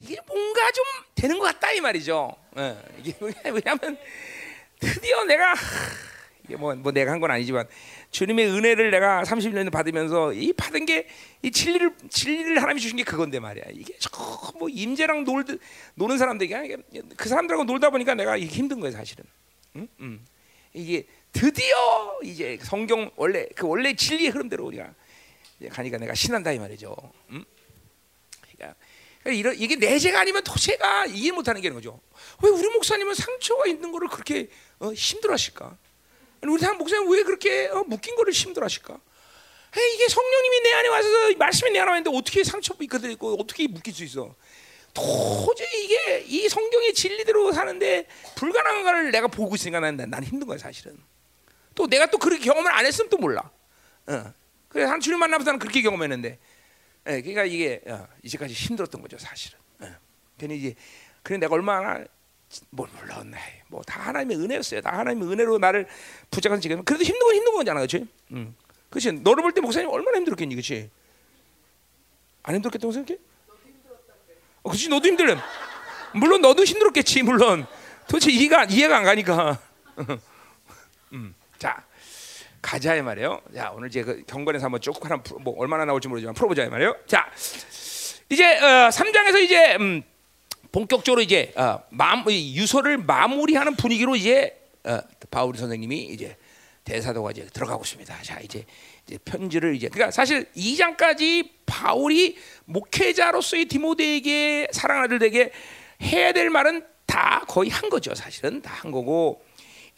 이게 뭔가 좀 되는 것 같다 이 말이죠. 어, 이게 왜냐하면 드디어 내가 이게 뭐, 뭐 내가 한 건 아니지만 주님의 은혜를 내가 30년 받으면서 이 받은 게 이 진리를 진리를 하나님이 주신 게 그건데 말이야. 이게 저뭐 임재랑 놀 노는 사람들이 그 사람들하고 놀다 보니까 내가 이게 힘든 거예요 사실은. 응? 응. 이게 드디어 이제 성경 원래 그 원래 진리의 흐름대로 우리가 가니까 내가 신한다 이 말이죠. 응? 이런 이게 내 죄가 아니면 도체가 이해 못하는 게 거죠. 왜 우리 목사님은 상처가 있는 거를 그렇게 어, 힘들어하실까? 우리 사 목사님 왜 그렇게 어, 묶인 거를 힘들어하실까? 이게 성령님이 내 안에 와서 말씀이 내 안에 왔는데 어떻게 상처 있거든 있고 어떻게 묶일 수 있어? 도저히 이게 이 성경의 진리대로 사는데 불가능한 걸 내가 보고 있으니까 난, 난 힘든 거야 사실은. 또 내가 또 그렇게 경험을 안 했으면 또 몰라. 어. 그래 한 주님 만나면서 는 그렇게 경험했는데, 예, 그러니까 이게 어, 이제까지 힘들었던 거죠 사실은. 어. 괜히 이제 그래 내가 얼마나 뭘 물론 뭐다 하나님의 은혜였어요. 다 하나님의 은혜로 나를 붙잡아서 지금 그래도 힘든 건 힘든 거잖아, 그렇지? 응. 그렇지. 너를 볼 때 목사님 얼마나 힘들었겠니, 그렇지? 안 힘들었겠다고 생각해? 어, 그렇지, 너도 힘들래. 물론 너도 힘들었겠지, 물론. 도대체 이해가 이해가 안 가니까. 음, 자 가자 이 말이에요. 자 오늘 이제 그 경건에서 한번 쭉 하나 뭐 얼마나 나올지 모르지만 풀어보자 이 말이에요. 자 이제 어, 3장에서 이제 음, 본격적으로 이제 어, 마음, 유서를 마무리하는 분위기로 이제 어, 바울이 선생님이 이제 대사도가 이제 들어가고 있습니다. 자 이제, 이제 편지를 이제 그러니까 사실 2장까지 바울이 목회자로서의 디모데에게 사랑 아들에게 해야 될 말은 다 거의 한 거죠. 사실은 다 한 거고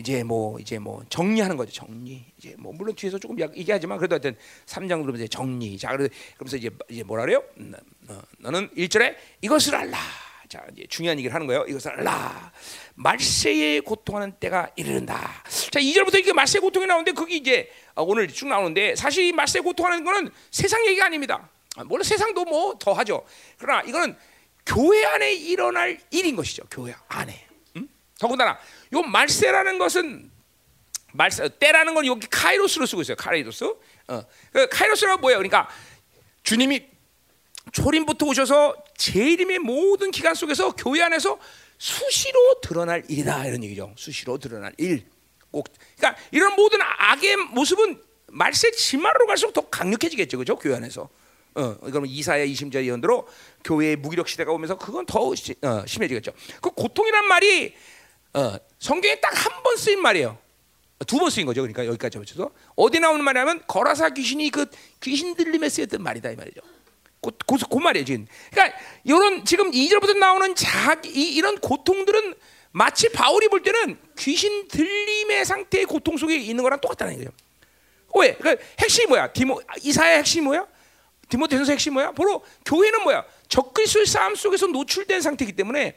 이제 뭐 이제 뭐 정리하는 거죠. 정리. 이제 뭐 물론 뒤에서 조금 얘기하지만 그래도 하여튼 3장 그러면서 정리. 자 그러면서 이제 이제 뭐라 그래요? 음, 어, 너는 1절에 이것을 알라. 자 이제 중요한 얘기를 하는 거예요. 이것을 알라. 말세에 고통하는 때가 이르는다. 자 2절부터 이게 말세 고통이 나오는데 그게 이제 어, 오늘 쭉 나오는데 사실 이 말세 고통하는 거는 세상 얘기가 아닙니다. 아, 물론 세상도 뭐 더 하죠. 그러나 이거는 교회 안에 일어날 일인 것이죠. 교회 안에. 음? 더군다나 요 말세라는 것은 말세 때라는 건 여기 카이로스로 쓰고 있어요. 카이로스. 어. 그 카이로스가 뭐예요? 그러니까 주님이 초림부터 오셔서 재림의 모든 기간 속에서 교회 안에서 수시로 드러날 일이다 이런 얘기죠. 수시로 드러날 일. 꼭 그러니까 이런 모든 악의 모습은 말세 지마로 갈수록 더 강력해지겠죠, 그죠? 교회 안에서. 어, 그러면 이사야 20절 예언대로 교회의 무기력 시대가 오면서 그건 더 시, 어, 심해지겠죠. 그 고통이란 말이 어, 성경에 딱 한 번 쓰인 말이에요. 두 번 쓰인 거죠. 그러니까 여기까지 보셔서 어디 나오는 말이냐면 거라사 귀신이 그 귀신 들림에 쓰였던 말이다 이 말이죠. 그, 그, 그 말이에요 지금. 그러니까 이런 지금 2절부터 나오는 자기 이, 이런 고통들은 마치 바울이 볼 때는 귀신 들림의 상태의 고통 속에 있는 거랑 똑같다는 거죠. 왜? 그러니까 핵심이 뭐야? 디모 이사의 핵심이 뭐야? 디모데전서 핵심 이 뭐야? 바로 교회는 뭐야? 적그리스도의 싸움 속에서 노출된 상태이기 때문에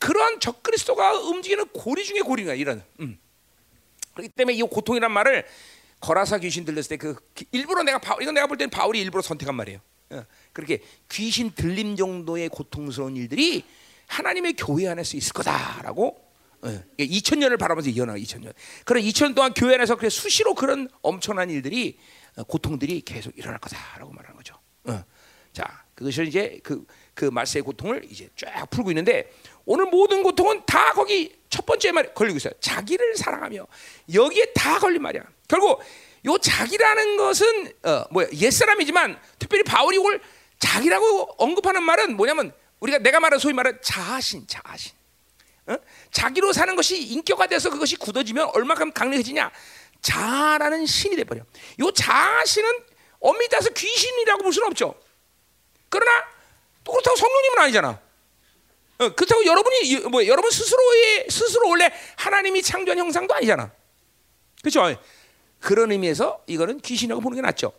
그러한 적그리스도가 움직이는 고리 중에 고리가 이런. 음. 그렇기 때문에 이 고통이란 말을 거라사 귀신 들렸을 때 그 일부러 내가 바, 이건 내가 볼 때는 바울이 일부러 선택한 말이에요. 어. 그렇게 귀신 들림 정도의 고통스러운 일들이 하나님의 교회 안에서 있을 거다라고 어. 2000년을 바라면서 예언하 2000년. 그런 2000년 동안 교회 안에서 그래 수시로 그런 엄청난 일들이 어, 고통들이 계속 일어날 거다라고 말하는 거죠. 어. 자, 그것을 이제 그, 그 말세의 고통을 이제 쫙 풀고 있는데 오늘 모든 고통은 다 거기 첫 번째 말에 걸리고 있어요. 자기를 사랑하며 여기에 다 걸린 말이야. 결국 요 자기라는 것은 어, 뭐야 옛사람이지만 특별히 바울이 올 자기라고 언급하는 말은 뭐냐면 우리가 내가 말한 소위 말하는 자아신, 자아신. 어? 자기로 사는 것이 인격화 돼서 그것이 굳어지면 얼마큼 강력해지냐? 자라는 신이 돼 버려. 요 자신은 엄밀히 따서 귀신이라고 볼 수는 없죠. 그러나 또 그렇다고 성령님은 아니잖아. 어, 그렇다고 여러분이 뭐 여러분 스스로의 스스로 원래 하나님이 창조한 형상도 아니잖아. 그렇죠? 그런 의미에서 이거는 귀신이라고 보는 게 낫죠.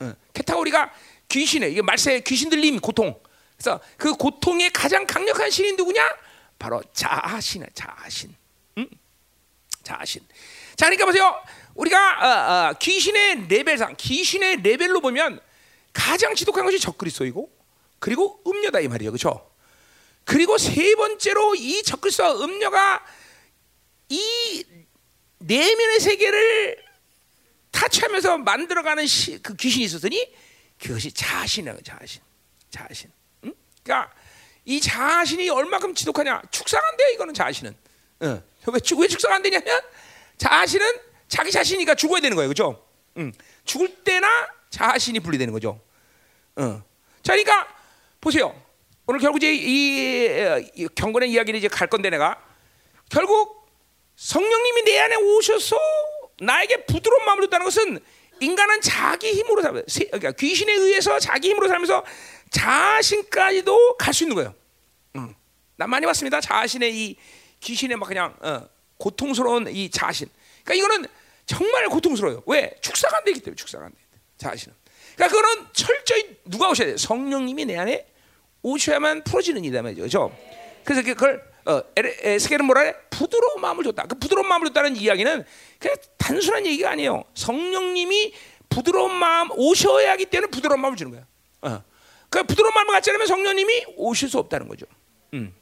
어, 캐타고리가 귀신에 이게 말세 귀신 들림 고통. 그래서 그 고통의 가장 강력한 신이 누구냐? 바로 자신이야, 자신. 응? 자신. 자, 그러니까 보세요. 우리가 어, 어, 귀신의 레벨상, 귀신의 레벨로 보면 가장 지독한 것이 적그리스도이고, 그리고 음녀다 이 말이에요, 그렇죠? 그리고 세 번째로 이 적그리스도와 음녀가 이 내면의 세계를 타치하면서 만들어가는 시, 그 귀신이 있었더니 그것이 자신이에요, 자신, 자신. 응? 그러니까 이 자신이 얼마큼 지독하냐? 축상한데 이거는 자신은. 어. 왜, 죽- 왜 축상한데냐면 자신은 자기 자신이니까 죽어야 되는 거예요, 그렇죠? 음. 죽을 때나 자신이 분리되는 거죠. 어. 자, 그러니까 보세요. 오늘 결국 이제 이, 어, 이 경건의 이야기를 이제 갈 건데 내가 결국 성령님이 내 안에 오셔서 나에게 부드러운 마음을 줬다는 것은 인간은 자기 힘으로 살면 그러니까 귀신에 의해서 자기 힘으로 살면서 자신까지도 갈 수 있는 거예요. 응. 난 많이 봤습니다. 자신의 이 귀신의 막 그냥 어, 고통스러운 이 자신. 그러니까 이거는 정말 고통스러워요. 왜? 축사가 안 되기 때문에 축사가 안 돼. 자신은. 그러니까 그거는 철저히 누가 오셔야 돼? 성령님이 내 안에 오셔야만 풀어지는 일이다 말이죠. 그렇죠? 그래서 그걸 어, 에스겔은 뭐라 해? 부드러운 마음을 줬다. 그 부드러운 마음을 줬다는 이야기는 그냥 단순한 얘기가 아니에요. 성령님이 부드러운 마음 오셔야 하기 때문에 부드러운 마음을 주는 거야. 어. 그 부드러운 마음을 갖지 않으면 성령님이 오실 수 없다는 거죠. 음.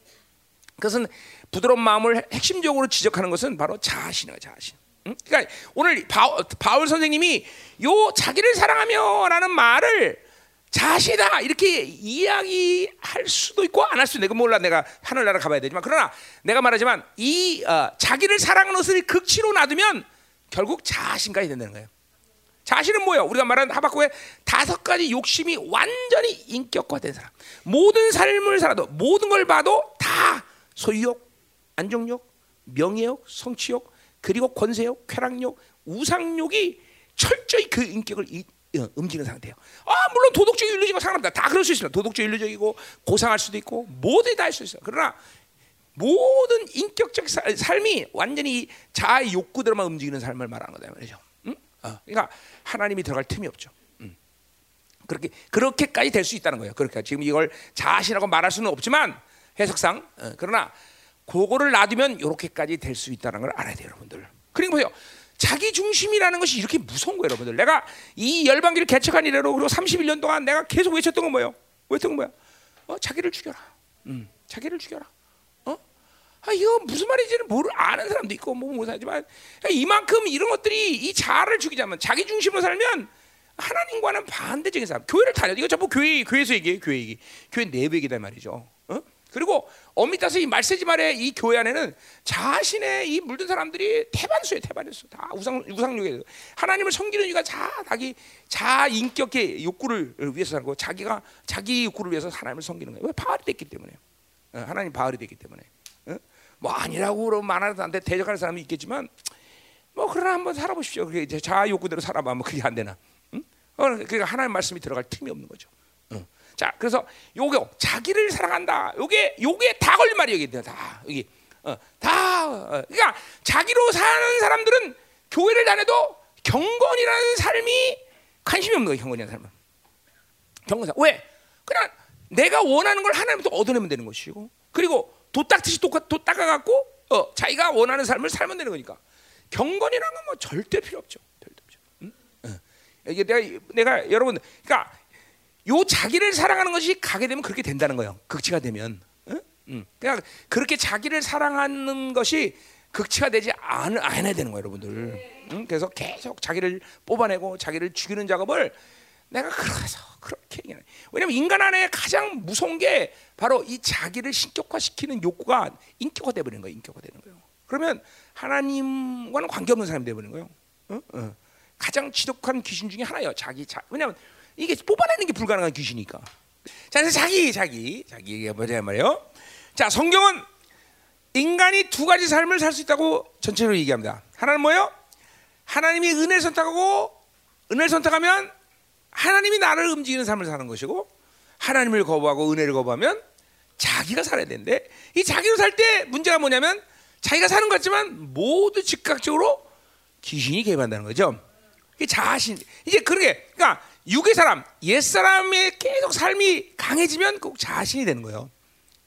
그것은 부드러운 마음을 핵심적으로 지적하는 것은 바로 자신이에요, 자신. 응? 그러니까 오늘 바, 바울 선생님이 요 자기를 사랑하며라는 말을 자신이다 이렇게 이야기할 수도 있고 안 할 수도 거 몰라 내가 하늘나라 가봐야 되지만 그러나 내가 말하지만 이 어, 자기를 사랑하는 것을 극치로 놔두면 결국 자신까지 된다는 거예요. 자신은 뭐예요? 우리가 말하는 하박국의 다섯 가지 욕심이 완전히 인격화된 사람. 모든 삶을 살아도 모든 걸 봐도 다 소유욕, 안정욕, 명예욕, 성취욕, 그리고 권세욕, 쾌락욕, 우상욕이 철저히 그 인격을 이- 어, 움직이는 상태예요. 아 물론 도덕적 윤리적인 상관없다. 다 그럴 수 있습니다. 도덕적 윤리적이고 고상할 수도 있고 뭐든 다할 수 있어요. 그러나 모든 인격적 사- 삶이 완전히 이 자아의 욕구대로만 움직이는 삶을 말하는 거다 말이죠. 응? 어, 그러니까 하나님이 들어갈 틈이 없죠. 음. 그렇게 그렇게까지 될 수 있다는 거예요. 그러니까 지금 이걸 자신하고 말할 수는 없지만 해석상 어, 그러나 그거를 놔두면 이렇게까지 될 수 있다는 걸 알아야 돼요, 여러분들. 그리고 보세요. 자기 중심이라는 것이 이렇게 무서운 거예요, 여러분들. 내가 이 열방기를 개척한 이래로 그리고 31년 동안 내가 계속 외쳤던 건 뭐예요? 외쳤던 건 뭐야? 어, 자기를 죽여라. 음, 자기를 죽여라. 어? 아, 이거 무슨 말인지는 모르 아는 사람도 있고 뭐 못하지만 이만큼 이런 것들이 이 자아를 죽이자면 자기 중심으로 살면 하나님과는 반대적인 사람. 교회를 다녀. 이거 전부 교회 교회에서 얘기해. 교회 얘기. 교회 내부 얘기다 말이죠. 어? 그리고 엄밀히 따서 이 말세지 말에 이 교회 안에는 자신의 이 물든 사람들이 태반수에 태반수 다 우상 우상욕에 하나님을 섬기는 이유가 자 자기 자 인격의 욕구를 위해서 사는 거 자기가 자기 욕구를 위해서 하나님을 섬기는 거예요. 왜 바알이 됐기 때문에 어, 하나님 바알이 됐기 때문에 어? 뭐 아니라고 그러면 말하는 사람한테 대적하는 사람이 있겠지만 뭐 그러나 한번 살아보십시오. 그게 이제 자아 욕구대로 살아봐. 뭐 그게 안 되나? 응? 어, 그러니까 하나님 말씀이 들어갈 틈이 없는 거죠. 응. 자, 그래서 요게 자기를 사랑한다. 요게 요게 다 걸린 말이 여기 있대요. 다 여기 어, 다 어, 그러니까 자기로 사는 사람들은 교회를 다녀도 경건이라는 삶이 관심이 없는 거예요. 경건이라는 삶은 경건사 왜? 그냥 내가 원하는 걸 하나님부터 얻어내면 되는 것이고 그리고 도 닦듯이 도, 도 닦아갖고 어, 자기가 원하는 삶을 살면 되는 거니까 경건이라는 건 뭐 절대 필요 없죠. 절대 없죠. 응? 어. 이게 내가 내가 여러분 그러니까 요 자기를 사랑하는 것이 가게 되면 그렇게 된다는 거예요. 극치가 되면. 응? 응. 그냥 그렇게 자기를 사랑하는 것이 극치가 되지 않, 않아야 되는 거예요, 여러분들. 응? 그래서 계속 자기를 뽑아내고 자기를 죽이는 작업을 내가 그래서 그렇게 얘기해. 왜냐면 인간 안에 가장 무서운 게 바로 이 자기를 신격화시키는 욕구가 인격화돼 버리는 거예요. 인격화되는 거예요. 그러면 하나님과는 관계없는 사람이 돼 버리는 거예요. 어? 어. 가장 지독한 귀신 중에 하나예요. 자기 자. 왜냐면 이게 뽑아내는 게 불가능한 귀신이니까. 자, 그래서 자기 자기 자기 이게 뭐냐 말이에요. 자, 성경은 인간이 두 가지 삶을 살 수 있다고 전체적으로 얘기합니다. 하나는 뭐예요? 하나님이 은혜를 선택하고 은혜를 선택하면 하나님이 나를 움직이는 삶을 사는 것이고 하나님을 거부하고 은혜를 거부하면 자기가 살아야 되는데 이 자기로 살 때 문제가 뭐냐면 자기가 사는 것 같지만 모두 즉각적으로 귀신이 개입한다는 거죠. 이 자신 이제 그러게 그러니까 육의 사람 옛 사람의 계속 삶이 강해지면 꼭 자신이 되는 거예요.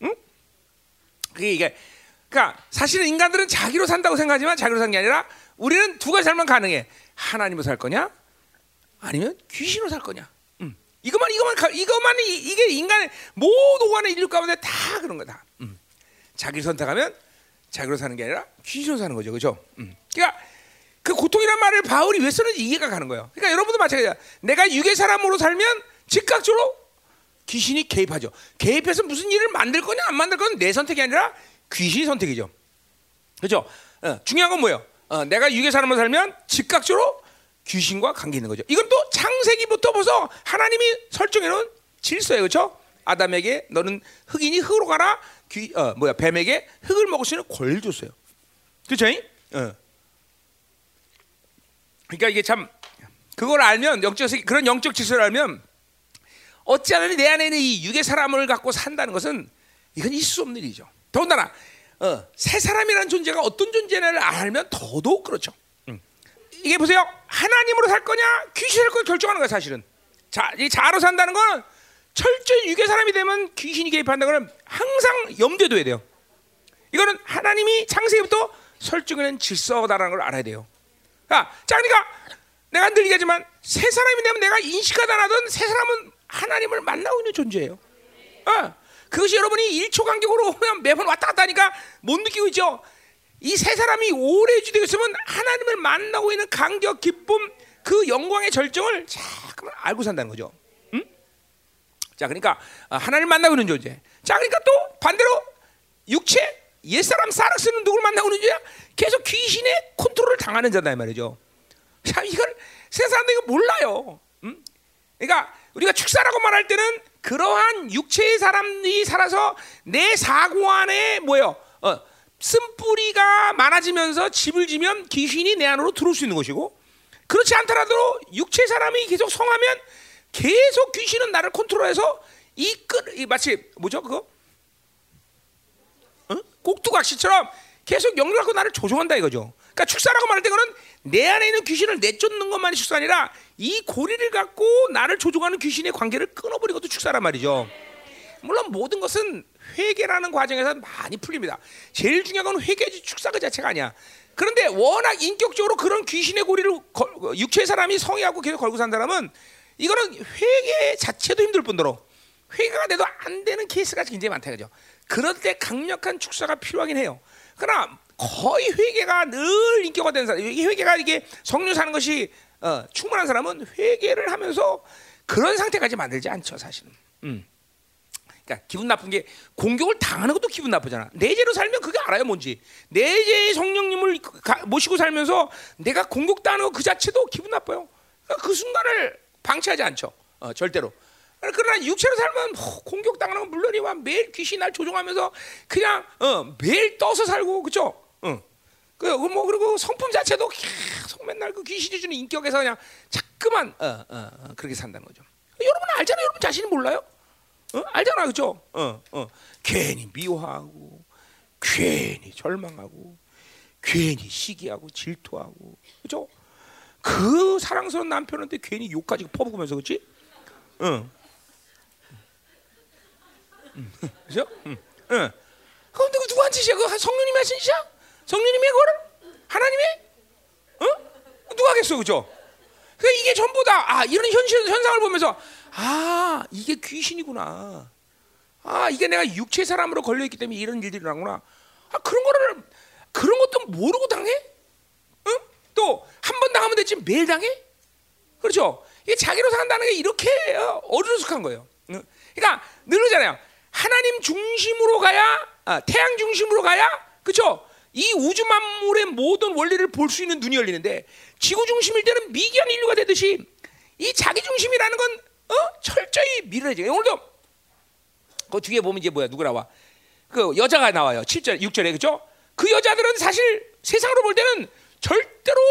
응? 그게 이게 그러니까 사실은 인간들은 자기로 산다고 생각하지만 자기로 산 게 아니라 우리는 두 가지 삶만 가능해. 하나님으로 살 거냐? 아니면 귀신으로 살 거냐? 음. 이것만 이것만 가- 이것만 이- 이게 인간의 모든 관의 인류 가운데 다 그런 거다. 음. 자기를 선택하면 자기로 사는 게 아니라 귀신으로 사는 거죠, 그렇죠? 음. 그러니까 그 고통이란 말을 바울이 왜 쓰는지 이해가 가는 거예요. 그러니까 여러분도 마찬가지야. 내가 육의 사람으로 살면 즉각적으로 귀신이 개입하죠. 개입해서 무슨 일을 만들 거냐 안 만들 거냐 내 선택이 아니라 귀신이 선택이죠. 그렇죠? 어, 중요한 건 뭐예요? 어, 내가 육의 사람으로 살면 즉각적으로 귀신과 관계 있는 거죠. 이건 또 창세기부터 벌써 하나님이 설정해 놓은 질서예요. 그렇죠? 아담에게 너는 흑인이 흙으로 가라. 귀, 어, 뭐야 뱀에게 흙을 먹을 수 있는 권리를 줬어요. 그렇죠? 어. 그러니까 이게 참 그걸 알면 영적 그런 영적 질서를 알면 어찌하면 내 안에 있는 이 육의 사람을 갖고 산다는 것은 이건 있을 수 없는 일이죠. 더군다나 어, 새 사람이라는 존재가 어떤 존재를 알면 더더욱 그렇죠. 음. 이게 보세요. 하나님으로 살 거냐 귀신을 거 결정하는 거야 사실은. 자, 이 자로 산다는 건 철저히 육의 사람이 되면 귀신이 개입한다는 건 항상 염두에 둬야 돼요. 이거는 하나님이 창세기부터 설정하는 질서다라는 걸 알아야 돼요. 아, 자, 그러니까 내가 늘 얘기하지만 새 사람이 되면 내가 인식하다 나든 새 사람은 하나님을 만나고 있는 존재예요. 아, 그것이 여러분이 1초 간격으로 그냥 매번 왔다 갔다 하니까 못 느끼고 있죠. 이 세 사람이 오래 유지되고 있으면 하나님을 만나고 있는 간격, 기쁨, 그 영광의 절정을 자꾸만 알고 산다는 거죠. 응? 자, 그러니까 하나님을 만나고 있는 존재. 자, 그러니까 또 반대로 육체, 옛사람 사르스는 누굴 만나고 있는 존재야? 계속 귀신의 컨트롤을 당하는 자다 이 말이죠. 자, 이걸 세 사람들 이거 몰라요. 응? 그러니까 우리가 축사라고 말할 때는 그러한 육체의 사람이 살아서 내 사고 안에 뭐요? 어, 쓴뿌리가 많아지면서 집을 지면 귀신이 내 안으로 들어올 수 있는 것이고 그렇지 않더라도 육체 사람이 계속 성하면 계속 귀신은 나를 컨트롤해서 이끌 마치 뭐죠 그거? 어? 꼭두각시처럼 계속 영을 갖고 나를 조종한다 이거죠. 그러니까 축사라고 말할 때 그는 내 안에 있는 귀신을 내쫓는 것만이 축사 아니라 이 고리를 갖고 나를 조종하는 귀신의 관계를 끊어버리는 것도 축사란 말이죠. 물론 모든 것은 회개라는 과정에서 많이 풀립니다. 제일 중요한 건 회개지 축사 그 자체가 아니야. 그런데 워낙 인격적으로 그런 귀신의 고리를 육체 사람이 성의하고 계속 걸고 산 사람은 이거는 회개 자체도 힘들 뿐더러 회개가 돼도 안 되는 케이스가 굉장히 많다 그죠. 그럴 때 강력한 축사가 필요하긴 해요. 그러나 거의 회개가 늘 인격화 된 사람, 이 회개가 이게 성령 사는 것이 어, 충분한 사람은 회개를 하면서 그런 상태까지 만들지 않죠, 사실은. 음. 그러니까 기분 나쁜 게 공격을 당하는 것도 기분 나쁘잖아. 내재로 살면 그게 알아요, 뭔지. 내재의 성령님을 가, 모시고 살면서 내가 공격당하는 것그 자체도 기분 나빠요. 그러니까 그 순간을 방치하지 않죠, 어, 절대로. 그러나 육체로 살면 뭐 공격당하는 건 물론이와 매일 귀신 날 조종하면서 그냥 어, 매일 떠서 살고 그죠? 어. 그뭐 그리고 성품 자체도 계속 맨날 그 귀신이 주는 인격에서 그냥 자꾸만 어, 어, 어, 그렇게 산다는 거죠. 여러분 알잖아요. 여러분 자신이 몰라요? 어? 알잖아, 그죠? 어, 어. 괜히 미워하고, 괜히 절망하고, 괜히 시기하고 질투하고, 그죠? 그 사랑스러운 남편한테 괜히 욕까지 퍼부으면서 그렇지? 응. 그죠? 응. 응. 그럼 누구 누구 한 짓이야? 그 성령님이 하신 짓이야? 성령님의 거를 하나님의? 어? 누가 하겠어, 그죠? 그러니까 이게 전부 다 아, 이런 현실 현상을 보면서 아 이게 귀신이구나. 아 이게 내가 육체 사람으로 걸려 있기 때문에 이런 일들이 일어나구나. 아 그런 거를 그런 것도 모르고 당해? 응? 또 한 번 당하면 됐지 매일 당해? 그렇죠? 이게 자기로 산다는 게 이렇게 어, 어리숙한 거예요. 응? 그러니까 늘잖아요. 하나님 중심으로 가야 아, 태양 중심으로 가야 그렇죠? 이 우주 만물의 모든 원리를 볼 수 있는 눈이 열리는데 지구 중심일 때는 미개한 인류가 되듯이 이 자기 중심이라는 건 어? 철저히 밀어내지. 오늘도 그 뒤에 보면 이제 뭐야 누구 나와? 그 여자가 나와요. 7절, 6절에 그죠? 그 여자들은 사실 세상으로 볼 때는 절대로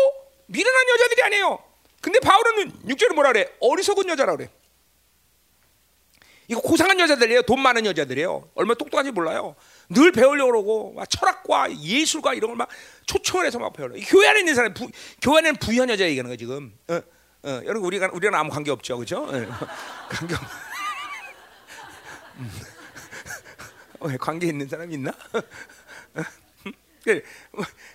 미련한 여자들이 아니에요. 근데 바울은 6절에 뭐라 그래? 어리석은 여자라 그래. 이거 고상한 여자들이에요. 돈 많은 여자들이에요. 얼마나 똑똑한지 몰라요. 늘 배우려고 그러고 막 철학과 예술과 이런 걸 막 초청을 해서 막 배우려. 교회 안에 있는 사람, 부, 교회 안에는 부현 여자 얘기하는 거 지금. 어, 어, 여러분 우리가 우리랑 아무 관계 없죠, 그렇죠? 네. 관계 없. 음. 어, 관계 있는 사람 있나? 그래,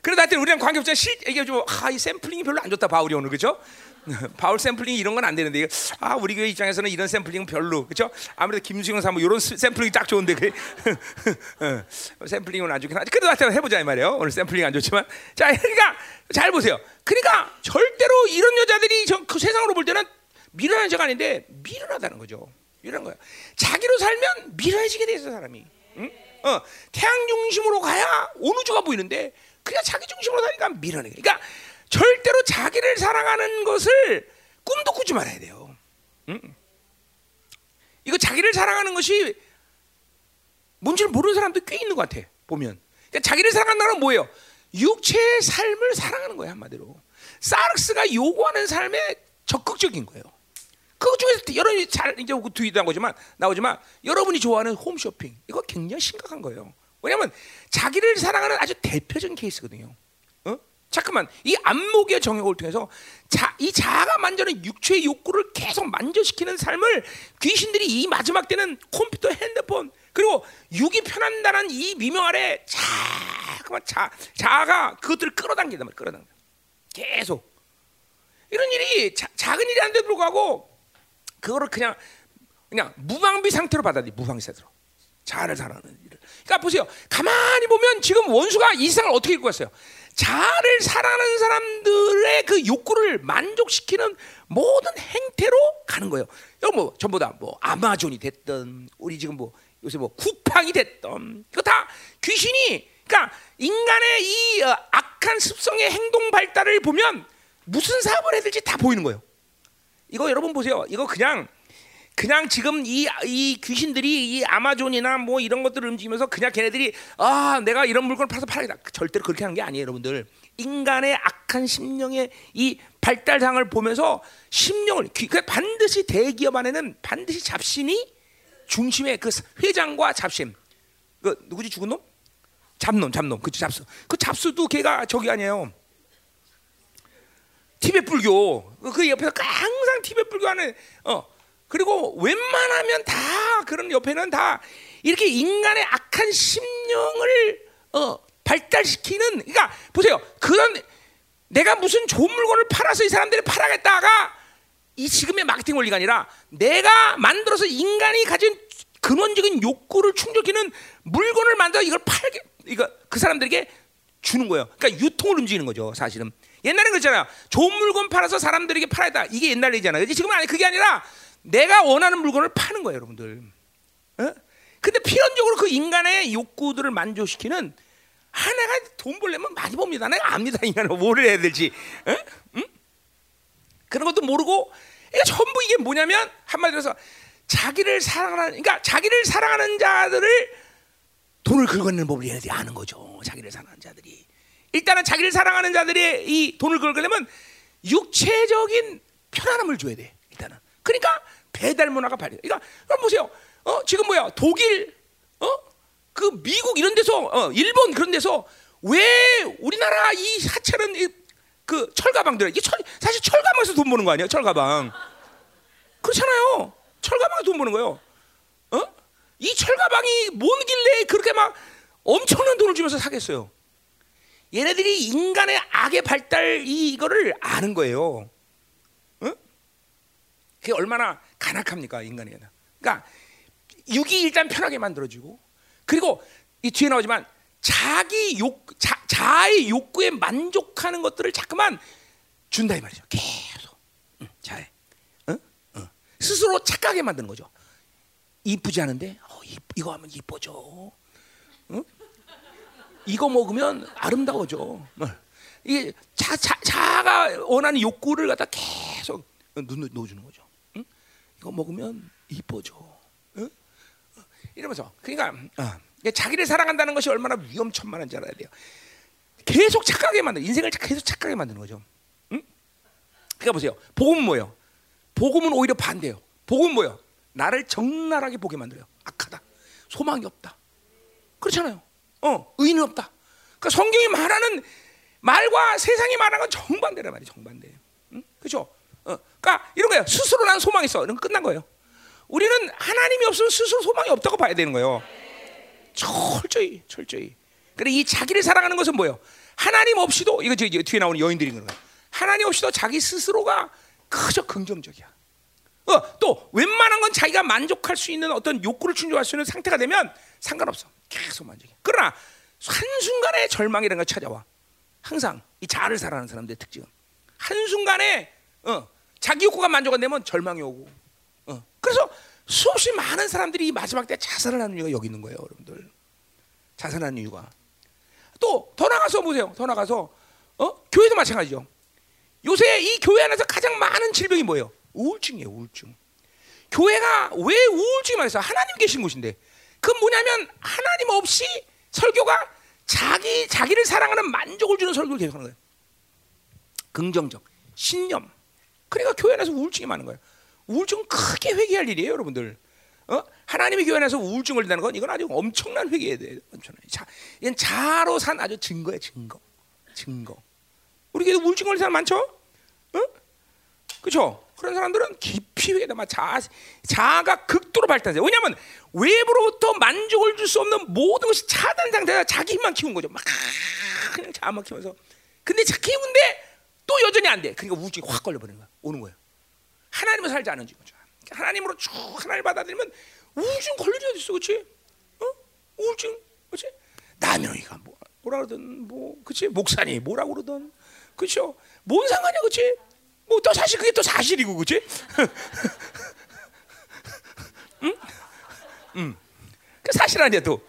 그래도 하여튼 우리랑 관계 없잖아. 실 이게 좀 아, 이 샘플링이 별로 안 좋다 바울이 오늘 그죠? 바울 샘플링 이런 건 안 되는데 아 우리 교회 입장에서는 이런 샘플링은 별로 그렇죠? 아무래도 김수영 사모 이런 샘플링이 딱 좋은데 그 샘플링은 안 좋긴 하지. 그래도 하여튼 해보자 이 말이에요. 오늘 샘플링 안 좋지만 자 그러니까 잘 보세요. 그러니까 절대로 이런 여자들이 저, 그 세상으로 볼 때는 미련한 자가 아닌데 미련하다는 거죠. 이런 거야. 자기로 살면 미련해지게 돼 있어 사람이. 응? 어, 태양 중심으로 가야 온 우주가 보이는데 그냥 자기 중심으로 사니까 미련해. 그러니까 절대로 자기를 사랑하는 것을 꿈도 꾸지 말아야 돼요. 응? 이거 자기를 사랑하는 것이 뭔지를 모르는 사람도 꽤 있는 것 같아. 보면. 그러니까 자기를 사랑한다는 건 뭐예요? 육체의 삶을 사랑하는 거예요 한마디로. 사르스가 요구하는 삶에 적극적인 거예요. 그 중에서 여러분이 잘 이제 그 뒤에 나오지만 나오지만 여러분이 좋아하는 홈쇼핑 이거 굉장히 심각한 거예요. 왜냐하면 자기를 사랑하는 아주 대표적인 케이스거든요. 어? 잠깐만 이 안목의 정욕을 통해서 자, 이 자아가 만져는 육체의 욕구를 계속 만져시키는 삶을 귀신들이 이 마지막 때는 컴퓨터, 핸드폰 그리고 육이 편한다는 이 미명 아래 자그만 자 자아가 그것들을 끌어당긴단 말이야, 끌어당겨. 계속 이런 일이 자, 작은 일이 안돼도 불구하고 그거를 그냥 그냥 무방비 상태로 받아들이 무방비 상태로 자아를 사랑하는 일을. 그러니까 보세요. 가만히 보면 지금 원수가 이 세상을 어떻게 읽고 왔어요? 자아를 사랑하는 사람들의 그 욕구를 만족시키는 모든 행태로 가는 거예요. 여러분 뭐 전부 다 뭐 아마존이 됐던 우리 지금 뭐 요새 뭐 쿠팡이 됐던 이거 다 귀신이 그러니까 인간의 이 어, 악한 습성의 행동 발달을 보면 무슨 사업을 해야 될지 다 보이는 거예요. 이거 여러분 보세요. 이거 그냥 그냥 지금 이, 이 귀신들이 이 아마존이나 뭐 이런 것들을 움직이면서 그냥 걔네들이 아 내가 이런 물건을 팔아서 팔아야겠다. 절대로 그렇게 하는 게 아니에요 여러분들. 인간의 악한 심령의 이 발달상을 보면서 심령을 그 반드시 대기업 안에는 반드시 잡신이 중심에 그 회장과 잡신. 그 누구지 죽은 놈? 잡놈 잡놈. 그 잡수. 그 잡수도 걔가 저기 아니에요. 티베 불교. 그 옆에서 항상 티베 불교 하는 어 그리고 웬만하면 다 그런 옆에는 다 이렇게 인간의 악한 심령을 어 발달시키는 그러니까 보세요 그런 내가 무슨 좋은 물건을 팔아서 이 사람들이 팔아겠다가 이 지금의 마케팅 원리가 아니라 내가 만들어서 인간이 가진 근원적인 욕구를 충족하는 물건을 만들어 이걸 팔게 이거 그 사람들에게 주는 거예요. 그러니까 유통을 움직이는 거죠, 사실은. 옛날에 그랬잖아요. 좋은 물건 팔아서 사람들에게 팔아야 이게 옛날 얘기잖아요. 지금은 아니 그게 아니라 내가 원하는 물건을 파는 거예요, 여러분들. 어? 근데 필연적으로 그 인간의 욕구들을 만족시키는 아 내가 돈 벌려면 많이 봅니다. 내가 압니다. 인간은 뭘 해야 될지. 어? 응? 그런 것도 모르고 그러니까 전부 이게 뭐냐면 한마디로 해서 자기를 사랑하는 그러니까 자기를 사랑하는 자들을 돈을 긁어내는 법을 얘네들이 아는 거죠. 자기를 사랑하는 자들이. 일단은 자기를 사랑하는 자들이 이 돈을 긁으려면 육체적인 편안함을 줘야 돼. 일단은. 그러니까 배달 문화가 발휘. 그러니까 그럼 보세요. 어, 지금 뭐야? 독일, 어, 그 미국 이런 데서, 어, 일본 그런 데서 왜 우리나라 이 하찮은 이, 그 철가방들 이게 철, 사실 철가방에서 돈 버는 거 아니야? 철가방. 그렇잖아요. 철가방에서 돈 버는 거예요. 어? 이 철가방이 뭔 길래 그렇게 막 엄청난 돈을 주면서 사겠어요? 얘네들이 인간의 악의 발달 이거를 아는 거예요. 어? 그게 얼마나 간악합니까 인간이? 그러니까 육이 일단 편하게 만들어지고 그리고 이 뒤에 나오지만 자기 욕 자, 자의 욕구에 만족하는 것들을 자꾸만 준다 이 말이죠. 계속 응, 자해. 어? 어. 스스로 착하게 만드는 거죠. 이쁘지 않은데 어, 이, 이거 하면 이뻐져. 응? 이거 먹으면 아름다워져. 뭐. 이게 자, 자, 자가 원하는 욕구를 갖다 계속 눈을 넣어주는 거죠. 응? 이거 먹으면 이뻐져. 응? 이러면서 그러니까 어, 자기를 사랑한다는 것이 얼마나 위험천만한지 알아야 돼요. 계속 착하게 만들 인생을 계속 착하게 만드는 거죠. 응? 그러니까 보세요. 복음은 뭐예요? 복음은 오히려 반대예요. 복음은 뭐예요? 나를 적나라하게 보게 만들어요. 악하다. 소망이 없다. 그렇잖아요. 어, 의는 없다. 그러니까 성경이 말하는 말과 세상이 말하는 건 정반대란 말이에요. 정반대. 응? 그렇죠? 어, 그러니까 이런 거예요. 스스로 난 소망이 있어. 이런 거 끝난 거예요. 우리는 하나님이 없으면 스스로 소망이 없다고 봐야 되는 거예요. 철저히, 철저히. 그래 이 자기를 사랑하는 것은 뭐예요? 하나님 없이도 이거 뒤에 나오는 여인들인 거예요. 하나님 없이도 자기 스스로가 그저 긍정적이야. 어, 또 웬만한 건 자기가 만족할 수 있는 어떤 욕구를 충족할 수 있는 상태가 되면 상관없어. 계속 만족해. 그러나 한순간에 절망이라는 걸 찾아와. 항상 이 자아를 살아가는 사람들의 특징은 한순간에 어, 자기 욕구가 만족 안 되면 절망이 오고 어, 그래서 수없이 많은 사람들이 마지막 때 자살을 하는 이유가 여기 있는 거예요, 여러분들. 자살하는 이유가. 또 더 나가서 보세요. 더 나가서 어? 교회도 마찬가지죠. 요새 이 교회 안에서 가장 많은 질병이 뭐예요? 우울증이에요, 우울증. 교회가 왜 우울증이 많아서 하나님 계신 곳인데 그 뭐냐면 하나님 없이 설교가 자기 자기를 사랑하는 만족을 주는 설교를 계속하는 거예요. 긍정적 신념. 그러니까 교회 안에서 우울증이 많은 거예요. 우울증 크게 회개할 일이에요, 여러분들. 어? 하나님의 교회 안에서 우울증을 든다는 건 이건 아주 엄청난 회개에 대해 엄청난. 자, 이건 자로 산 아주 증거예요, 증거. 증거. 우리 교회 우울증 걸린 사람 많죠? 어? 그렇죠? 그런 사람들은 깊이 회개다. 막 자, 자아가 극도로 발달돼요. 왜냐하면 외부로부터 만족을 줄 수 없는 모든 것이 차단 상태가 자기 힘만 키운 거죠. 막 그냥 자아만 키우면서. 근데 자 키우는데 또 여전히 안 돼. 그러니까 우울증이 확 걸려버리는 거야. 오는 거예요. 하나님을 살지 않은 거죠. 하나님으로 쭉 하나님을 받아들이면 우울증 일 어딨어, 그렇지? 어? 우울증, 그렇지? 남영이가 뭐 뭐라 그러든 뭐, 그렇지? 목사니 뭐라 그러든, 그렇죠? 뭔 상관이야, 그렇지? 뭐 또 사실 그게 또 사실이고, 그렇지? 응? 응. 그 사실 아니야 또.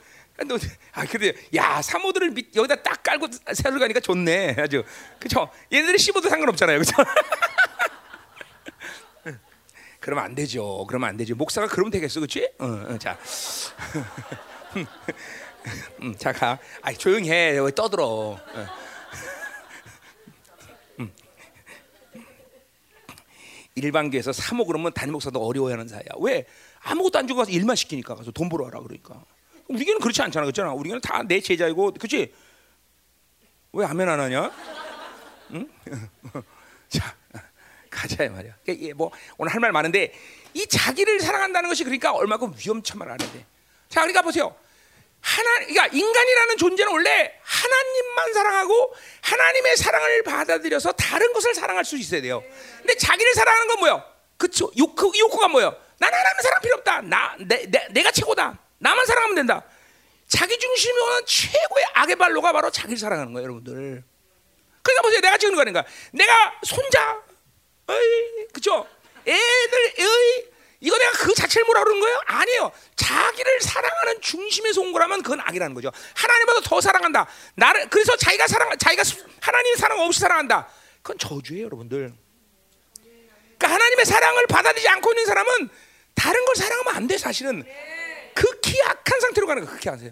너, 아 근데 야 사모들을 밑, 여기다 딱 깔고 새로 가니까 좋네. 아주. 그렇죠 얘네들이 씹어도 상관없잖아요. 그렇죠 그러면 안 되죠. 그러면 안 되죠. 목사가 그러면 되겠어. 그렇지 어, 어, 자. 음, 자 가. 아 조용히 해. 여기 떠들어. 어. 음. 일반 교에서 사모 그러면 담임 목사도 어려워하는 사이야. 왜? 아무것도 안 주고 가서 일만 시키니까 가서 돈 벌어 와라 그러니까 우리 교는 그렇지 않잖아, 그렇잖아. 우리 교는 다 내 제자이고, 그렇지? 왜 아멘 안 하냐? 응? 자, 가자 말이야. 뭐 오늘 할 말 많은데 이 자기를 사랑한다는 것이 그러니까 얼마큼 위험천만 하는데. 자, 그러니까 보세요. 하나, 그러니까 인간이라는 존재는 원래 하나님만 사랑하고 하나님의 사랑을 받아들여서 다른 것을 사랑할 수 있어야 돼요. 근데 자기를 사랑하는 건 뭐요? 그쵸? 욕구, 욕구가 뭐요? 난 하나님 사랑 필요 없다. 나, 내, 내, 내가 최고다. 나만 사랑하면 된다. 자기 중심이 오는 최고의 악의 발로가 바로 자기를 사랑하는 거예요, 여러분들. 그러니까 보세요. 내가 지금 거니까 내가 손자, 어이, 그죠? 애들, 어이, 이거 내가 그 자체를 뭐라 그러는 거예요? 아니에요. 자기를 사랑하는 중심에서 온 거라면 그건 악이라는 거죠. 하나님보다 더 사랑한다. 나를 그래서 자기가 사랑, 자기가 하나님의 사랑 없이 사랑한다. 그건 저주예요, 여러분들. 그러니까 하나님의 사랑을 받아들이지 않고 있는 사람은 다른 걸 사랑하면 안 돼, 사실은. 극히 악한 상태로 가는 거야. 극히 악세요.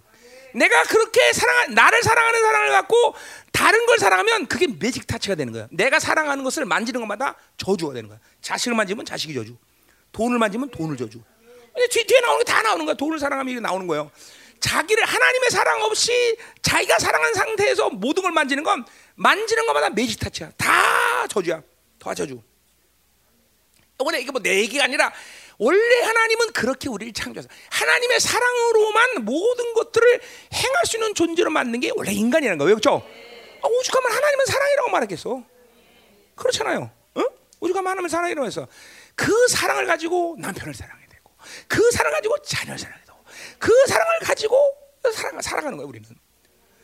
내가 그렇게 사랑 나를 사랑하는 사랑을 갖고 다른 걸 사랑하면 그게 매직 타치가 되는 거야. 내가 사랑하는 것을 만지는 것마다 저주가 되는 거야. 자식을 만지면 자식이 저주. 돈을 만지면 돈을 저주. 뒤, 뒤에 나오는 게 다 나오는 거야. 돈을 사랑하면 이게 나오는 거예요. 자기를 하나님의 사랑 없이 자기가 사랑한 상태에서 모든 걸 만지는 건 만지는 것마다 매직 타치야. 다 저주야. 다 저주. 이번에 이게 뭐 내 얘기가 아니라 원래 하나님은 그렇게 우리를 창조해서 하나님의 사랑으로만 모든 것들을 행할 수 있는 존재로 만든 게 원래 인간이라는 거예요. 그렇죠? 아, 오죽하면 하나님은 사랑이라고 말하겠어. 그렇잖아요. 어? 오죽하면 하나님은 사랑이라고 해서 그 사랑을 가지고 남편을 사랑해야 되고 그 사랑을 가지고 자녀를 사랑해야 되고 그 사랑을 가지고 살아, 살아가는 거예요. 우리는.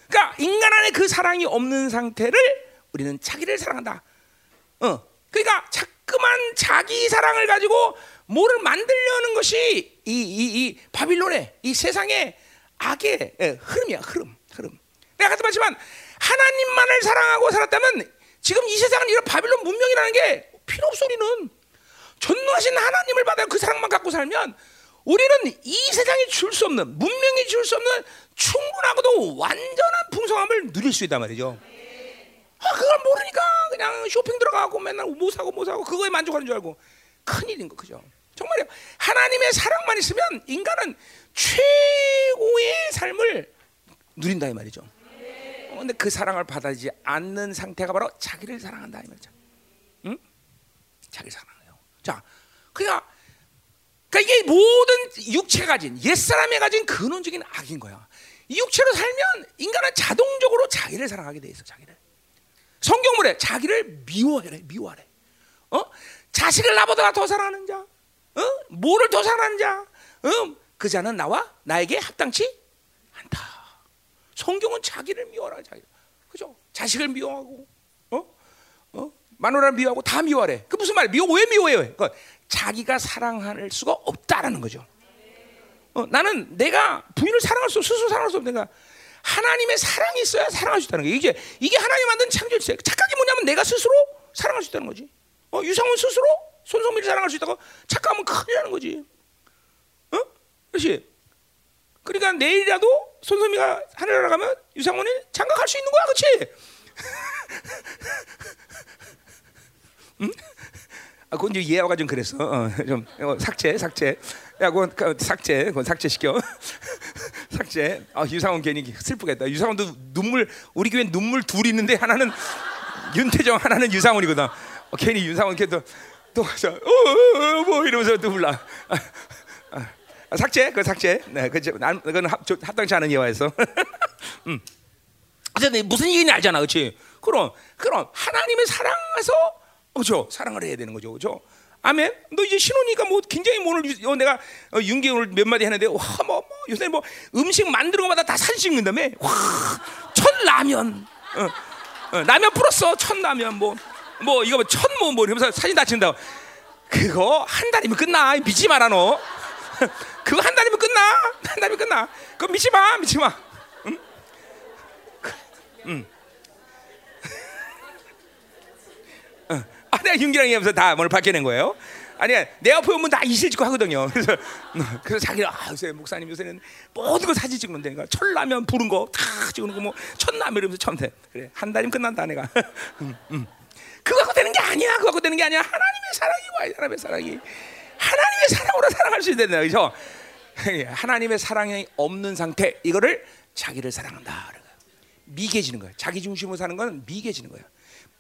그러니까 인간 안에 그 사랑이 없는 상태를 우리는 자기를 사랑한다. 어. 그러니까 자기 사랑을 가지고 뭐를 만들려는 것이 이, 이, 이 바빌론의 이 세상의 악의 예, 흐름이야 흐름 흐름. 내가 아까도 말했지만 하나님만을 사랑하고 살았다면 지금 이 세상은 이런 바빌론 문명이라는 게 필요 없어 우리는 전능하신 하나님을 받아 그 사랑만 갖고 살면 우리는 이 세상이 줄 수 없는 문명이 줄 수 없는 충분하고도 완전한 풍성함을 누릴 수 있단 말이죠. 아, 그걸 모르니까 그냥 쇼핑 들어가고 맨날 뭐 사고 뭐 사고 그거에 만족하는 줄 알고 큰일인 거 그죠? 정말요. 하나님의 사랑만 있으면 인간은 최고의 삶을 누린다 이 말이죠. 어, 근데 그 사랑을 받아들이지 않는 상태가 바로 자기를 사랑한다 이 말이죠. 응? 자기 사랑해요. 자, 그러니까, 그러니까 이게 모든 육체가 가진 옛 사람이 가진 근원적인 악인 거야. 이 육체로 살면 인간은 자동적으로 자기를 사랑하게 돼 있어. 자기를. 성경물에 자기를 미워해래. 미워하래. 어? 자식을 나보다 더 사랑하는 자. 어? 뭐를 더 사랑하는 자? 어? 그 자는 나와 나에게 합당치 않다. 성경은 자기를 미워라 자기. 그죠? 자식을 미워하고 어? 어? 마누라를 미워하고 다 미워하래. 그 무슨 말이야? 미워 왜 미워해요? 그 자기가 사랑할 수가 없다라는 거죠. 어, 나는 내가 부인을 사랑할 수 스스로 사랑할 수 없는 가 하나님의 사랑이 있어야 사랑할 수 있다는 거예요. 이게 이게 하나님 만든 창조주예요. 착각이 뭐냐면 내가 스스로 사랑할 수 있다는 거지. 어, 유상훈 스스로 손성민을 사랑할 수 있다고 착각하면 큰일 나는 거지. 어? 그렇지? 그러니까 내일이라도 손성미가 하늘 나가면 유상훈이 장가갈 수 있는 거야, 그렇지? 응? 아, 그건 이제 예화가 좀 그랬어. 어, 좀 어, 삭제, 삭제. 야, 그건 그, 삭제, 그건 삭제 시켜. 삭제. 아, 유상훈 괜히 슬프겠다. 유상훈도 눈물, 우리 교회 눈물 둘 있는데 하나는 윤태정, 하나는 유상훈이거든. 어, 괜히 유상훈 걔도 또 가서 어, 어, 어, 뭐 이러면서 또 불러. 아, 아, 아, 삭제, 그 삭제. 네, 그 난, 그건 합, 합당치 않은 예화에서. 음. 어쨌든 무슨 얘기인지 알잖아, 그렇지? 그럼, 그럼 하나님의 사랑해서 그죠? 사랑을 해야 되는 거죠, 그죠? 아멘. 너 이제 신혼이니까 뭐 굉장히 뭐 오늘 어, 내가 어, 윤기 오늘 몇 마디 했는데 와뭐 뭐, 요새 뭐 음식 만드는 것마다 다 사진 찍는다며. 와, 첫 라면. 어, 어, 라면 풀었어. 첫 라면 뭐. 뭐 이거 천뭐 뭐 이러면서 사진 다 찍는다. 그거 한 달이면 끝나. 믿지 마라 너. 그거 한 달이면 끝나. 한 달이면 끝나. 그거 믿지 마. 믿지 마. 응? 응. 어. 아, 내가 윤기랑 얘기하면서 다 오늘 밝혀낸 거예요. 아니야, 내 앞에 오면 다 이실 찍고 하거든요. 그래서, 어, 그래서 자기가, 아, 요새 목사님 요새는 모든 거 사진 찍는데, 그러니까 철라면 부른 거 다 찍는 거, 뭐, 첫라면 이러면서 돼. 그래, 한 달이면 끝난다, 내가. 음, 음. 그거 갖고 되는 게 아니야. 그거 갖고 되는 게 아니야. 하나님의 사랑이 와야 하나님의 사랑이. 하나님의 사랑으로 사랑할 수 있다. 그죠? 하나님의 사랑이 없는 상태, 이거를 자기를 사랑한다. 미개지는 거야. 자기 중심으로 사는 건 미개지는 거야.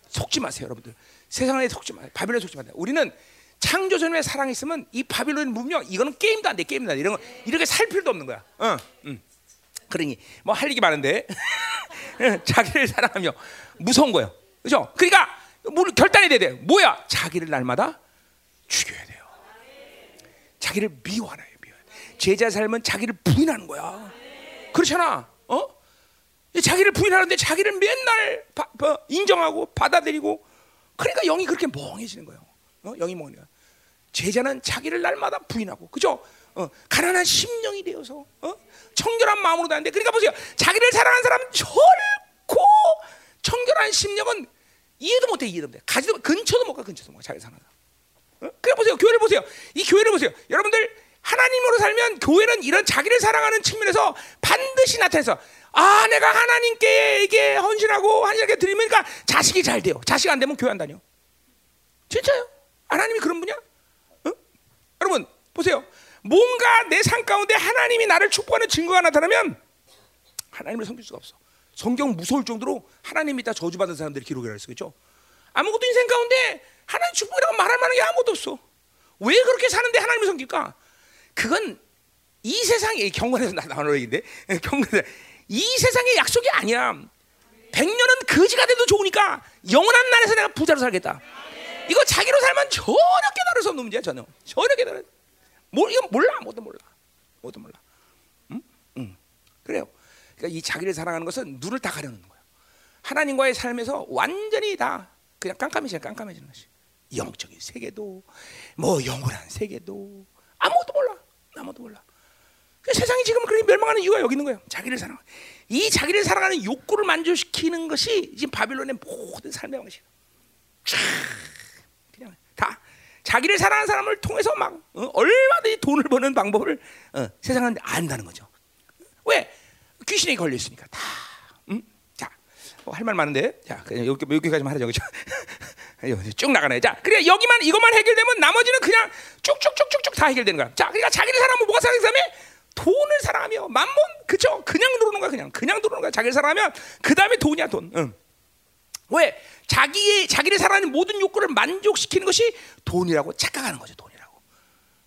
속지 마세요, 여러분들. 세상에 속지 마세요. 바빌론 속지 마세요. 우리는 창조전에 사랑이 있으면 이 바빌론 문명 이거는 게임도 안 돼. 게임도 안 돼. 이런 거 이렇게 살 필요도 없는 거야. 어, 음. 그러니 뭐 할 얘기 많은데 자기를 사랑하며 무서운 거예요. 그렇죠? 그러니까 뭐 결단이 돼야 돼. 뭐야? 자기를 날마다 죽여야 돼요. 자기를 미워하나요, 미워. 제자 삶은 자기를 부인하는 거야. 그렇잖아. 어? 자기를 부인하는데 자기를 맨날 바, 바, 인정하고 받아들이고 그러니까 영이 그렇게 멍해지는 거예요. 어? 영이 멍해. 제자는 자기를 날마다 부인하고 그죠? 어, 가난한 심령이 되어서 어? 청결한 마음으로 다는데 그러니까 보세요. 자기를 사랑하는 사람은 결코 청결한 심령은 이해도 못해 이해도 못해. 가지도 근처도 못가 근처도 못 가. 자기 사랑하는 어? 그래 보세요. 교회를 보세요. 이 교회를 보세요. 여러분들 하나님으로 살면 교회는 이런 자기를 사랑하는 측면에서 반드시 나타내서 아 내가 하나님께 이게 헌신하고 하나님께 드리면 그러니까 자식이 잘 돼요. 자식 안 되면 교회 안 다녀. 진짜요? 하나님이 그런 분이야? 어? 여러분 보세요. 뭔가 내 삶 가운데 하나님이 나를 축복하는 증거가 나타나면 하나님을 섬길 수가 없어. 성경 무서울 정도로 하나님이 다 저주받은 사람들이 기록이라 했어. 그죠? 아무것도 인생 가운데 하나님 축복이라고 말할 만한 게 아무것도 없어. 왜 그렇게 사는데 하나님을 섬길까? 그건 이 세상의 경건에서 나오는 얘기인데 경건에서 이 세상의 약속이 아니야. 백년은 거지가 돼도 좋으니까 영원한 날에서 내가 부자로 살겠다. 이거 자기로 살면 전혀 깨달을 수 없는 문제야 전혀. 전혀 깨달을. 뭐 이거 몰라 뭐도 몰라. 뭐도 몰라. 응? 응. 그래요. 그러니까 이 자기를 사랑하는 것은 눈을 다 가려는 거야. 하나님과의 삶에서 완전히 다 그냥 깜깜해지는 깜깜해지는 것이. 영적인 세계도 뭐 영원한 세계도 아무것도 몰라. 아무것도 몰라. 그 세상이 지금 그렇게 멸망하는 이유가 여기 있는 거예요. 자기를 사랑. 이 자기를 사랑하는 욕구를 만족시키는 것이 지금 바빌론의 모든 삶의 방식. 그냥 다 자기를 사랑하는 사람을 통해서 막 어, 얼마든지 돈을 버는 방법을 어, 세상은 안다는 거죠. 왜? 귀신에 걸려 있으니까 다. 음? 자, 뭐 할말 많은데, 자, 그냥 여기 여기까지만 하죠, 그죠? 쭉 나가네. 자, 그래 여기만 이것만 해결되면 나머지는 그냥 쭉쭉쭉쭉쭉 다 해결되는 거야. 자, 그러니까 자기를 사랑하면 뭐가 사랑하면 돈을 사랑하며 만몬 그쵸? 그냥 들어오는 거야 그냥 그냥 들어오는 거야 자기를 사랑하면 그 다음에 돈이야 돈. 응. 왜 자기의 자기를 사랑하는 모든 욕구를 만족시키는 것이 돈이라고 착각하는 거죠 돈이라고.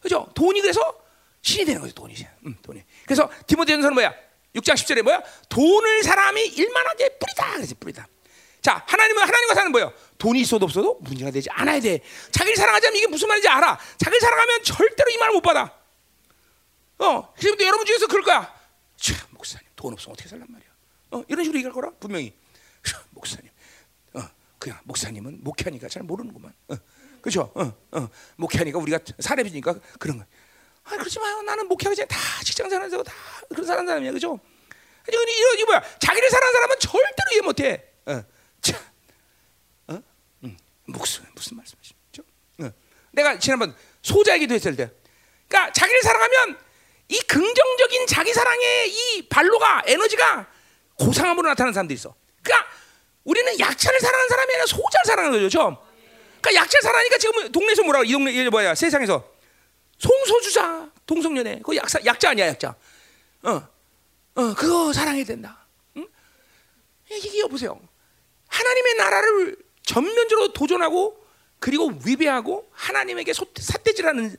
그죠? 돈이 그래서 신이 되는 거죠 돈이. 응, 돈이. 그래서 디모데전서는 뭐야? 6장 10절에 뭐야? 돈을 사람이 일만하게 뿌리다 그래서 뿌리다. 자, 하나님은 하나님과 사는 뭐예요? 돈이 있어도 없어도 문제가 되지 않아야 돼. 자기를 사랑하자면 이게 무슨 말인지 알아. 자기를 사랑하면 절대로 이 말을 못 받아. 어, 지금도 여러분 중에서 그럴 거야. 참, 목사님, 돈 없으면 어떻게 살란 말이야. 어, 이런 식으로 얘기할 거라, 분명히. 목사님, 어, 그냥 목사님은 목회하니까 잘 모르는구만. 어, 그렇죠? 어, 어. 목회하니까 우리가 사례비니까 그런 거. 아 그렇지 마요. 나는 목회하기 전에 다 직장 생활하고 다 그런 사는 사람이야, 그죠? 이거 이거 뭐야? 자기를 사는 사람은 절대로 이해 못해. 어, 참, 어, 음. 무슨 무슨 말씀이시죠? 어. 내가 지난번 소자에게도 했을 때, 그러니까 자기를 사랑하면 이 긍정적인 자기 사랑의 이 발로가 에너지가 고상함으로 나타나는 사람들이 있어. 그러니까 우리는 약자를 사랑하는 사람이 아니라 소자를 사랑하는 거죠. 좀. 그러니까 약자를 사랑하니까 지금 동네에서 뭐라고 이 동네 이 뭐야 세상에서 송소주자 동성연애 그 약사 약자 아니야 약자. 어, 어 그거 사랑해야 된다. 응? 이게 보세요. 하나님의 나라를 전면적으로 도전하고 그리고 위배하고 하나님에게 삿대질하는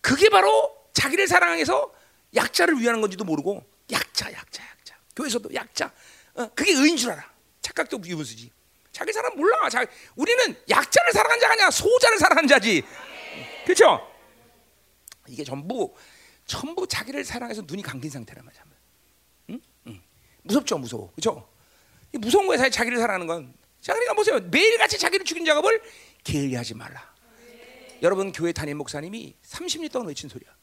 그게 바로 자기를 사랑해서 약자를 위하는 건지도 모르고 약자, 약자, 약자. 교회에서도 약자. 어, 그게 의인 줄 알아. 착각도 유분수지. 자기 사람 몰라. 자, 우리는 약자를 사랑한 자가 아니라 소자를 사랑한 자지. 그렇죠? 이게 전부 전부 자기를 사랑해서 눈이 감긴 상태란 말이야. 응? 응. 무섭죠, 무서워. 그렇죠? 무서운 거야, 자기를 사랑하는 건. 자, 그러니까 보세요. 매일같이 자기를 죽인 작업을 게을리하지 말라. 여러분 교회 담임 목사님이 30년 동안 외친 소리야.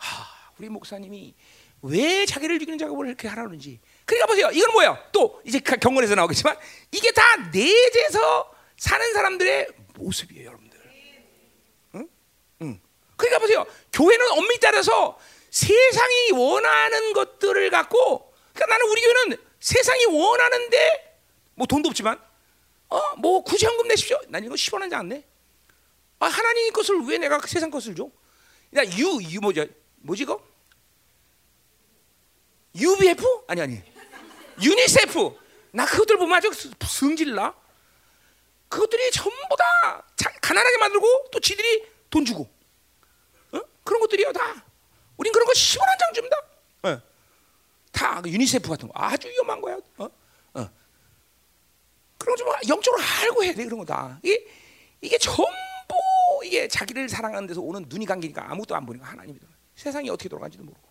하, 우리 목사님이 왜 자기를 죽이는 작업을 이렇게 하라는지. 그러니까 보세요. 이건 뭐예요? 또 이제 경건에서 나오겠지만 이게 다 내재서 사는 사람들의 모습이에요, 여러분들. 응? 응. 그러니까 보세요. 교회는 엄밀히 따라서 세상이 원하는 것들을 갖고 그러니까 나는 우리 교회는 세상이 원하는데 뭐 돈도 없지만 어, 뭐 굳이 현금 내십시오. 난 이거 10원 한 장 안 내. 아, 하나님 것을 왜 내가 세상 것을 줘? 야, 유, 유 뭐죠? 뭐지 이거? UBF? 아니 아니. 유니세프. 나 그것들 보면 아주 성질나. 그것들이 전부 다 가난하게 만들고 또 지들이 돈 주고. 어? 그런 것들이요 다. 우린 그런 거 10원 한 장 줍니다. 어. 다그 유니세프 같은 거 아주 위험한 거야. 어? 어. 그런 거 좀 영적으로 알고 해야 돼 그런 거 다. 이게 이게 전부 이게 자기를 사랑하는 데서 오는 눈이 감기니까 아무것도 안 보니까 하나님이 세상이 어떻게 돌아가는지도 모르고.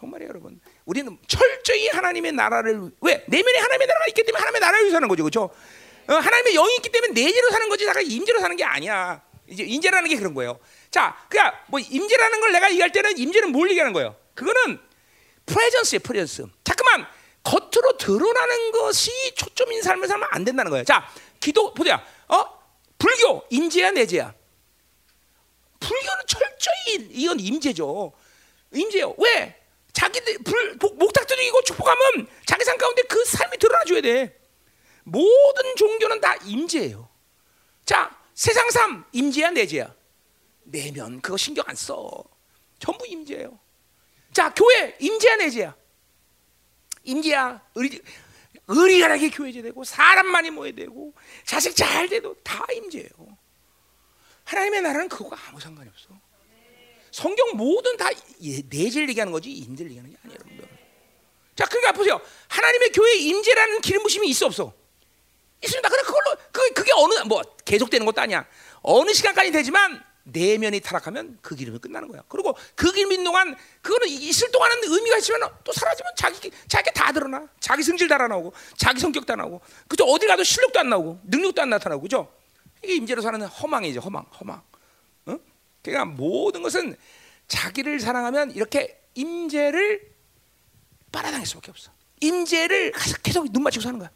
정말이에요, 여러분. 우리는 철저히 하나님의 나라를 왜 내면에 하나님의 나라가 있기 때문에 하나님의 나라를 사는 거죠, 그렇죠? 어, 하나님의 영이 있기 때문에 내재로 사는 거지, 내가 임재로 사는 게 아니야. 이제 임재라는 게 그런 거예요. 자, 그러니까 뭐 임재라는 걸 내가 얘기할 때는 임재는 뭘 얘기하는 거예요? 그거는 프레전스예요, 프레전스. 잠깐만 겉으로 드러나는 것이 초점인 삶을 살면 안 된다는 거예요. 자, 기도 보자. 어, 불교 임재야 내재야. 불교는 철저히 이건 임재죠. 임재요. 왜? 자기들 불, 목탁 들이고 축복하면 자기 삶 가운데 그 삶이 드러나 줘야 돼. 모든 종교는 다 임재예요. 자, 세상 삶 임재야 내재야. 내면 그거 신경 안 써. 전부 임재예요. 자, 교회 임재야 내재야. 임재야 의리 의리가하게 교회제 되고 사람 많이 모여야 되고 자식 잘 돼도 다 임재예요. 하나님의 나라는 그거가 아무 상관이 없어. 성경 모든 다 내질 얘기하는 거지 임재를 얘기하는 게 아니에요, 여러분들. 자, 그러니까 보세요. 하나님의 교회 임재라는 기름 부심이 있어 없어? 있습니다. 그래 그걸로 그 그게 어느 뭐 계속되는 것도 아니야. 어느 시간까지 되지만 내면이 타락하면 그 기름이 끝나는 거야. 그리고 그 기름 있는 동안 그거는 있을 동안은 의미가 있지만 또 사라지면 자기 자기 다 드러나. 자기 성질 다 나오고 자기 성격 다 나오고 그죠 어디 가도 실력도 안 나오고 능력도 안 나타나고 그죠? 이게 임재로 사는 허망이죠. 허망, 허망. 그러니까 모든 것은 자기를 사랑하면 이렇게 임재를 빨아당길 수밖에 없어. 임재를 계속 눈 맞추고 사는 거야.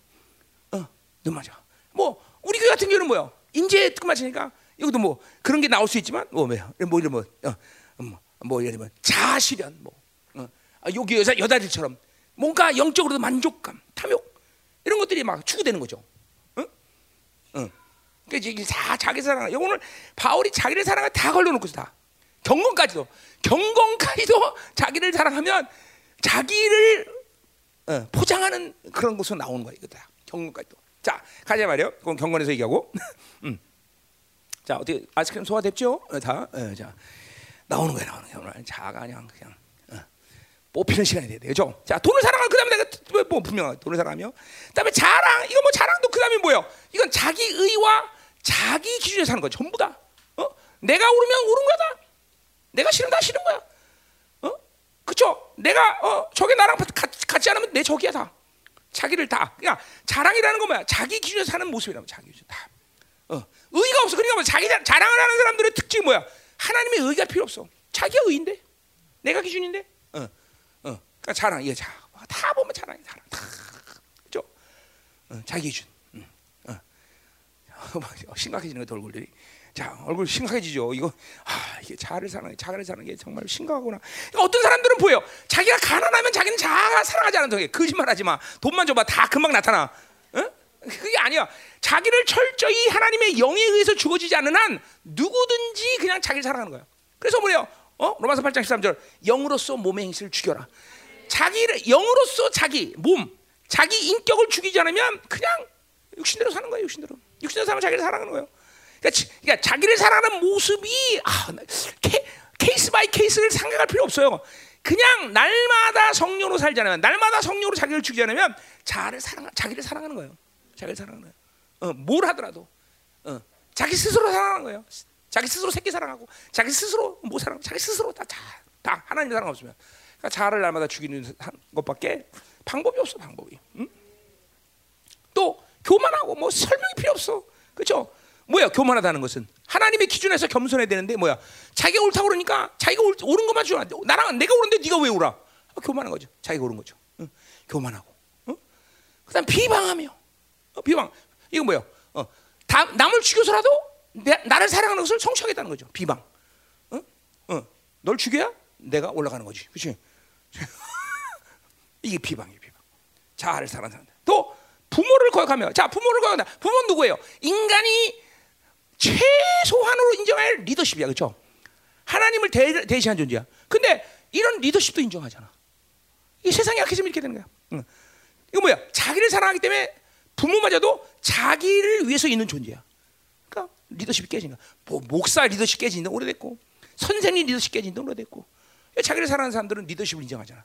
어, 눈 맞아. 뭐 우리 교회 같은 경우는 뭐요? 임재 듣고 맞으니까 이것도 뭐 그런 게 나올 수 있지만 뭐 뭐야? 뭐 이런 뭐, 어, 뭐, 뭐 예를 들면 자아실현 뭐 어, 아, 여기 여자 여자들처럼 뭔가 영적으로도 만족감, 탐욕 이런 것들이 막 추구되는 거죠. 응? 응. 이게 다 자기 사랑. 오늘 바울이 자기를 사랑을 다 걸려놓고서 다 경건까지도 경건까지도 자기를 사랑하면 자기를 어, 포장하는 그런 곳으로 나오는 거야 이거다. 경건까지도. 자 가자 말이요. 그건 경건에서 얘기하고. 음. 자 어떻게 아이스크림 소화됐죠? 어, 다. 어, 자 나오는 거야 나오는 거야 오늘 자가 그냥 그냥 어, 뽑히는 시간이 돼야 되죠. 자 돈을 사랑하고 그다음에 내가 뭐, 뭐 분명하게 돈을 사랑하며 그다음에 자랑 이거 뭐 자랑도 그다음에 뭐예요? 이건 자기 의와 자기 기준에 사는 거야 전부 다. 어? 내가 오르면 오른 거다. 내가 싫으면 다 싫은 거야. 어? 그쵸? 내가 어, 저게 나랑 같, 같지 않으면 내 적이야 다. 자기를 다. 그러니까 자랑이라는 건 뭐야? 자기 기준에 사는 모습이라고 자기 기준 다. 어, 의가 없어. 그러니까 뭐 자기 자- 자랑을 하는 사람들의 특징이 뭐야? 하나님의 의가 필요 없어. 자기가 의인데, 내가 기준인데, 어, 어. 그러니까 자랑, 이게 자, 다 보면 자랑이 자랑, 다, 그죠? 어, 자기 기준. 막 심각해지는 거 얼굴들이. 자, 얼굴 심각해지죠. 이거 아, 이게 자를 사랑, 자를 사는 게 정말 심각하구나. 그러니까 어떤 사람들은 보여. 자기가 가난하면 자기는 자가 사랑하지 않는 게 거짓말하지 마. 돈만 줘봐 다 금방 나타나. 어? 그게 아니야. 자기를 철저히 하나님의 영에 의해서 주어지지 않는 한 누구든지 그냥 자기를 사랑하는 거야. 그래서 뭐래요? 어? 로마서 8장 13절 영으로서 몸의 행실을 죽여라. 자기를 영으로서 자기 몸, 자기 인격을 죽이지 않으면 그냥 육신대로 사는 거예요. 육신대로. 육신대로 살면 자기를 사랑하는 거예요. 그러니까, 지- 그러니까 자기를 사랑하는 모습이 아, 나- 케, case by case를 생각할 필요 없어요. 그냥 날마다 성령으로 않으면 날마다 성령으로 자기를 죽이지 않으면 자를 사랑 자기를 사랑하는 거예요. 자기를 사랑하는 거예요. 어, 뭘 하더라도 어, 자기 스스로 사랑하는 거예요. 자기 스스로 새끼 사랑하고 자기 스스로 뭐 사랑 자기 스스로 다, 다, 다 하나님 사랑 없으면 그러니까 자를 날마다 죽이는 한 것밖에 방법이 없어 방법이. 응? 또 교만하고 뭐 설명이 필요 없어. 그렇죠? 뭐야 교만하다는 것은? 하나님의 기준에서 겸손해야 되는데 뭐야? 자기가 옳다고 그러니까 자기가 옳, 옳은 것만 주라 나랑 내가 옳은데 네가 왜 옳아? 어, 교만한 거죠. 자기가 옳은 거죠. 응? 교만하고. 어? 그다음 비방하며. 어, 비방. 이거 뭐야 어, 다, 남을 죽여서라도 내, 나를 사랑하는 것을 성취하겠다는 거죠. 비방. 어? 어, 널 죽여야 내가 올라가는 거지. 그렇지 이게 비방이에요 비방. 자아를 사랑하는 사람들. 또 부모를 거역하며 자 부모를 거역한다. 부모는 누구예요? 인간이 최소한으로 인정할 리더십이야 그렇죠 하나님을 대, 대시한 존재야. 근데 이런 리더십도 인정하잖아. 이 세상이 약해지면 이렇게 되는 거야. 응. 이거 뭐야? 자기를 사랑하기 때문에 부모마저도 자기를 위해서 있는 존재야. 그러니까 리더십이 깨진 거야. 뭐, 목사 리더십 깨진 지 오래됐고 선생님 리더십 깨진 지 오래됐고 자기를 사랑하는 사람들은 리더십을 인정하잖아.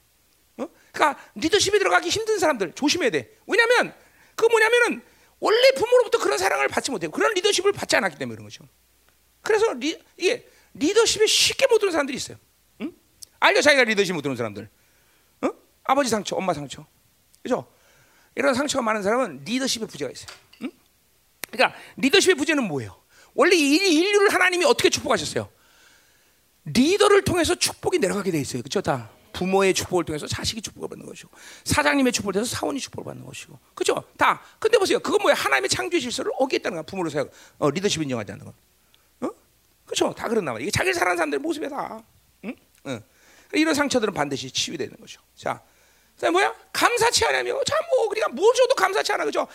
어? 그러니까 리더십에 들어가기 힘든 사람들 조심해야 돼. 왜냐하면 그 뭐냐면은 원래 부모로부터 그런 사랑을 받지 못해요. 그런 리더십을 받지 않았기 때문에 그런 거죠. 그래서 리, 이게 리더십에 쉽게 못 들은 사람들이 있어요. 응? 알죠? 자기가 리더십 못 들은 사람들. 어? 아버지 상처, 엄마 상처, 그죠? 이런 상처가 많은 사람은 리더십의 부재가 있어요. 응? 그러니까 리더십의 부재는 뭐예요? 원래 이 인류를 하나님이 어떻게 축복하셨어요? 리더를 통해서 축복이 내려가게 돼 있어요. 그렇죠? 다 부모의 축복을 통해서 자식이 축복을 받는 것이고 사장님의 축복을 통해서 사원이 축복을 받는 것이고 그렇죠? 다. 근데 보세요. 그건 뭐야? 하나님의 창조의 질서를 어기했다는 거야. 부모로 서 어, 리더십 인정하지 않는 건. 어? 그렇죠? 다 그런단 말이야. 이게 자기를 사랑하는 사람들의 모습이야 다. 응? 응. 이런 상처들은 반드시 치유되는 거죠. 자, 뭐야? 감사치 않으며 참뭐 그러니까 뭘 줘도 감사치 않아 그죠?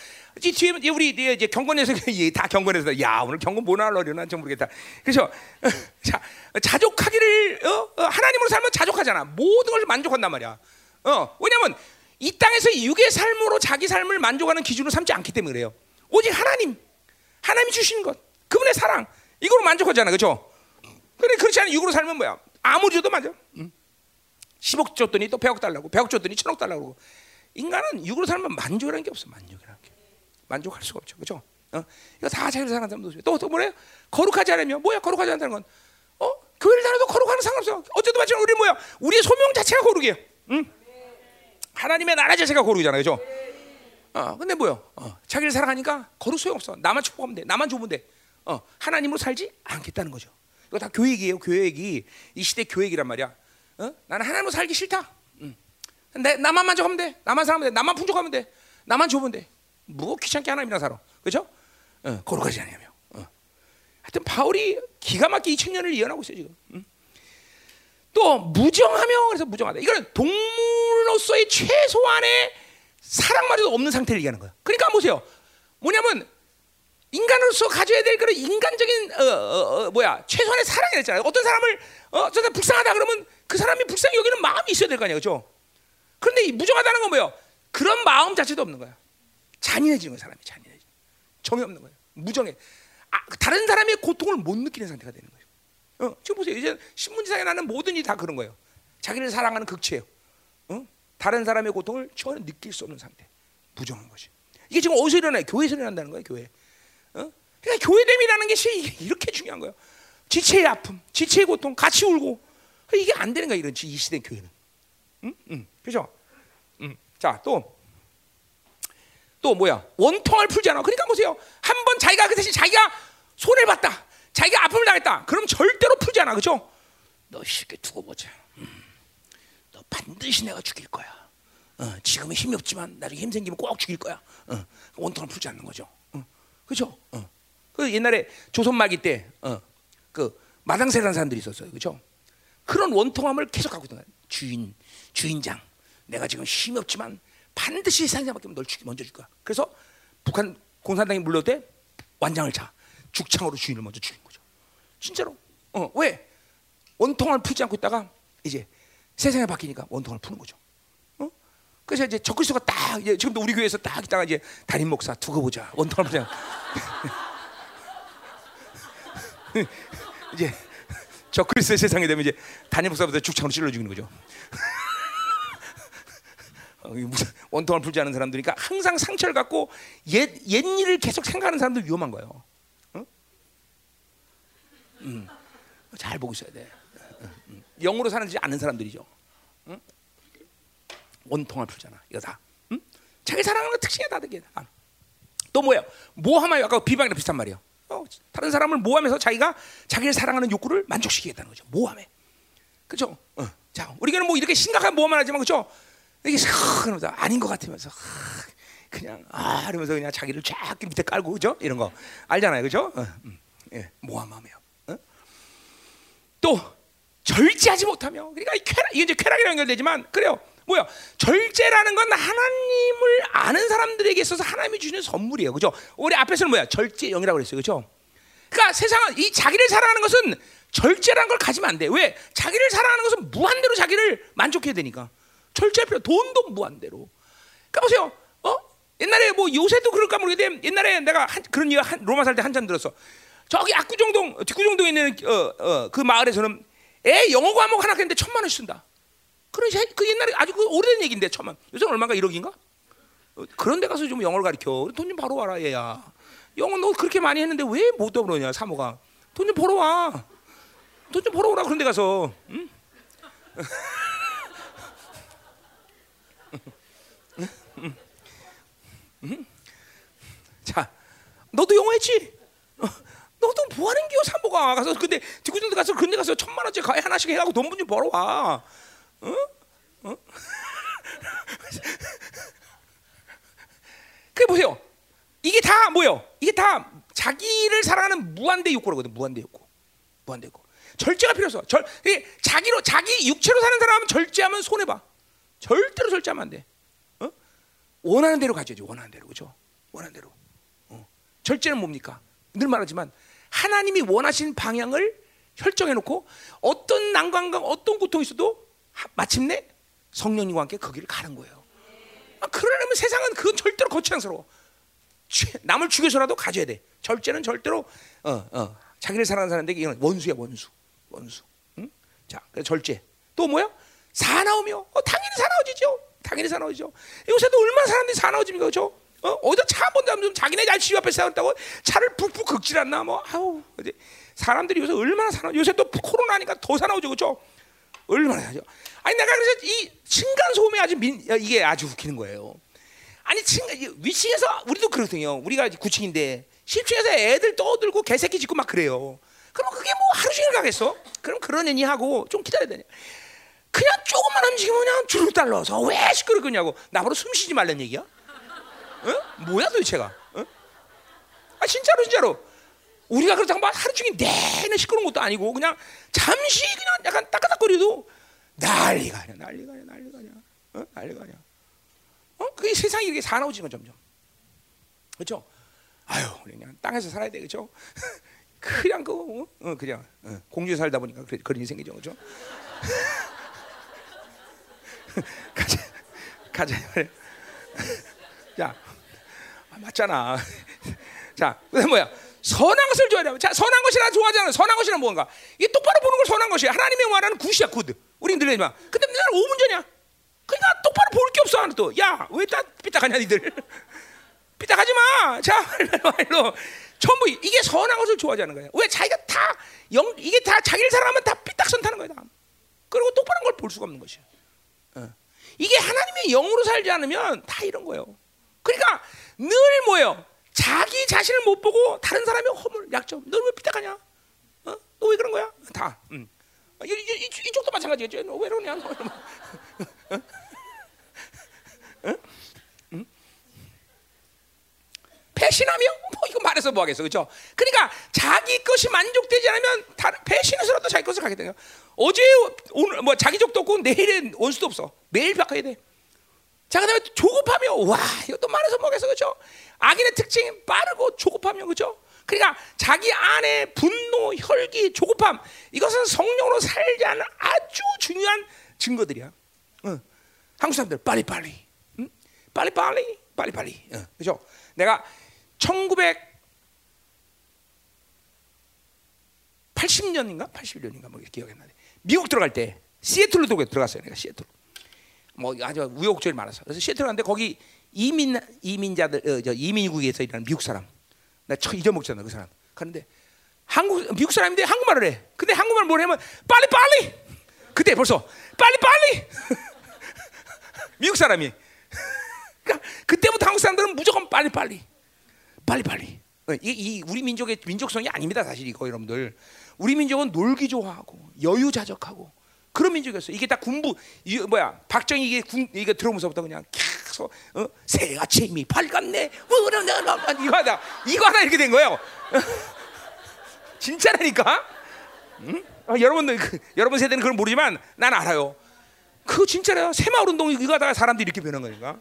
이 뒤에 우리 이제 경건에서 다 경건에서 야 오늘 경건 뭐 나려나 좀 모르겠다. 그죠? 자 자족하기를 어? 어, 하나님으로 살면 자족하잖아. 모든 걸 만족한단 말이야. 어 왜냐면 이 땅에서 육의 삶으로 자기 삶을 만족하는 기준으로 삼지 않기 때문에 그래요. 오직 하나님, 하나님이 주신 것, 그분의 사랑 이거로 만족하잖아, 그죠? 근데 그렇지 않은 육으로 살면 뭐야? 아무리 줘도 맞아. 응? 10억 줬더니 또 100억 달라고 100억 줬더니 1000억 달라고 인간은 육으로 살면 만족이라는 게 없어 만족이라는 게. 만족할 수가 없죠. 그죠? 어? 이거 다 자기를 사랑하는 사람 모습이야 또, 또 뭐래요? 거룩하지 않으면 뭐야 거룩하지 않다는 건? 어? 교회를 다녀도 거룩하는 상관없어. 어쨌든 마찬가지로 우리 뭐야? 우리의 소명 자체가 거룩이에요. 응? 하나님의 나라 자체가 거룩이잖아요. 그죠? 어, 근데 뭐요 어, 자기를 사랑하니까 거룩 소용없어. 나만 축복하면 돼. 나만 좋으면 돼. 어, 하나님으로 살지 않겠다는 거죠. 이거 다 교획이에요 교획이 이 시대 교획이란 말이야 어? 나는 하나님으로 살기 싫다. 응. 내, 나만 만족하면 돼. 나만 사랑하면 돼. 나만 풍족하면 돼. 나만 좁으면 돼. 뭐 귀찮게 하나님이랑 살아. 그렇죠? 어, 거룩하지 않으며. 어. 하여튼 바울이 기가 막히게 2000년을 예언하고 있어요 지금. 응? 또 무정하며 그래서 무정하다. 이거는 동물로서의 최소한의 사랑마저도 없는 상태를 얘기하는 거야. 그러니까 보세요. 뭐냐면 인간으로서 가져야 될 그런 인간적인 어, 어, 어, 뭐야 최소한의 사랑이 됐잖아요. 어떤 사람을 어, 저 사람 불쌍하다 그러면 그 사람이 불쌍히 여기는 마음이 있어야 될 거 아니야, 그렇죠? 그런데 이 무정하다는 건 뭐예요? 그런 마음 자체도 없는 거야. 잔인해지는 거야, 사람이 잔인해지. 정이 없는 거야. 무정해. 아, 다른 사람의 고통을 못 느끼는 상태가 되는 거예요. 어, 지금 보세요. 이제 신문지상에 나는 모든 일이 다 그런 거예요. 자기를 사랑하는 극치예요. 어? 다른 사람의 고통을 전혀 느낄 수 없는 상태. 무정한 것이. 이게 지금 어디서 일어나요? 교회에서 일어난다는 거예요, 교회. 어? 그러니까 교회됨이라는 것이 이렇게 중요한 거예요. 지체의 아픔, 지체의 고통, 같이 울고 이게 안 되는 거야 이런 이 시대 교회는. 응? 응. 그죠? 응. 자, 또. 또 뭐야? 원통을 풀지 않아. 그러니까 보세요. 한 번 자기가 그 대신 자기가 손해 봤다. 자기가 아픔을 당했다. 그럼 절대로 풀지 않아, 그렇죠? 너 쉽게 두고 보자. 음. 너 반드시 내가 죽일 거야. 어, 지금은 힘이 없지만 나중에 힘 생기면 꼭 죽일 거야. 어, 원통을 풀지 않는 거죠. 어, 그렇죠? 어. 그 옛날에 조선 말기 때, 어, 그 마당새라는 사람들이 있었어요, 그렇죠? 그런 원통함을 계속 갖고 있던 거야. 주인, 주인장, 내가 지금 힘이 없지만 반드시 세상에 맡기면 널 죽이 먼저 줄 거야. 그래서 북한 공산당이 물러올 때 완장을 차, 죽창으로 주인을 먼저 죽인 거죠. 진짜로. 어, 왜? 원통을 풀지 않고 있다가 이제 세상에 바뀌니까 원통을 푸는 거죠. 어? 그래서 이제 적그리스도가 딱 이제 지금도 우리 교회에서 딱 있다가 이제 담임 목사 두고 보자 원통을 풀자. 이제 적그리스도의 세상이 되면 이제 담임 목사부터 죽창으로 찔러 죽이는 거죠. 어, 원통을 풀지 않은 사람들이니까 항상 상처를 갖고 옛, 옛 일을 계속 생각하는 사람들 위험한 거예요. 어? 음, 잘 보고 있어야 돼. 음, 영으로 사는지 않는 사람들이죠. 응? 원통을 풀잖아. 이거 다. 응? 자기 사랑하는 특징이 다 되게. 아. 또 뭐야? 모함하여 아까 비방이랑 비슷한 말이야. 어, 다른 사람을 모함해서 자기가 자기를 사랑하는 욕구를 만족시키겠다는 거죠. 모함해. 그렇죠? 어. 자, 우리가 뭐 이렇게 심각한 모함을 하지만 그렇죠? 이게 그러면서 아닌 것 같으면서 하, 그냥 아 이러면서 그냥 자기를 쫙 밑에 깔고 그죠? 이런 거 알잖아요, 그죠? 어, 음, 예, 모함하며 어? 또 절제하지 못하며 그러니까 이 쾌락 이게 이제 쾌락이랑 연결되지만 그래요. 뭐야? 절제라는 건 하나님을 아는 사람들에게 있어서 하나님이 주시는 선물이에요, 그죠? 우리 앞에서는 뭐야? 절제 영이라고 그랬어요, 그죠? 그러니까 세상은 이 자기를 사랑하는 것은 절제라는 걸 가지면 안 돼. 왜? 자기를 사랑하는 것은 무한대로 자기를 만족해야 되니까. 절제할 필요 돈도 무한대로. 그러니까 보세요. 어? 옛날에 뭐 요새도 그럴까 모르겠는데 옛날에 내가 한, 그런 이유 한, 로마 살 때 한 잔 들었어. 저기 압구정동 뒷구정동에 있는 어, 어, 그 마을에서는 애 영어 과목 하나 했는데 천만 원씩 쓴다. 그런 그 옛날에 아주 그 오래된 얘기인데 천만. 요새 얼마가 1억인가? 어, 그런 데 가서 좀 영어를 가르쳐. 돈좀 벌어 와라 얘야. 영어 너 그렇게 많이 했는데 왜못 얻으냐 사모가. 돈 좀 벌어 와. 돈 좀 벌어 오라 그런 데 가서. 응? 자, 너도 영어 했지? 어, 너도 뭐 하는 기요 산모가 가서 근데 뒷구정도 가서 근데 가서 천만 원짜리 가위 하나씩 해갖고 돈 좀 벌어 와. 어? 어? 그 보세요. 이게 다 뭐요? 이게 다 자기를 사랑하는 무한대 욕구라거든. 무한대 욕구. 무한대 욕구. 절제가 필요 없어. 절, 자기로 자기 육체로 사는 사람은 절제하면 손해 봐. 절대로 절제하면 안 돼. 어? 원하는 대로 가져야지. 원하는 대로 그죠? 원하는 대로. 어. 절제는 뭡니까? 늘 말하지만 하나님이 원하신 방향을 설정해 놓고 어떤 난관과 어떤 고통이 있어도 마침내 성령님과 함께 거기를 가는 거예요. 아, 그러려면 세상은 그건 절대로 거창스러워. 남을 죽여서라도 가져야 돼. 절제는 절대로 어, 어, 자기를 사랑하는 사람에게 이건 원수야 원수, 원수. 응? 자, 절제. 또 뭐야? 사나우며 어, 당연히 사나워지죠. 당연히 사나워지죠. 요새도 얼마나 사람들이 사나워집니까, 그렇죠? 어? 어디서 차한 번 잡으면 자기네 잘 지휘 앞에 세웠다고 차를 푹푹 긁질 않나 뭐 아우 사람들이 요새 얼마나 사나 요새 또 코로나니까 더 사나워져 그렇죠? 얼마나 하죠? 아니 내가 그래서 이 층간 소음이 아주 민, 이게 아주 웃기는 거예요. 아니 층간 위층에서 우리도 그렇거든요. 우리가 9층인데 10층에서 애들 떠들고 개새끼 짓고 막 그래요. 그럼 그게 뭐 하루 종일 가겠어? 그럼 그런 애니 하고 좀 기다려야 되냐? 그냥 조금만 움직이면 그냥 주룩 달라서 왜 시끄럽냐고 나보고 숨 쉬지 말란 얘기야? 어? 뭐야 도대체가? 어? 아 진짜로 진짜로 우리가 그렇다고 막 하루 종일 내내 시끄러운 것도 아니고 그냥 잠시 그냥 약간 따까닥거리도 난리가 아니야 난리가 아니야 난리가 아니야 어? 난리가 아니야 어? 그게 세상이 이렇게 사나워지는 점점 그렇죠? 아유 그냥 땅에서 살아야 돼 그렇죠? 그냥 그 어? 어, 그냥 어. 공주에 살다 보니까 그래, 그런 생기죠 그렇죠? 가자 가자 자 아, 맞잖아 자 그다음 뭐야 선한 것을 좋아하냐 자 선한 것이라 좋아하잖아 선한 것이란 뭔가? 이게 똑바로 보는 걸 선한 것이야 하나님의 말하는 굿이야 굿. 우린 들리지만. 근데 내가 5분 전이야. 그러니까 똑바로 볼 게 없어 하나 또 야 왜 다 삐딱하냐 니들? 삐딱하지 마 자 말로 전부 이게 선한 것을 좋아하자는 거야 왜? 자기가 다 영, 이게 다 자기를 사랑하면 다 삐딱선 타는 거야 다. 그리고 똑바른 걸 볼 수가 없는 것이야 어. 이게 하나님의 영으로 살지 않으면 다 이런 거예요. 그러니까 늘 뭐예요? 자기 자신을 못 보고 다른 사람의 허물, 약점, 너는 왜 삐딱하냐? 어? 너 왜 그런 거야? 다. 음. 이, 이, 이, 이쪽도 마찬가지겠죠. 너왜 그러냐? 너, 어? 어? 음? 배신하며 뭐 이거 말해서 뭐 하겠어, 그렇죠? 그러니까 자기 것이 만족되지 않으면 다른 배신해서라도 자기 것을 가게 돼요. 어제 오늘 뭐 자기족도 없고 내일은 원수도 없어. 매일 바꿔야 돼. 자, 그 다음에 조급하며 와 이것도 말해서 뭐겠어, 그렇죠? 악인의 특징이 빠르고 조급하며 그렇죠? 그러니까 자기 안에 분노, 혈기, 조급함 이것은 성령으로 살지 않는 아주 중요한 증거들이야. 응. 한국 사람들 빨리 빨리, 응? 빨리 빨리, 빨리 빨리, 응. 그렇죠? 내가 1980년인가 81년인가 뭐 기억이 안 나네. 미국 들어갈 때 시애틀로 들어갔어요. 내가 시애틀. 뭐 아주 우여곡절이 많아서. 그래서 시애틀 갔는데 거기 이민 이민자들 어, 저 이민국에서 일하는 미국 사람. 나처 잊어먹잖아 그 사람. 가는데 한국 미국 사람인데 한국말을 해. 근데 한국말 뭘 하면 빨리 빨리! 그때 벌써 빨리 빨리! 미국 사람이. 그러니까 그때부터 한국 사람들은 무조건 빨리 빨리. 빨리 빨리. 어, 이, 이 우리 민족의 민족성이 아닙니다 사실 이거 여러분들. 우리 민족은 놀기 좋아하고 여유자적하고 그런 민족이었어. 이게 다 군부 이 뭐야 박정희 이게 군 이게 들어오면서부터 그냥 계속 어? 새같이 이미 밝았네. 이거 하다 이거 하다 이렇게 된 거예요. 진짜라니까. 응? 아, 여러분들 그, 여러분 세대는 그걸 모르지만 난 알아요. 그거 진짜래요. 새마을 운동 이거 하다가 사람들이 이렇게 변한 거니까.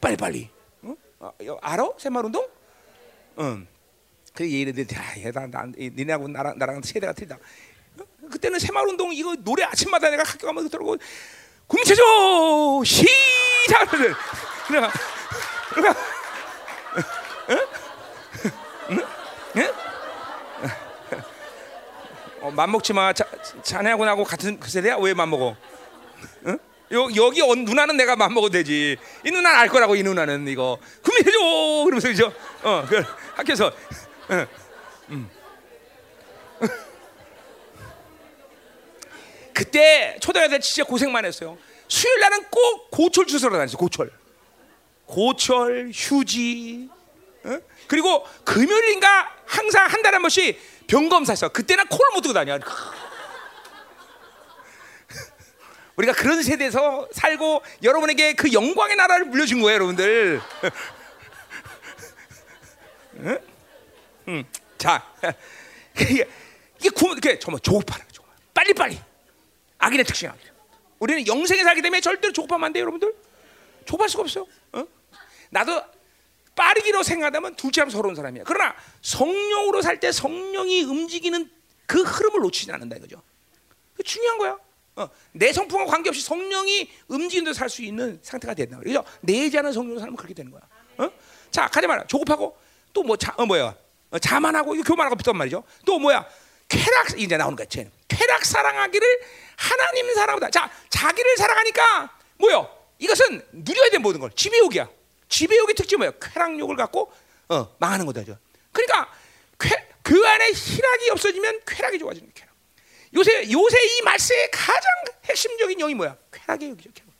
빨리 빨리. 어? 아, 알아? 새마을 운동? 응. 그 얘네들 야, 나, 니네하고 나랑 나랑 세대가 틀리다. 그때는 새마을 운동 이거 노래 아침마다 내가 학교 가면 들어고 국민체조 시작 그래 그래 어, 맘먹지 마. 자, 자네하고 나하고 같은 그 세대야? 왜 맘먹어? 응? 여, 여기 온 누나는 내가 맘먹어도 되지. 이 누나는 알 거라고 이 누나는 이거. 구매해줘! 그러면서 그죠? 어, 그 학교에서. 응. 음. 그때 초등학생 진짜 고생만 했어요. 수요일 날은 꼭 고철 주소로 다녔어요. 고철. 고철, 휴지. 어? 그리고 금요일인가 항상 한 달에 한 번씩 병검사 했어. 그때는 콜못 들고 다녀. 우리가 그런 세대에서 살고 여러분에게 그 영광의 나라를 물려준 거예요, 여러분들. 응? 응. 자, 이게 이게 구, 이게 정말 조급하는 거죠. 빨리 빨리. 악인의 특징이야. 우리는 영생에 살기 때문에 절대로 조급하면 안 돼요, 여러분들. 조급할 수가 없어요. 어? 나도 빠르기로 생각하면 둘째하면 서러운 사람이야. 그러나 성령으로 살 때 성령이 움직이는 그 흐름을 놓치지 않는다 이거죠. 그 중요한 거야. 어, 내 성품과 관계없이 성령이 움직이는 데살 수 있는 상태가 된다. 그죠? 내지 않은 성령으로 살면 그렇게 되는 거야. 어? 자, 가지 마라. 조급하고 또 뭐 자, 어, 뭐야? 어, 자만하고 이거 교만하고 비슷한 말이죠. 또 뭐야? 쾌락 이제 나오는 거야. 쟤는 쾌락 사랑하기를 하나님 사랑보다 자 자기를 사랑하니까 뭐요? 이것은 누려야 돼 모든 걸 지배욕이야. 지배욕의 특징이 뭐야? 쾌락욕을 갖고 어, 망하는 거다. 그러니까 쾌, 그 안에 희락이 없어지면 쾌락이 좋아지는. 쾌락. 요새 요새 이 말세의 가장 핵심적인 영이 뭐야? 쾌락의 영이죠. 쾌락.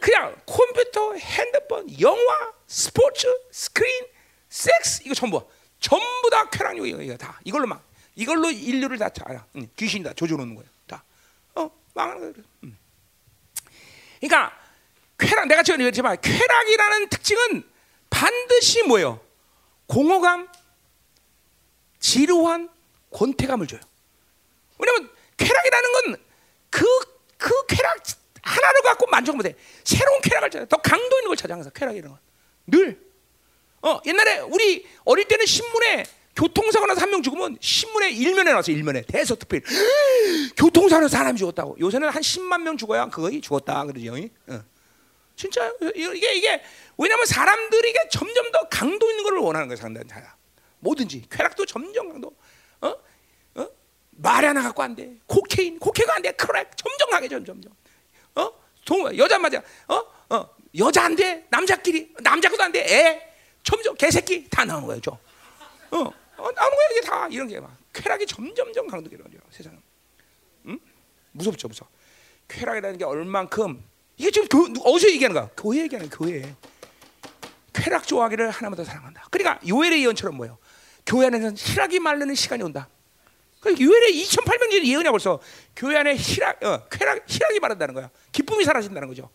그냥 컴퓨터, 핸드폰, 영화, 스포츠, 스크린, 섹스 이거 전부 전부 다 쾌락욕이야. 이거 다 이걸로 막 이걸로 인류를 다 알아. 응, 귀신이 다 조져놓는. 다. 어, 망하는. 응. 그러니까 쾌락 내가 지금 얘기했지만 쾌락이라는 특징은 반드시 뭐예요? 공허감, 지루한 권태감을 줘요. 왜냐면 쾌락이라는 건그그 쾌락 하나를 갖고 만족 못해. 새로운 쾌락을 찾아. 더 강도 있는 걸 찾아 항상 쾌락이라는 건. 늘. 어 옛날에 우리 어릴 때는 신문에 교통사고 나서 한 명 죽으면 신문에 일면에 나왔어 일면에. 대서 특필 교통사고 나서 사람이 죽었다고. 요새는 한 10만 명 죽어야 거의 죽었다. 그러죠 어. 진짜 이게 이게 왜냐하면 사람들이 이게 점점 더 강도 있는 걸 원하는 거야 상대 자 뭐든지. 쾌락도 점점 강도. 어? 어? 마리화나 갖고 안돼. Cocaine. Coke가 안돼. Crack 점점 강해 점점 어? 동, 여자 맞아 어? 어? 여자 안돼? 남자끼리. 남자도 안돼? 애? 점점 개새끼. 다 나오는 거예요 어 어, 나오는 거야 이게 다 이런 게 막 쾌락이 점점점 강도게 되죠 세상은. 응? 무섭죠, 무서. 쾌락이라는 게 얼만큼 이게 지금 교, 어디서 얘기하는 거야? 교회 얘기하는 교회. 쾌, 쾌락 좋아하기를 하나님보다 사랑한다. 그러니까 요엘의 예언처럼 뭐예요? 교회 안에서는 희락이 마르는 시간이 온다. 그 요엘의 2,800년 예언이야 벌써 교회 안에 희락, 어, 쾌락, 희락이 마른다는 거야. 기쁨이 사라진다는 거죠.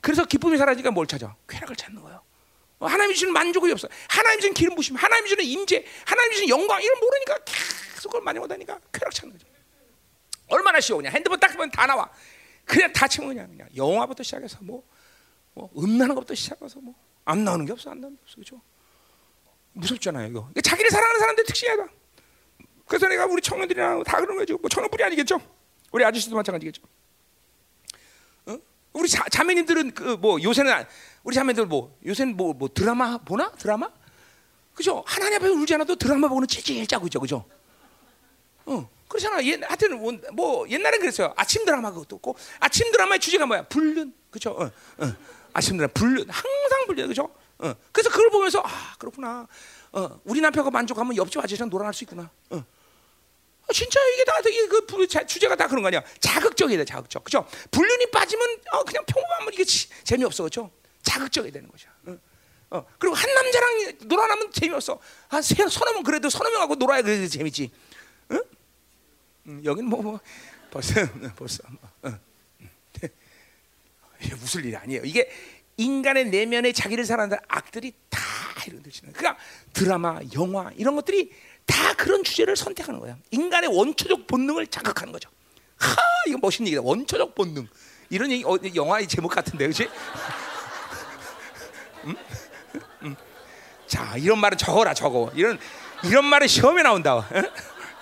그래서 기쁨이 사라지니까 뭘 찾아? 쾌락을 찾는 거예요. 어, 하나님 주시는 만족이 없어. 하나님 주시는 기름 부심, 하나님 주시는 임재, 하나님 주시는 영광 이런 모르니까 계속 그걸 만족하다니까 쾌락 찾는 거죠. 얼마나 쉬워 그냥 핸드폰 딱 보면 다 나와. 그냥 다 치면 그냥 그냥 영화부터 시작해서 뭐, 뭐 음나는 것부터 시작해서 뭐 안 나오는 게 없어 안 나오는 게 없어 그죠? 무섭잖아요 이거. 자기를 사랑하는 사람들 특징이야. 그래서 내가 우리 청년들이랑 다 그런 거죠. 뭐 청년뿐이 아니겠죠. 우리 아저씨도 마찬가지겠죠. 어? 우리 자, 자매님들은 그 뭐 요새는 우리 자매들 뭐 요새는 뭐, 뭐 드라마 보나 드라마? 그죠? 하나님 앞에 울지 않아도 드라마 보고는 찔찔 짜고 있죠, 그죠? 어, 그렇잖아. 옛, 하여튼 뭐 옛날엔 그랬어요. 아침 드라마 그것도 없고 아침 드라마의 주제가 뭐야? 불륜, 그죠? 어, 어. 아침 드라마 불륜 항상 불륜, 그죠? 어. 그래서 그걸 보면서 아 그렇구나. 어, 우리 남편과 만족하면 옆집 아저씨랑 놀아날 수 있구나. 어. 어, 진짜 이게 다 되게 그 주제가 다 그런 거 아니야? 자극적이야, 자극적, 그죠? 불륜이 빠지면 어, 그냥 평범하면 이게 지, 재미없어, 그죠? 자극적이 되는 거죠. 어. 어. 그리고 한 남자랑 놀아나면 재미없어. 아, 서너 명 그래도 서너 명하고 놀아야 그래도 재밌지. 응? 음, 여기는 뭐, 뭐 벌써 벌써 뭐, 어. 웃을 일이 아니에요. 이게 인간의 내면에 자기를 사랑하는 악들이 다 이런 뜻이는. 그러니까 드라마, 영화 이런 것들이 다 그런 주제를 선택하는 거야. 인간의 원초적 본능을 자극하는 거죠. 하, 이거 멋있는 얘기다. 원초적 본능. 이런 얘기 어, 영화의 제목 같은데, 그렇지? 음? 음. 자, 이런 말은 적어라, 적어. 이런 이런 말은 시험에 나온다.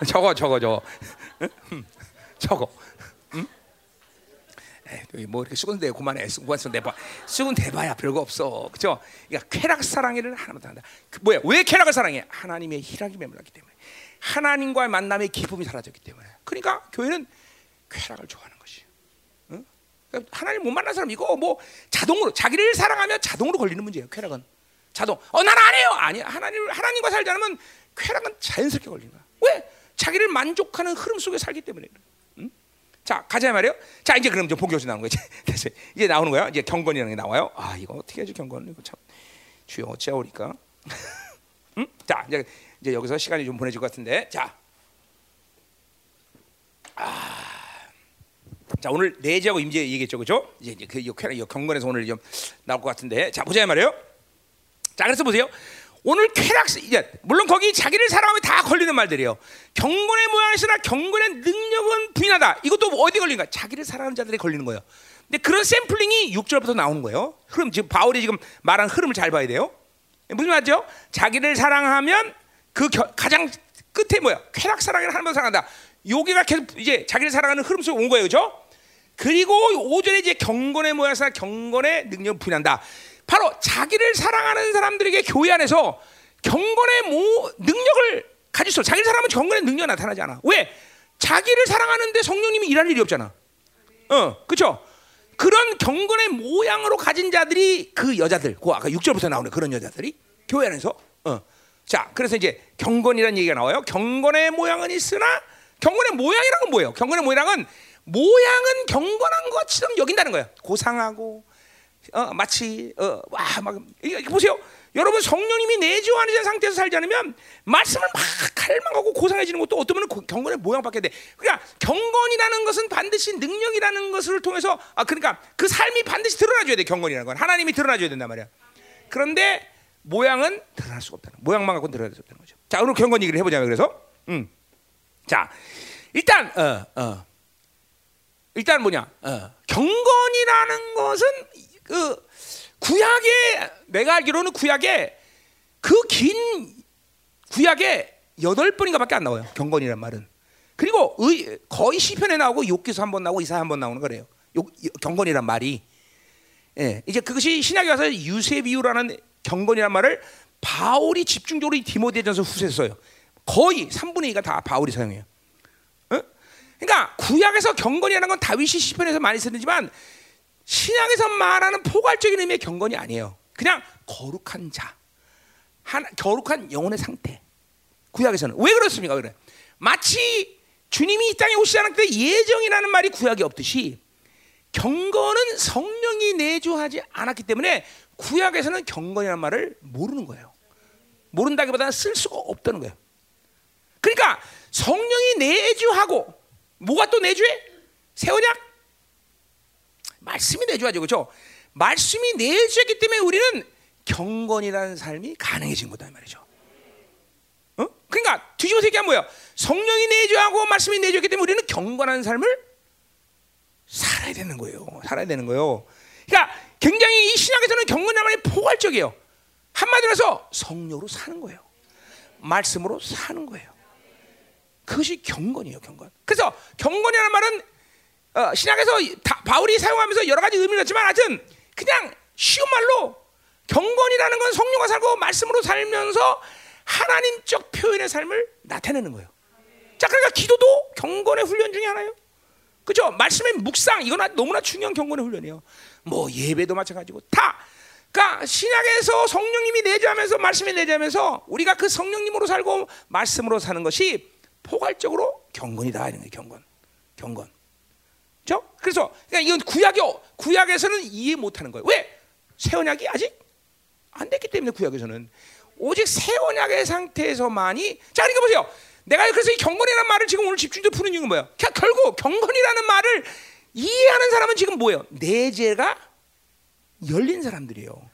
적어, 적어, 적어. 적어. 뭐 이렇게 수건 대 그만해 수건 대봐 수건 대봐야 별거 없어 그죠? 그러니까 쾌락 사랑을 하나만 한다. 그 뭐야? 왜 쾌락을 사랑해? 하나님의 희락이 매몰랐기 때문에 하나님과의 만남의 기쁨이 사라졌기 때문에 그러니까 교회는 쾌락을 좋아하는 것이. 응? 그러니까 하나님 못 만난 사람 이거 뭐 자동으로 자기를 사랑하면 자동으로 걸리는 문제예요. 쾌락은 자동. 어 나는 안 해요. 아니 하나님 하나님과 않으면 쾌락은 자연스럽게 걸리는 거야. 왜? 자기를 만족하는 흐름 속에 살기 때문에. 자 가자 말이요. 자 이제 그럼 좀 본격적으로 나오는 거지. 이제 나오는 거야. 이제 경건이라는 게 나와요. 아 이거 어떻게 하지 경건 이거 참 주여 어찌하오리까. 음? 자 이제 이제 여기서 시간이 좀 보내질 것 같은데 자. 아. 자 오늘 내지하고 임재 얘기했죠, 그죠? 이제 이제 그 경건에서 오늘 좀 나올 것 같은데, 자 보자 말이요. 자 그래서 보세요. 오늘 쾌락 물론 거기 자기를 사랑하면 다 걸리는 말들이에요. 경건의 모양이나 경건의 능력은 부인하다. 이것도 어디 걸린가? 자기를 사랑하는 자들이 걸리는 거예요. 근데 그런 샘플링이 6절부터 나오는 거예요. 흐름 지금 바울이 지금 말한 흐름을 잘 봐야 돼요. 무슨 말이죠? 자기를 사랑하면 그 겨, 가장 끝에 뭐야? 쾌락 사랑을 하나님을 사랑한다. 여기가 계속 이제 자기를 사랑하는 흐름 속에 온 거예요, 그렇죠? 그리고 5절에 이제 경건의 모양이나 경건의 능력 부인한다. 바로 자기를 사랑하는 사람들에게 교회 안에서 경건의 모 능력을 가질 수. 자기를 사랑하면 경건의 능력 나타나지 않아. 왜? 자기를 사랑하는데 성령님이 일할 일이 없잖아. 어, 그렇죠? 그런 경건의 모양으로 가진 자들이 그 여자들, 그 아까 6절부터 나오는 그런 여자들이 교회 안에서 어. 자, 그래서 이제 경건이라는 얘기가 나와요. 경건의 모양은 있으나 경건의 모양이란 건 뭐예요? 경건의 모양은 모양은 경건한 것처럼 여긴다는 거예요. 고상하고 어, 마치 어, 와막 보세요. 여러분 성령님이 내주하는 상태에서 살지 않으면 말씀을 막 갈망하고 고상해지는 것도 어떤 분은 경건의 모양밖에 돼. 그러니까 경건이라는 것은 반드시 능력이라는 것을 통해서 아 그러니까 그 삶이 반드시 드러나줘야 돼. 경건이라는 건 하나님이 드러나줘야 된단 말이야. 그런데 모양은 드러날 수가 없다는 모양만 갖고 드러날 수 없다는 거죠. 자 오늘 경건 얘기를 해보자면 그래서 음. 자 일단 어, 어. 일단 뭐냐 어. 경건이라는 것은 그 구약에 내가 알기로는 구약에 그 긴 구약에 여덟 번인가밖에 안 나와요. 경건이란 말은. 그리고 의, 거의 시편에 나오고 욕기서 한 번 나오고 이사 한 번 나오는 거래요. 욕, 경건이란 말이. 예, 이제 그것이 신약에 와서 유세비유라는 경건이란 말을 바울이 집중적으로 디모데전서 후세 써요. 거의 3분의 2가 다 바울이 사용해요. 어? 그러니까 구약에서 경건이라는 건 다윗이 시편에서 많이 쓰지만 신앙에서 말하는 포괄적인 의미의 경건이 아니에요. 그냥 거룩한 자, 하나, 거룩한 영혼의 상태. 구약에서는 왜 그렇습니까? 그래. 마치 주님이 이 땅에 오시지 않았을 때 예정이라는 말이 구약에 없듯이 경건은 성령이 내주하지 않았기 때문에 구약에서는 경건이라는 말을 모르는 거예요. 모른다기보다는 쓸 수가 없다는 거예요. 그러니까 성령이 내주하고 뭐가 또 내주해? 새 언약? 말씀이 내주하죠, 그렇죠? 말씀이 내주했기 때문에 우리는 경건이라는 삶이 가능해진 거다 이 말이죠. 어? 그러니까 뒤집어서 얘기하면 뭐야? 성령이 내주하고 말씀이 내주했기 때문에 우리는 경건한 삶을 살아야 되는 거예요. 살아야 되는 거예요. 그러니까 굉장히 이 신약에서는 경건이라는 말이 포괄적이에요. 한마디로 해서 성령으로 사는 거예요. 말씀으로 사는 거예요. 그것이 경건이에요, 경건. 그래서 경건이라는 말은 어, 신약에서 다, 바울이 사용하면서 여러 가지 의미를 갖지만 하여튼 그냥 쉬운 말로 경건이라는 건 성령과 살고 말씀으로 살면서 하나님적 표현의 삶을 나타내는 거예요. 자, 그러니까 기도도 경건의 훈련 중에 하나예요. 그죠? 말씀의 묵상 이건 너무나 중요한 경건의 훈련이에요. 뭐 예배도 마찬가지고 다. 그러니까 신약에서 성령님이 내주하면서 말씀이 내주하면서 우리가 그 성령님으로 살고 말씀으로 사는 것이 포괄적으로 경건이다 이런 거예요. 경건, 경건. 그죠? 그래서 그러니까 이건 구약이 구약에서는 이해 못하는 거예요. 왜? 새 언약이 아직 안 됐기 때문에 구약에서는 오직 새 언약의 상태에서만이 자 그러니까 보세요. 내가 그래서 이 경건이라는 말을 지금 오늘 집중적으로 푸는 이유는 뭐예요? 결국 경건이라는 말을 이해하는 사람은 지금 뭐예요? 내재가 열린 사람들이에요.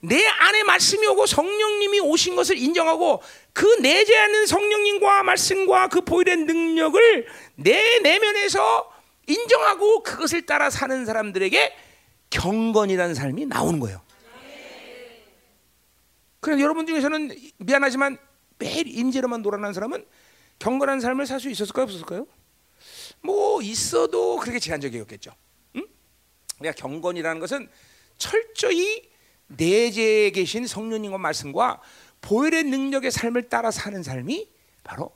내 안에 말씀이 오고 성령님이 오신 것을 인정하고 그 내재하는 성령님과 말씀과 그 보일의 능력을 내 내면에서 인정하고 그것을 따라 사는 사람들에게 경건이라는 삶이 나오는 거예요. 그래서 여러분 중에서는 미안하지만 매일 임재로만 놀아난 사람은 경건한 삶을 살 수 있었을까요, 없었을까요? 뭐 있어도 그렇게 제한적이었겠죠. 응? 그러니까 경건이라는 것은 철저히 내재에 계신 성령님과 말씀과 보혈의 능력의 삶을 따라 사는 삶이 바로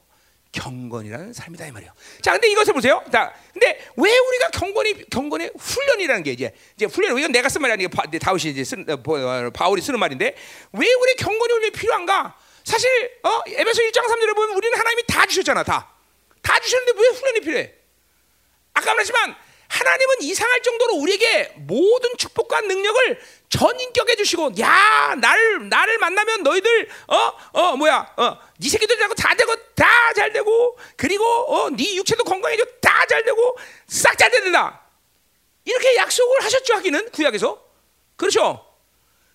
경건이라는 삶이다 이 말이에요. 자, 근데 이것을 보세요. 자, 근데 왜 우리가 경건이 경건의 훈련이라는 게 이제 이제 훈련 이건 내가 쓴 말이 아니고 다윗이 이제 쓴 어, 어, 바울이 쓰는 말인데 왜 우리 경건이 훈련이 필요한가? 사실 어, 에베소 1장 3절에 보면 우리는 하나님이 다 주셨잖아, 다. 다 주셨는데 왜 훈련이 필요해? 아까 말했지만 하나님은 이상할 정도로 우리에게 모든 축복과 능력을 전인격해 주시고 야 나를 나를 만나면 너희들 어어 어, 뭐야 어네 새끼들 되고 다 되고 다 잘 되고 그리고 어네 육체도 건강해져 다 잘 되고 싹 잘 된다. 이렇게 약속을 하셨죠 하기는 구약에서? 그렇죠?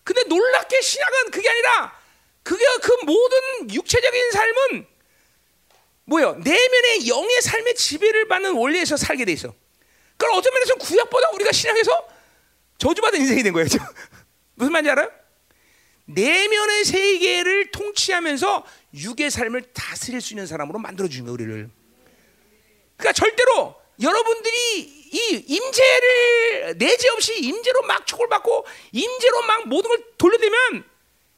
근데 놀랍게 신약은 그게 아니라 그게 그 모든 육체적인 삶은 뭐요? 내면의 영의 삶의 지배를 받는 원리에서 살게 돼 있어. 그럼 어떤 면에서 구약보다 우리가 신약에서 저주받은 인생이 된 거예요. 무슨 말인지 알아요? 내면의 세계를 통치하면서 육의 삶을 다스릴 수 있는 사람으로 만들어 주신 거예요, 우리를. 그러니까 절대로 여러분들이 이 임재를 내재 없이 임재로 막 축복받고 임재로 막 모든 걸 돌려대면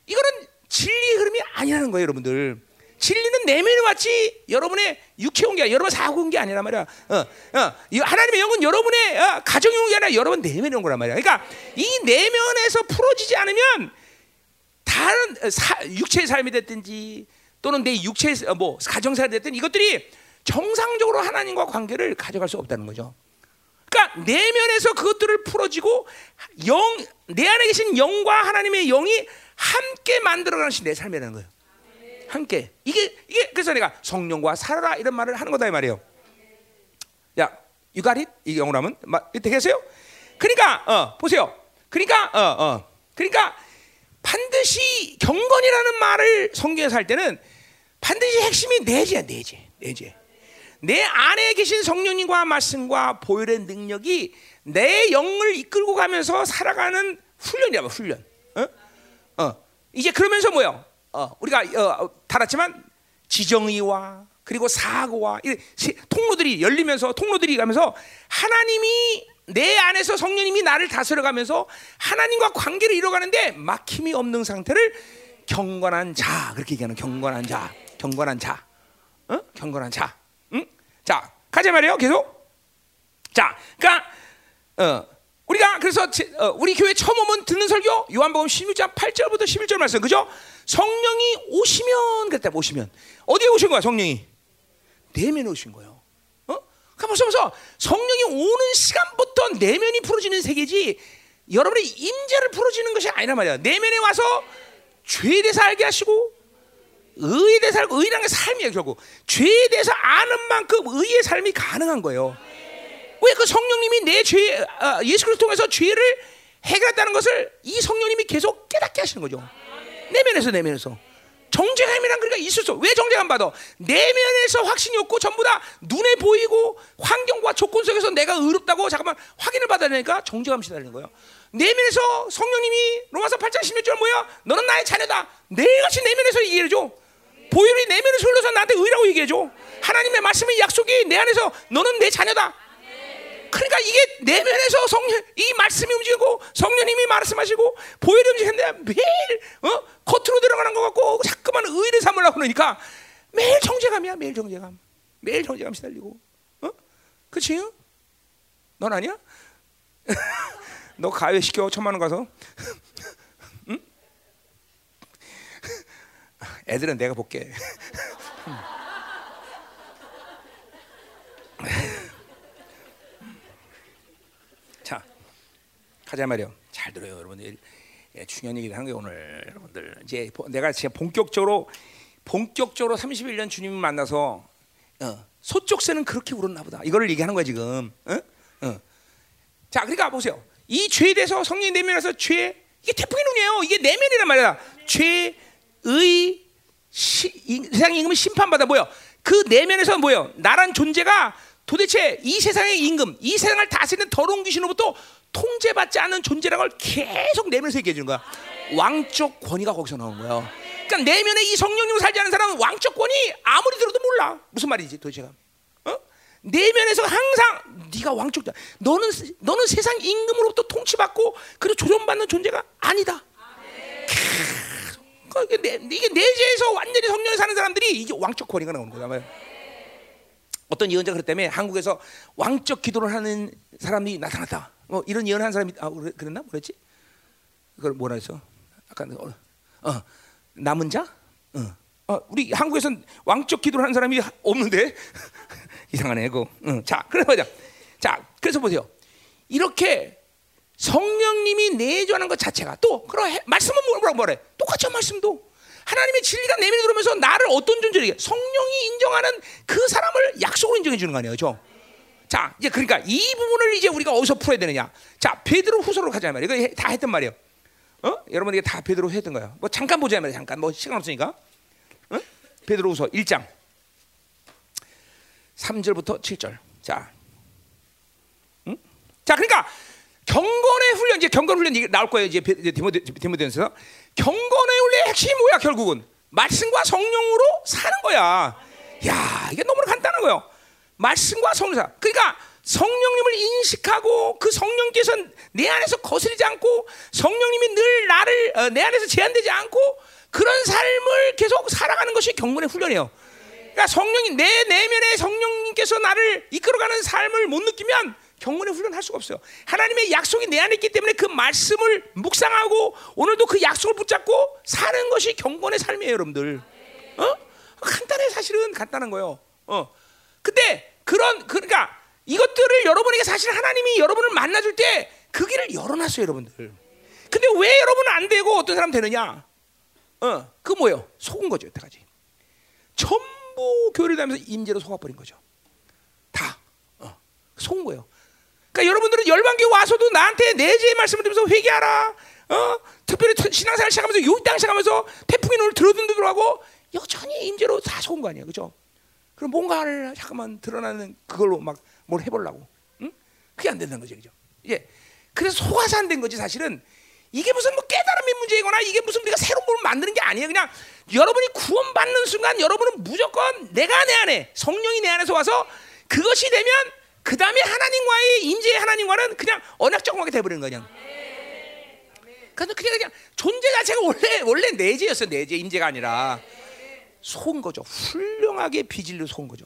이거는 진리의 흐름이 아니라는 거예요, 여러분들. 진리는 내면에 왔지 여러분의 육체 온게 여러분 사고 온게 아니란 말이야. 어, 어. 하나님의 영은 여러분의 어, 가정이 온게 아니라 여러분 내면에 온 거란 말이야. 그러니까 이 내면에서 풀어지지 않으면 다른 사, 육체의 삶이 됐든지 또는 내 육체의 어, 뭐 가정생활이 됐든 이것들이 정상적으로 하나님과 관계를 가져갈 수 없다는 거죠. 그러니까 내면에서 그것들을 풀어지고 영, 내 안에 계신 영과 하나님의 영이 함께 만들어가는 것이 내 삶이라는 거예요. 함께. 이게 이게 그래서 내가 성령과 살아라 이런 말을 하는 거다 이 말이에요. 야, 유가릿 이 영어로 하면 되겠어요? 그러니까 어, 보세요. 그러니까 어, 어. 그러니까 반드시 경건이라는 말을 성경에서 할 때는 반드시 핵심이 내재야, 내재. 내재. 내 안에 계신 성령님과 말씀과 보혈의 능력이 내 영을 이끌고 가면서 살아가는 훈련이야, 훈련. 어? 어. 이제 그러면서 뭐요? 어, 우리가 어, 달았지만 지정의와 그리고 사고와 이 통로들이 열리면서 통로들이 가면서 하나님이 내 안에서 성령님이 나를 다스려가면서 하나님과 관계를 이뤄가는데 막힘이 없는 상태를 경건한 자 그렇게 얘기하는 경건한 자, 경건한 자, 어? 경건한 자. 응? 자 가자 말이에요. 계속. 자, 그러니까 어, 우리가 그래서 제, 어, 우리 교회 처음 오면 듣는 설교 요한복음 16장 8절부터 11절 말씀 그죠? 성령이 오시면 그랬다 오시면 어디에 오신 거야 성령이 내면에 오신 거예요. 어? 그러니까 벌써 벌써 성령이 오는 시간부터 내면이 풀어지는 세계지 여러분의 임재를 풀어주는 것이 아니란 말이야. 내면에 와서 죄에 대해서 알게 하시고 의에 대해서 알고 의라는 게 삶이에요 결국 죄에 대해서 아는 만큼 의의 삶이 가능한 거예요. 왜 그 성령님이 내 죄, 아, 예수 그리스도 통해서 죄를 해결했다는 것을 이 성령님이 계속 깨닫게 하시는 거죠. 내면에서 내면에서 정죄감이란 그러니까 있을 수. 왜 정죄감 받아? 내면에서 확신이 없고 전부 다 눈에 보이고 환경과 조건 속에서 내가 의롭다고 잠깐만 확인을 받아야 되니까 정죄감 시달리는 거예요. 내면에서 성령님이 로마서 8장 16절 뭐야? 너는 나의 자녀다. 내같이 내면에서 얘기해 줘. 보혈이 내면에서 흘러서 나한테 의라고 얘기해 줘. 하나님의 말씀의 약속이 내 안에서 너는 내 자녀다. 그러니까 이게 내면에서 성령 이 말씀이 움직이고 성령님이 말씀하시고 보혈이 움직이는데 매일 어? 겉으로 들어가는 것 같고 자꾸만 의를 삼으려고 그러니까 매일 정죄감이야 매일 정죄감 매일 정죄감 시달리고 어? 그치? 넌 아니야? 너 가외 시켜 천만 원 가서 응? 애들은 내가 볼게 자 가자 말이요. 잘 들어요 여러분들 예, 중요한 얘기를 하는 게 오늘 여러분들. 이제 보- 내가 진짜 본격적으로 본격적으로 31년 주님을 만나서 어, 소쪽새는 그렇게 울었나 보다. 이거를 얘기하는 거야 지금. 어? 어. 자 그러니까 보세요. 이 죄에 대해서 성령이 내면에서 죄 이게 태풍의 눈이에요. 이게 내면이란 말이야. 죄의 세상 임금은 심판받아. 뭐요? 그 내면에서 뭐요? 나란 존재가 도대체 이 세상의 임금 이 세상을 다스리는 더러운 귀신으로부터 통제받지 않는 존재라는 걸 계속 내면에서 얘기해 주는 거야 왕적 권위가 거기서 나오는 거예요 그러니까 내면에 이 성령님으로 살지 않은 사람은 왕적 권위 아무리 들어도 몰라 무슨 말이지 도대체가 어? 내면에서 항상 네가 왕족자. 너는 너는 세상 임금으로부터 통치받고 그리고 조종받는 존재가 아니다. 계속. 이게, 내, 이게 내재에서 완전히 성령에 사는 사람들이 이게 왕적 권위가 나오는 말이야. 어떤 예언자가 그랬다며 한국에서 왕적 기도를 하는 사람이 나타났다. 뭐 이런 예언한 사람이 아 그랬나 뭐랬지? 그걸 뭐라 했어? 아까 어, 어 남은 자? 어. 어, 우리 한국에선 왕적 기도를 하는 사람이 없는데 이상하네 그거. 응. 자, 그래 보자. 자, 그래서 보세요. 이렇게 성령님이 내주하는 것 자체가 또 해- 말씀은 뭐라고 뭐래? 똑같죠 말씀도. 하나님의 진리가 내면에 들어오면서 나를 어떤 존재에게 성령이 인정하는 그 사람을 약속으로 인정해 주는 거 아니에요, 죠? 자, 이제 그러니까 이 부분을 이제 우리가 어디서 풀어야 되느냐? 자, 베드로 후서로 가자 말이에요. 이거 해- 다 했단 말이에요. 어? 여러분 이게 다 베드로 했던 거예요. 뭐 잠깐 보자 말이에요. 잠깐 뭐 시간 없으니까. 어? 베드로 후서 1장 3절부터 7절. 자. 응? 자, 그러니까 경건의 훈련 이제 경건 훈련 이게 나올 거예요. 이제 베- 이제 디모데 디모데전서 경건의 훈련의 핵심이 뭐야, 결국은? 말씀과 성령으로 사는 거야. 야, 이게 너무 간단한 거예요. 말씀과 성령. 그러니까 성령님을 인식하고 그 성령께서 내 안에서 거스르지 않고 성령님이 늘 나를 어, 내 안에서 제한되지 않고 그런 삶을 계속 살아가는 것이 경건의 훈련이에요. 그러니까 성령이 내 내면에 성령님께서 나를 이끌어가는 삶을 못 느끼면 경건의 훈련할 수가 없어요. 하나님의 약속이 내 안에 있기 때문에 그 말씀을 묵상하고 오늘도 그 약속을 붙잡고 사는 것이 경건의 삶이에요, 여러분들. 어? 간단해 사실은 간단한 거예요. 어. 근데 그런 그러니까 이것들을 여러분에게 사실 하나님이 여러분을 만나줄 때 그 길을 열어놨어요, 여러분들. 근데 왜 여러분은 안 되고 어떤 사람 되느냐? 어, 그 뭐예요? 속은 거죠, 여태까지. 전부 교회를 다니면서 임재로 속아버린 거죠. 다 어, 속은 거예요. 그러니까 여러분들은 열방교 와서도 나한테 내재의 말씀을 들으면서 회개하라. 어, 특별히 트- 신앙생활 시작하면서 요땅 시작하면서 태풍의 눈을 들어둔 들하고 여전히 임재로 다 속은 거 아니에요, 그죠? 그럼 뭔가를 잠깐만 드러나는 그걸로 막 뭘 해보려고, 응? 그게 안 된다는 거죠, 그죠? 예, 그래서 속아서 안 된 거지 사실은. 이게 무슨 뭐 깨달음의 문제이거나 이게 무슨 우리가 새로운 걸 만드는 게 아니에요. 그냥 여러분이 구원받는 순간 여러분은 무조건 내가 내 안에 성령이 내 안에서 와서 그것이 되면 그 다음에 하나님과의 임재의 하나님과는 그냥 언약적하게 돼버리는 거냐. 그래서 그냥 그냥 존재 자체가 원래 원래 내재였어요. 내재 임재가 아니라 속은 거죠. 훌륭하게 비질로 속은 거죠.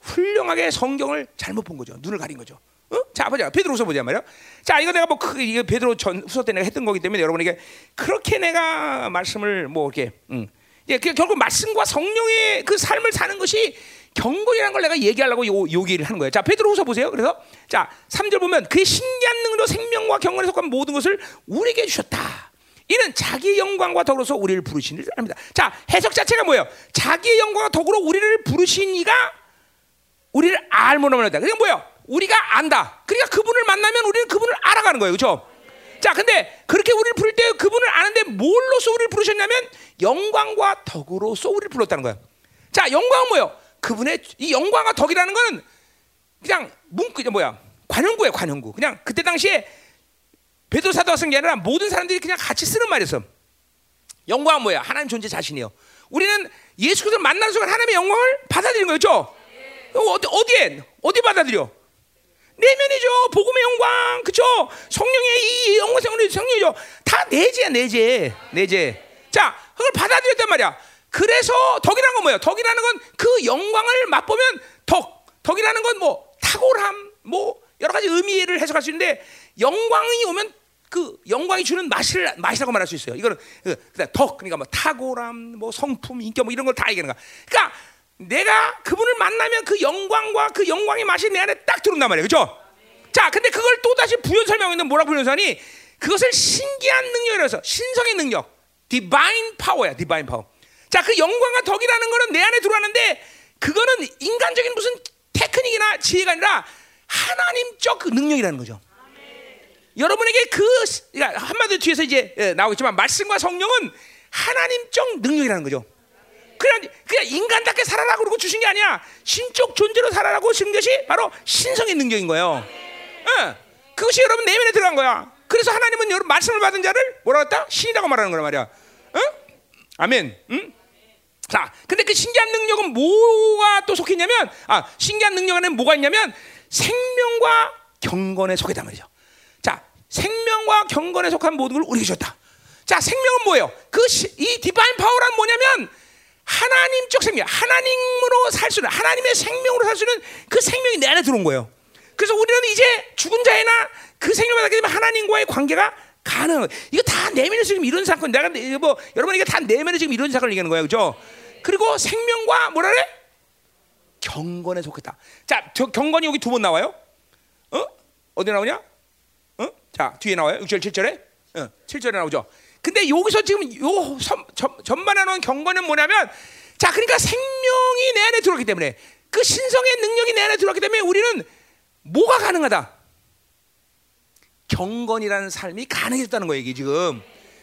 훌륭하게 성경을 잘못 본 거죠. 눈을 가린 거죠. 어? 자 보자 베드로서 보자 말이야. 자 이거 내가 뭐 그, 이거 베드로 전 후서 때 내가 했던 거기 때문에 여러분에게 그렇게 내가 말씀을 뭐 이렇게 음. 예, 그 결국 말씀과 성령의 그 삶을 사는 것이 경건이라는 걸 내가 얘기하려고 요, 요 얘기를 하는 거예요. 자, 베드로후서 보세요. 그래서 자, 3절 보면 그의 신기한 능력으로 생명과 경건에 속한 모든 것을 우리에게 주셨다. 이는 자기 영광과 더불어서 우리를 부르신 줄 압니다. 자, 해석 자체가 뭐예요? 자기의 영광과 더불어 우리를 부르신 이가 우리를 알모나 말다. 그게 뭐예요? 우리가 안다. 그러니까 그분을 만나면 우리는 그분을 알아가는 거예요. 그렇죠? 자, 근데 그렇게 우리를 부를 때 그분을 아는데 뭘로써 우리를 부르셨냐면 영광과 덕으로써 우리를 불렀다는 거예요. 자, 영광은 뭐예요? 그분의 이 영광과 덕이라는 거는 그냥 문구 뭐야? 관용구예요, 관용구. 그냥 그때 당시에 베드로 사도가 쓴 게 아니라 모든 사람들이 그냥 같이 쓰는 말이었어. 영광은 뭐야? 하나님 존재 자신이요. 우리는 예수 그리스도를 만나는 순간 하나님의 영광을 받아들이는 거죠. 어디 어디에 어디 받아들여? 내면이죠. 복음의 영광, 그죠? 성령의 이 영광 성령의 성령이죠. 다 내재야, 내재, 내재. 자, 그걸 받아들였단 말이야. 그래서 덕이라는 건 뭐예요? 덕이라는 건 그 영광을 맛보면 덕. 덕이라는 건 뭐 탁월함, 뭐 여러 가지 의미를 해석할 수 있는데 영광이 오면 그 영광이 주는 맛을 맛이라고 말할 수 있어요. 이거는 그, 덕 그러니까 뭐 탁월함, 뭐 성품, 인격 뭐 이런 걸 다 얘기하는 거야. 그러니까 내가 그분을 만나면 그 영광과 그 영광의 맛이 내 안에 딱 들어온단 말이에요. 그죠? 자, 근데 그걸 또 다시 부연 있는 뭐라고 부연하니? 그것을 신기한 능력이라서 신성의 능력, divine power야, divine power. 자, 그 영광과 덕이라는 거는 내 안에 들어왔는데 그거는 인간적인 무슨 테크닉이나 지혜가 아니라 하나님적 그 능력이라는 거죠. 여러분에게 그 그러니까 한마디로 뒤에서 이제 예, 나오겠지만 말씀과 성령은 하나님적 능력이라는 거죠. 그냥 그냥 인간답게 살아라 그러고 주신 게 아니야. 신적 존재로 살아라고 주신 것이 바로 신성의 능력인 거예요. 예. 그것이 여러분 내면에 들어간 거야. 그래서 하나님은 여러분 말씀을 받은 자를 뭐라 했다? 신이라고 말하는 거란 말이야. 응? 아멘. 응? 자, 근데 그 신기한 능력은 뭐가 또 속했냐면, 아, 신기한 능력 안에 뭐가 있냐면 생명과 경건에 속했단 말이죠. 자, 생명과 경건에 속한 모든 걸 우리에게 줬다. 자, 생명은 뭐예요? 그 이 디바인 파워란 뭐냐면 하나님적 생명, 하나님으로 살수 있는 하나님의 생명으로 살수 있는 그 생명이 내 안에 들어온 거예요. 그래서 우리는 이제 죽은 자이나 그 생명을 받게 되면 하나님과의 관계가 가능. 이거 다 내면에서 지금 이런 사건. 내가 뭐 여러분 이게 다 내면에 지금 이런 사건을 얘기하는 거예요, 그죠? 그리고 생명과 뭐라 그래? 경건에 속했다. 자, 저 경건이 여기 두 번 나와요. 어? 어디 나오냐? 어? 자, 뒤에 나와요. 6절, 7절에. 어, 7절에 나오죠. 근데 여기서 지금 요 전, 전반에 나온 경건은 뭐냐면 자, 그러니까 생명이 내 안에 들어왔기 때문에 그 신성의 능력이 내 안에 들어왔기 때문에 우리는 뭐가 가능하다? 경건이라는 삶이 가능해졌다는 거예요, 이게 지금.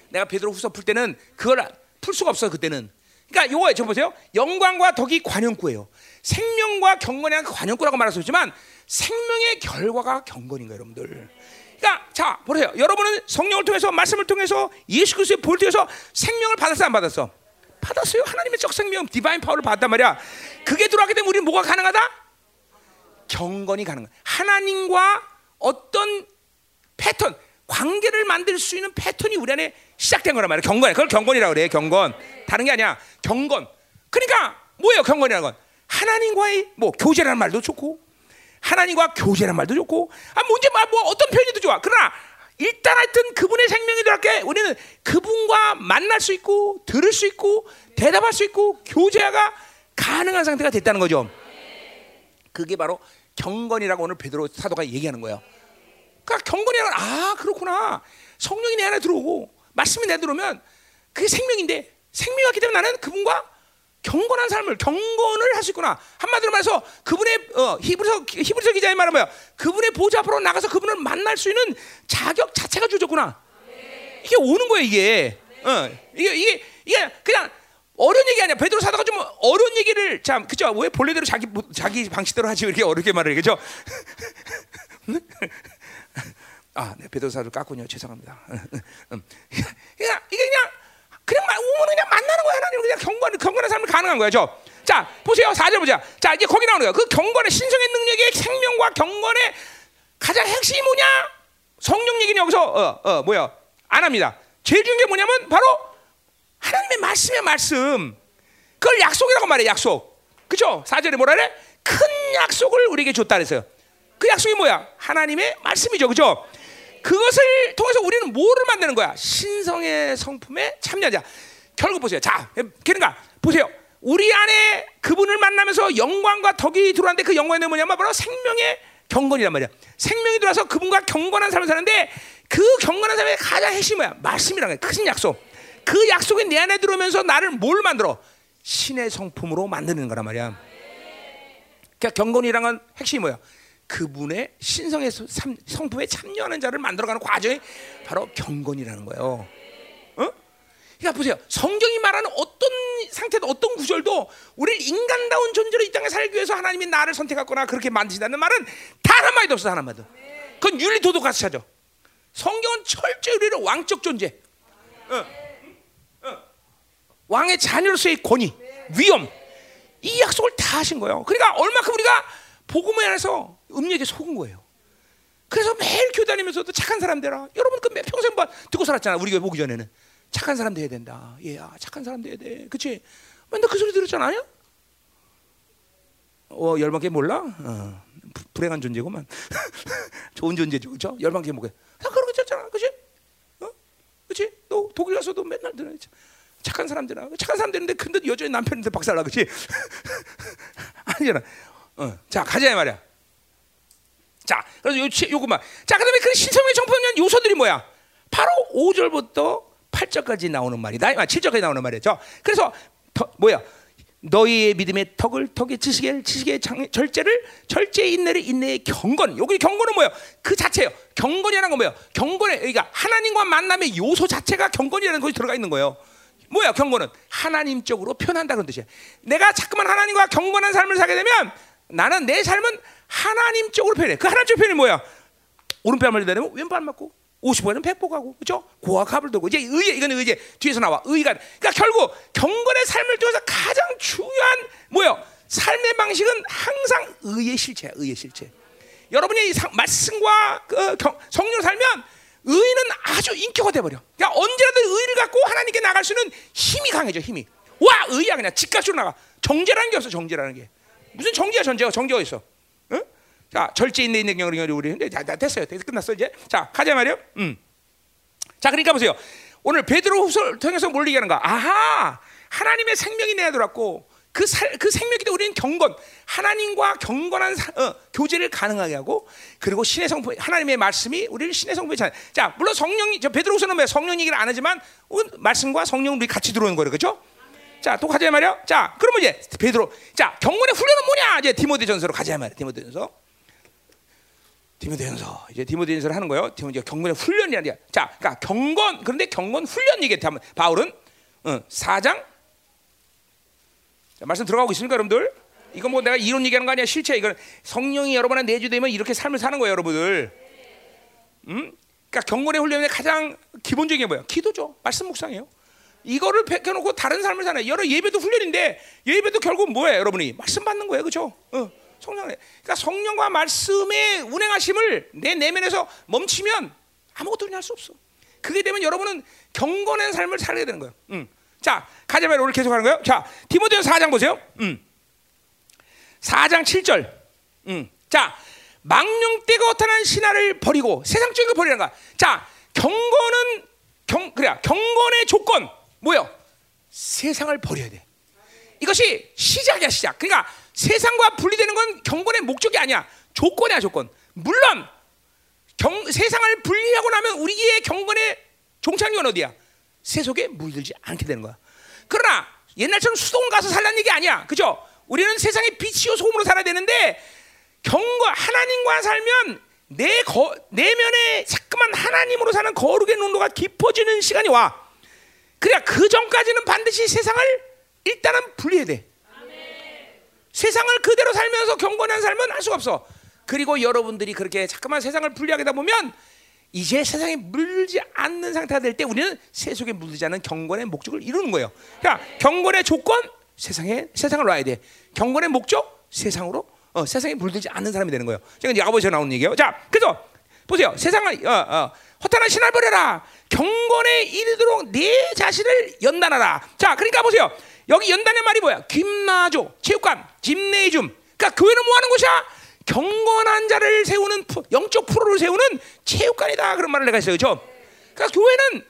내가 베드로 후서 풀 때는 그걸 풀 수가 없어 그때는. 그러니까 요거 저 보세요. 영광과 덕이 관용구예요. 생명과 경건이 관용구라고 말할 수 있지만 생명의 결과가 경건인 거예요, 여러분들. 그러니까 자 보세요. 여러분은 성령을 통해서 말씀을 통해서 예수 그리스도의 보혈 통해서 생명을 받았어 안 받았어? 받았어요. 하나님의 적 생명, 디바인 파워를 받았단 말이야. 그게 들어가게 되면 우리는 뭐가 가능하다? 경건이 가능한. 하나님과 어떤 패턴, 관계를 만들 수 있는 패턴이 우리 안에 시작된 거란 말이야. 경건. 그걸 경건이라고 그래. 경건. 다른 게 아니야. 경건. 그러니까 뭐예요? 경건이라는 건 하나님과의 뭐 교제라는 말도 좋고 하나님과 교제라는 말도 좋고 아 문제 뭐, 뭐 어떤 표현이도 좋아. 그러나 일단 하여튼 그분의 생명이 들어갈게 우리는 그분과 만날 수 있고 들을 수 있고 대답할 수 있고 교제가 가능한 상태가 됐다는 거죠. 그게 바로 경건이라고 오늘 베드로 사도가 얘기하는 거예요. 그러니까 경건이라는 아 그렇구나 성령이 내 안에 들어오고 말씀이 내 들어오면 그게 생명인데 생명이 왔기 때문에 나는 그분과 경건한 삶을 경건을 할 수 있구나 한마디로 말해서 그분의 어, 히브리서 히브리서 기자의 말은 뭐야 그분의 보좌 앞으로 나가서 그분을 만날 수 있는 자격 자체가 주어졌구나 이게 오는 거예요 이게 어, 이게 이게 이게 그냥 어려운 얘기 아니야. 베드로 사도가 좀 어려운 얘기를 참 그죠? 왜 본래대로 자기 자기 방식대로 하지 왜 이렇게 어렵게 말을 해 그죠? 아, 네, 베드로 사도 깠군요. 죄송합니다. 그냥 이게 그냥 그냥 오면 그냥 만나는 거야. 하나님 그냥 경건 경건한 삶을 가능한 거죠. 자, 보세요. 4절 보자. 자, 이제 거기 나오는 거야. 그 경건의 신성의 능력의 생명과 경건의 가장 핵심이 뭐냐? 성령 얘기는 여기서 어, 어, 뭐야? 안 합니다. 제일 중요한 게 뭐냐면 바로 하나님의 말씀의 말씀. 그걸 약속이라고 말해. 약속. 그죠? 4절에 뭐라 그래? 큰 약속을 우리에게 줬다 그랬어요. 그 약속이 뭐야? 하나님의 말씀이죠. 그죠? 그것을 통해서 우리는 뭐를 만드는 거야? 신성의 성품에 참여자. 결국 보세요. 자, 그러니까 보세요. 우리 안에 그분을 만나면서 영광과 덕이 들어왔는데 그 영광이 뭐냐면 바로 생명의 경건이란 말이야. 생명이 들어와서 그분과 경건한 삶을 사는데 그 경건한 삶의 가장 핵심이 뭐야? 말씀이란 거야. 큰 약속. 그 약속이 내 안에 들어오면서 나를 뭘 만들어? 신의 성품으로 만드는 거란 말이야. 그러니까 경건이란 건 핵심이 뭐야? 그분의 신성의 성- 성품에 참여하는 자를 만들어가는 과정이 바로 경건이라는 거예요. 어? 그러니까 보세요. 성경이 말하는 어떤 상태도 어떤 구절도 우리를 인간다운 존재로 이 땅에 살기 위해서 하나님이 나를 선택했거나 그렇게 만드신다는 말은 단 한마디도 없어 단 한마디도. 그건 윤리 도덕 같이 하죠. 성경은 철저히 우리를 왕적 존재, 어, 어. 왕의 자녀로서의 권위, 위엄 이 약속을 다 하신 거예요. 그러니까 얼마큼 우리가 복음에 안에서 음력에 속은 거예요. 그래서 매일 교회 다니면서도 착한 사람 되라. 여러분 그 평생 봐 듣고 살았잖아. 우리 교회 보기 전에는 착한 사람 돼야 된다. 얘야 착한 사람 돼야 돼. 그치? 맨날 그 소리 들었잖아. 아니야? 어 열방계 몰라? 어, 부- 불행한 존재구만. 좋은 존재죠, 그렇죠? 열방계 뭐게? 다 그런 거 있잖아, 그치? 어? 그치? 너 독일 가서도 맨날 들어. 착한 사람들아, 착한 사람 되는데 근데 여전히 남편한테 박살나, 그치? 아니잖아. 어, 자 가자 이 말이야. 자, 그래서 요, 요거만. 자, 그다음에 그 신성의 정품은 요소들이 뭐야? 바로 5절부터 8절까지 나오는 말이다. 아, 7절까지 나오는 말이죠. 그래서 더, 뭐야? 너희의 믿음의 덕을 덕의 지식의 지식의 장, 절제를 절제의 인내를 인내의 경건. 여기 경건은 뭐예요? 그 자체예요. 경건이라는 건 뭐예요? 경건에 그러니까 하나님과 만남의 요소 자체가 경건이라는 것이 들어가 있는 거예요. 뭐야 경건은 하나님적으로 표현한다 그런 뜻이야. 내가 자꾸만 하나님과 경건한 삶을 살게 되면 나는 내 삶은 하나님적으로 표현해. 그 하나님적 표현이 뭐야? 오른뺨을 내리면 왼발 맞고 50번은 백복하고 그죠? 고학합을 두고 이제 의에 이건 의제 뒤에서 나와 의가 그러니까 결국 경건의 삶을 통해서 가장 중요한 뭐요? 삶의 방식은 항상 의의 실체야 의의 실체. 여러분이 말씀과 그 경- 성령을 살면 의는 아주 인격화돼 버려. 그러니까 언제라도 의를 갖고 하나님께 나갈 수 있는 힘이 강해져 힘이. 와 의야 그냥 집값으로 나가. 정죄라는 게 없어 정죄라는 게. 무슨 정죄야 전제가 정죄가 있어. 응? 자 절제 있는 있는 경우는 우리 근데 다, 다 됐어요. 됐- 끝났어 이제. 자 가자 말이요. 음. 자 그러니까 보세요. 오늘 베드로 후서를 통해서 뭘 얘기하는가? 아하 하나님의 생명이 내에 들어왔고 그, 살, 그 생명이 때 우리는 경건 하나님과 경건한 사- 어, 교제를 가능하게 하고 그리고 신의 성품 하나님의 말씀이 우리를 신의 성품에 자, 자 물론 성령이 저 베드로후서는 뭐 성령 얘기를 안 하지만 어, 말씀과 성령 우리 같이 들어오는 거예요 그렇죠? 자, 또 가자 말이야. 자, 그러면 이제 베드로. 자, 경건의 훈련은 뭐냐? 이제 디모데전서로 가자 말이야. 디모데전서. 디모데전서. 이제 디모데전서를 하는 거예요. 디모데 경건의 훈련이라는 게. 자, 그러니까 경건. 그런데 경건 훈련 얘기해. 바울은 어, 4장 자, 말씀 들어가고 있습니까, 여러분들? 이건 뭐 내가 이론 얘기하는 거 아니야. 실체 이건 성령이 여러분에 내주되면 이렇게 삶을 사는 거예요, 여러분들. 음? 그러니까 경건의 훈련의 가장 기본적인 게 뭐야? 기도죠. 말씀 묵상이에요. 이거를 베껴놓고 다른 삶을 사는 여러 예배도 훈련인데 예배도 결국 뭐예요, 여러분이 말씀 받는 거예요, 그렇죠? 어, 성령. 그러니까 성령과 말씀의 운행하심을 내 내면에서 멈추면 아무것도 할수 없어. 그게 되면 여러분은 경건한 삶을 살게 되는 거예요. 음. 자, 가자마자 오늘 계속 하는 거예요. 자, 디모데전 4장 보세요. 음. 4장 7절. 음. 자, 망령 때가 어떠한 신화를 버리고 세상적인 걸 버리는 거야. 자, 경건은 경 그래 경건의 조건 뭐요? 세상을 버려야 돼. 이것이 시작이야 시작. 그러니까 세상과 분리되는 건 경건의 목적이 아니야. 조건이야 조건. 물론 경, 세상을 분리하고 나면 우리의 경건의 종착역은 어디야? 세속에 물들지 않게 되는 거야. 그러나 옛날처럼 수동 가서 살라는 얘기 아니야. 그죠? 우리는 세상의 빛이요 소금으로 살아야 되는데 경건 하나님과 살면 내 거, 내면에 자꾸만 하나님으로 사는 거룩의 농도가 깊어지는 시간이 와. 그래 그 전까지는 반드시 세상을 일단은 분리해야 돼. 세상을 그대로 살면서 경건한 삶은 할 수가 없어. 그리고 여러분들이 그렇게 자꾸만 세상을 분리하게 되다 보면 이제 세상에 물지 않는 상태가 될 때 우리는 세속에 물들지 않은 경건의 목적을 이루는 거예요. 그러니까 경건의 조건 세상에 세상을 놔야 돼. 경건의 목적 세상으로 어, 세상에 물들지 않는 사람이 되는 거예요. 지금 야고보에서 나오는 얘기예요. 자, 그래서 보세요. 세상을 어, 어, 허탄한 신을 버려라. 경건에 이르도록 내 자신을 연단하라. 자, 그러니까 보세요. 여기 연단의 말이 뭐야? 김나조, 체육관, 집내줌. 그러니까 교회는 뭐 하는 곳이야? 경건한 자를 세우는 영적 프로를 세우는 체육관이다. 그런 말을 내가 했어요. 그렇죠? 그러니까 교회는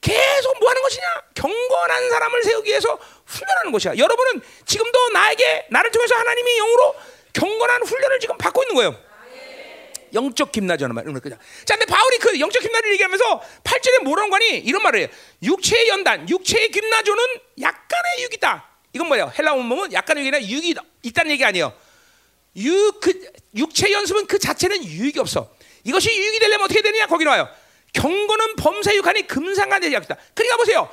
계속 뭐 하는 것이냐? 경건한 사람을 세우기 위해서 훈련하는 것이야. 여러분은 지금도 나에게 나를 통해서 하나님이 영으로 경건한 훈련을 지금 받고 있는 거예요. 영적 김나전은 말 그냥. 자, 근데 바울이 그 영적 김나를 얘기하면서 8절에 뭐라는 거니? 이런 말을 해요. 육체의 연단, 육체의 김나조는 약간의 육이다. 이건 뭐예요? 헬라 원문은 약간의 육이나 육이 있다는 얘기 아니에요. 육, 그, 육체 연습은 그 자체는 유익이 없어. 이것이 유익이 되려면 어떻게 되느냐? 거기 나와요. 경건은 범사 육하니 금상간 얘기합니다. 그러니까 보세요.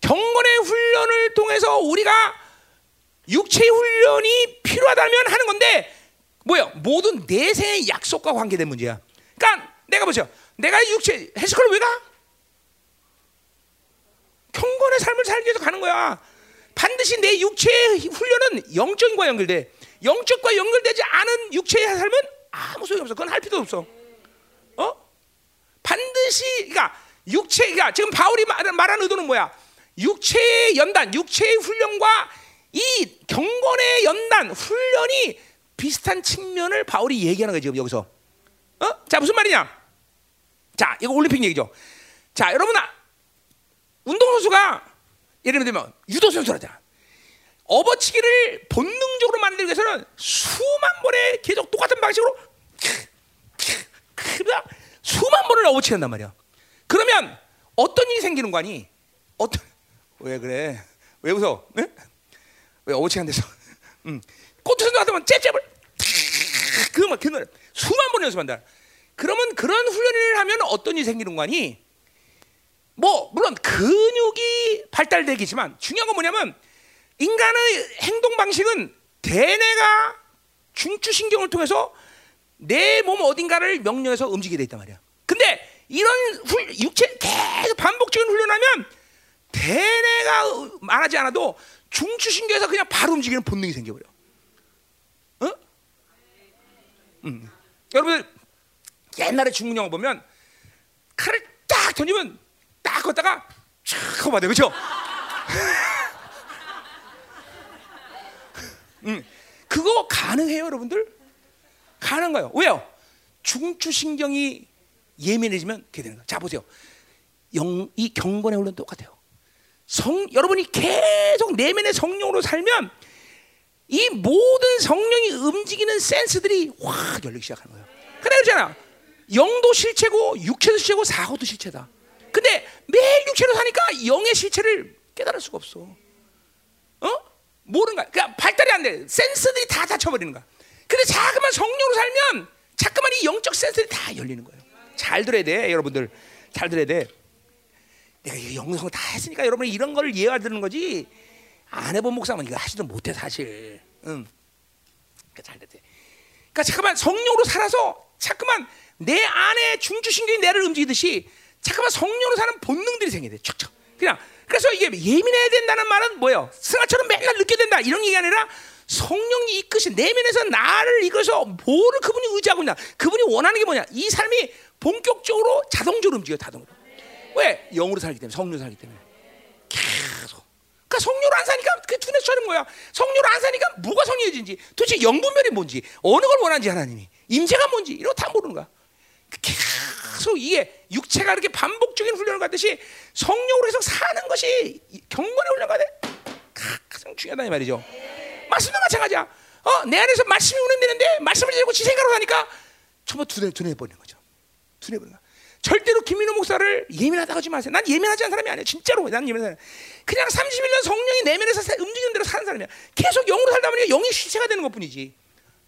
경건의 훈련을 통해서 우리가 육체의 훈련이 필요하다면 하는 건데 뭐요? 모든 내생의 약속과 관계된 문제야. 그러니까 내가 보죠. 내가 육체 헬스클럽 왜 가? 경건의 삶을 살기 위해서 가는 거야. 반드시 내 육체의 훈련은 영적과 연결돼. 영적과 연결되지 않은 육체의 삶은 아무 소용이 없어. 그건 할 필요도 없어. 어? 반드시 그러니까 육체가 그러니까 지금 바울이 말하는 의도는 뭐야? 육체의 연단, 육체의 훈련과 이 경건의 연단, 훈련이 비슷한 측면을 바울이 얘기하는 거예요, 지금 여기서. 어? 자, 무슨 말이냐? 자, 이거 올림픽 얘기죠. 자, 여러분, 아, 운동선수가 예를 들면 유도 선수라자. 업어치기를 본능적으로 만들기 위해서는 수만 번에 계속 똑같은 방식으로 수만 번을 업어치기 한단 말이야. 그러면 어떤 일이 생기는 거 아니? 어떤 왜 그래? 왜 웃어? 네? 왜 업어치기 안 돼서? 음. 꽃선수 같으면 잽잽을 그만 그 노래 수만 번 연습한다. 그러면 그런 훈련을 하면 어떤 일이 생기는 거 아니? 뭐 물론 근육이 발달되겠지만 중요한 건 뭐냐면 인간의 행동 방식은 대뇌가 중추신경을 통해서 내 몸 어딘가를 명령해서 움직이게 돼 있단 말이야. 근데 이런 훌, 육체 계속 반복적인 훈련하면 대뇌가 말하지 않아도 중추신경에서 그냥 바로 움직이는 본능이 생겨버려. 어? 음. 여러분들 옛날에 중국 영화 보면 칼을 딱 던지면 딱 걷다가 촥 받아 그렇죠? 음, 그거 가능해요, 여러분들? 가능가요? 왜요? 중추 신경이 예민해지면 그렇게 되는 거예요. 자 보세요. 영, 이 경건의 훈련 똑같아요. 성, 여러분이 계속 내면의 성령으로 살면 이 모든 성령이 움직이는 센스들이 확 열리기 시작하는 거예요. 그래 그러잖아. 영도 실체고 육체도 실체고 사고도 실체다. 근데 매일 육체로 사니까 영의 실체를 깨달을 수가 없어. 어? 모르는 거야. 그러니까 발달이 안 돼. 센스들이 다 닫혀버리는 거야. 근데 자꾸만 성령으로 살면 자꾸만 이 영적 센스들이 다 열리는 거예요. 잘 들어야 돼, 여러분들. 잘 들어야 돼. 내가 이 영성 다 했으니까 여러분이 이런 걸 이해하는 거지. 안 해본 목사면 이거 하지도 못해 사실. 응. 그러니까 잘 돼. 그러니까 잠깐만 성령으로 살아서 자꾸만 내 안에 중추신경이 내를 움직이듯이 잠깐만 성령으로 사는 본능들이 생겨야 돼. 척척. 그냥 그래서 이게 예민해야 된다는 말은 뭐예요? 승아처럼 맨날 늦게 된다 이런 얘기 아니라 성령이 이끄신 내면에서 나를 이끌어서 뭐를 그분이 의지하고 있냐? 그분이 원하는 게 뭐냐? 이 삶이 본격적으로 자동적으로 움직여 자동으로. 왜? 영으로 살기 때문에 성령으로 살기 때문에. 그러니까 성령으로 안 사니까 그 두뇌 처는 거야. 성령으로 안 사니까 뭐가 성령이진지 도대체 영분별이 뭔지 어느 걸 원하는지 하나님이 임재가 뭔지 이런 거 다 모르는 거야. 계속 이게 육체가 이렇게 반복적인 훈련을 갖듯이 성령으로 해서 사는 것이 경건의 훈련가 돼. 가장 중요하다 이 말이죠. 말씀도 마찬가지야. 어, 내 안에서 말씀이 운행되는데 말씀을 들고 지 생각으로 하니까 전부 두뇌 두뇌 버리는 거죠. 두뇌 버리는 거. 절대로 김민호 목사를 예민하다고 하지 마세요. 난 예민하지 않은 사람이 아니야. 진짜로. 난 예민한 그냥 31년 성령이 내면에서 움직이는 대로 사는 사람이야. 계속 영으로 살다 보니까 영이 실체가 되는 것 뿐이지.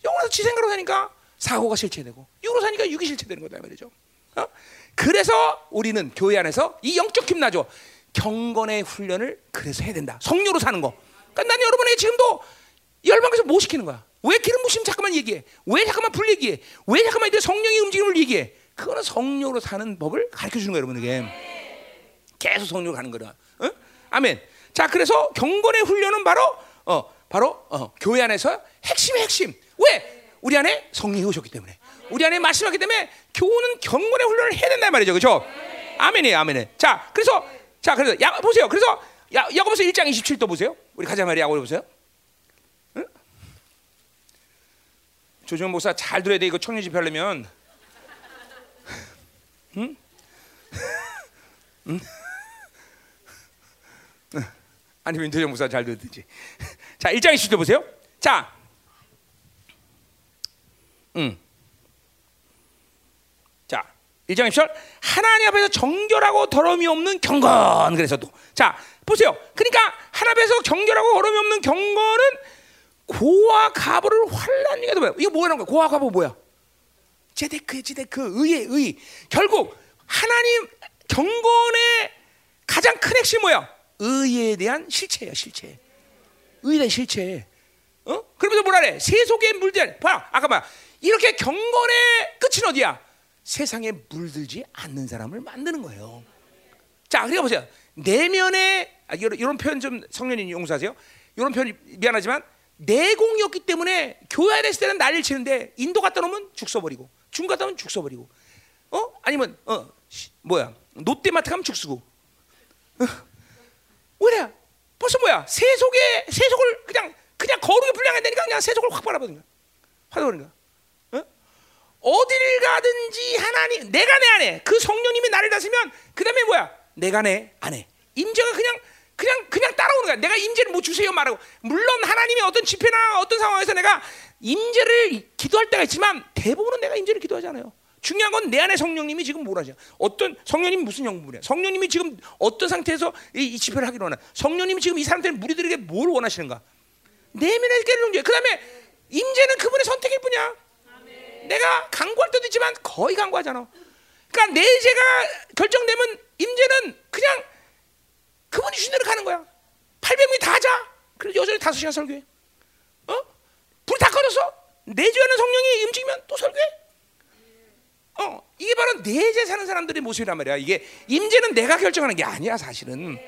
영으로 지 생각으로 사니까 사고가 실체되고 육으로 사니까 육이 실체되는 거다 말이죠. 어? 그래서 우리는 교회 안에서 이 영적 힘나죠. 경건의 훈련을 그래서 해야 된다. 성령으로 사는 거. 그러니까 난 여러분의 지금도 열방에서 뭐 시키는 거야? 왜 기름 부심 잠깐만 얘기해? 왜 잠깐만 불 얘기해? 왜 잠깐만 이제 성령의 움직임을 얘기해? 그거는 성령으로 사는 법을 가르쳐 주는 거예요, 여러분에게. 계속 성령으로 가는 거라. 어? 아멘. 자, 그래서 경건의 훈련은 바로 어, 바로 어, 교회 안에서 핵심의 핵심. 왜? 우리 안에 성령이 오셨기 때문에. 우리 안에 말씀하기 때문에 교훈은 경건의 훈련을 해야 된다 말이죠. 그렇죠? 아멘이에요. 아멘이에요. 자, 그래서 자, 그래서 야 보세요. 그래서 야, 야고보서 1장 27도 보세요. 우리 가자 말이야. 야고보 보세요. 응? 조정 목사 잘 들어야 돼. 이거 청년 집회 하려면 응? 응? 아니면 윤태정 목사 잘 듣든지. 자, 1장 20절 보세요. 자, 음. 자, 1장 20절 하나님 앞에서 정결하고 더러움이 없는 경건 그래서 또 자, 보세요. 그러니까 하나님 앞에서 정결하고 더러움이 없는 경건은 고와 가보를 환란이가 뭐야? 이거 뭐라는 거야? 고와 가보 뭐야? 제데크 제데크 의의 의. 결국 하나님 경건의 가장 큰 핵심 뭐야? 의에 대한 실체야, 실체. 의에 대한 실체. 어? 그러면서 뭐라 그래? 세속에 물들. 봐, 아까 봐. 이렇게 경건의 끝은 어디야? 세상에 물들지 않는 사람을 만드는 거예요. 자, 그래 보세요. 내면에 아, 이런, 이런 표현 좀 성년님 용서하세요. 이런 표현 미안하지만 내공이었기 때문에 교회 됐을 때는 난리를 치는데 인도 갔다 놓으면 죽 써버리고 중 갔다 오면 죽 써버리고 어 아니면 어 시, 뭐야 롯데마트 가면 죽 쓰고 어? 왜냐? 벌써 뭐야? 세속에 세속을 그냥 그냥 거룩에 불량해되니까 그냥 세속을 확 빨아버린 거야. 받아버린 거야. 어? 어디를 가든지 하나님 내가 내 안에 그 성령님이 나를 다스면 그 다음에 뭐야? 내가 내 안에. 임재가 그냥 그냥 그냥 따라오는 거야. 내가 임재를 뭐 주세요? 말하고. 물론 하나님의 어떤 집회나 어떤 상황에서 내가 임재를 기도할 때가 있지만 대부분은 내가 임재를 기도하잖아요. 중요한 건 내 안에 성령님이 지금 뭘 하죠? 어떤 성령님이 무슨 영분이야? 성령님이 지금 어떤 상태에서 이, 이 집회를 하기로 원하? 성령님이 지금 이 사람들 무리들에게 뭘 원하시는가? 내면의 깨를 용기. 그다음에 임재는 그분의 선택일 뿐이야. 내가 강구할 때도 있지만 거의 강구하잖아. 그러니까 내재가 결정되면 임재는 그냥 그분이 주신 대로 가는 거야. 800명이 다 하자. 그래서 여전히 5시간 설교해. 어? 불이 다 꺼졌어. 내주하는 성령이 움직이면 또 설교해. 어, 이게 바로 내재 사는 사람들의 모습이란 말이야. 이게 임재는 내가 결정하는 게 아니야, 사실은.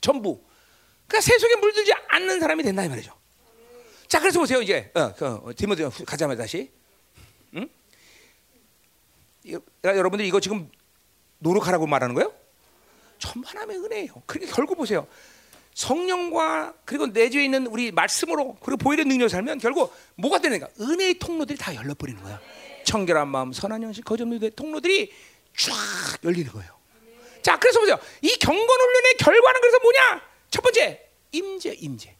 전부. 그러니까 세속에 물들지 않는 사람이 된다 이 말이죠. 자, 그래서 보세요, 이제. 어, 그, 디모데 가자마자 다시. 응? 이거, 여러분들 이거 지금 노력하라고 말하는 거예요? 천만함의 은혜예요. 그러니까 결국 보세요. 성령과 그리고 내주에 있는 우리 말씀으로 그리고 보이는 능력을 살면 결국 뭐가 되는가? 은혜의 통로들이 다 열려 버리는 거야. 청결한 마음, 선한 형식, 거짓 없는 통로들이 쫙 열리는 거예요. 자, 그래서 보세요. 이 경건 훈련의 결과는 그래서 뭐냐? 첫 번째, 임재, 임재.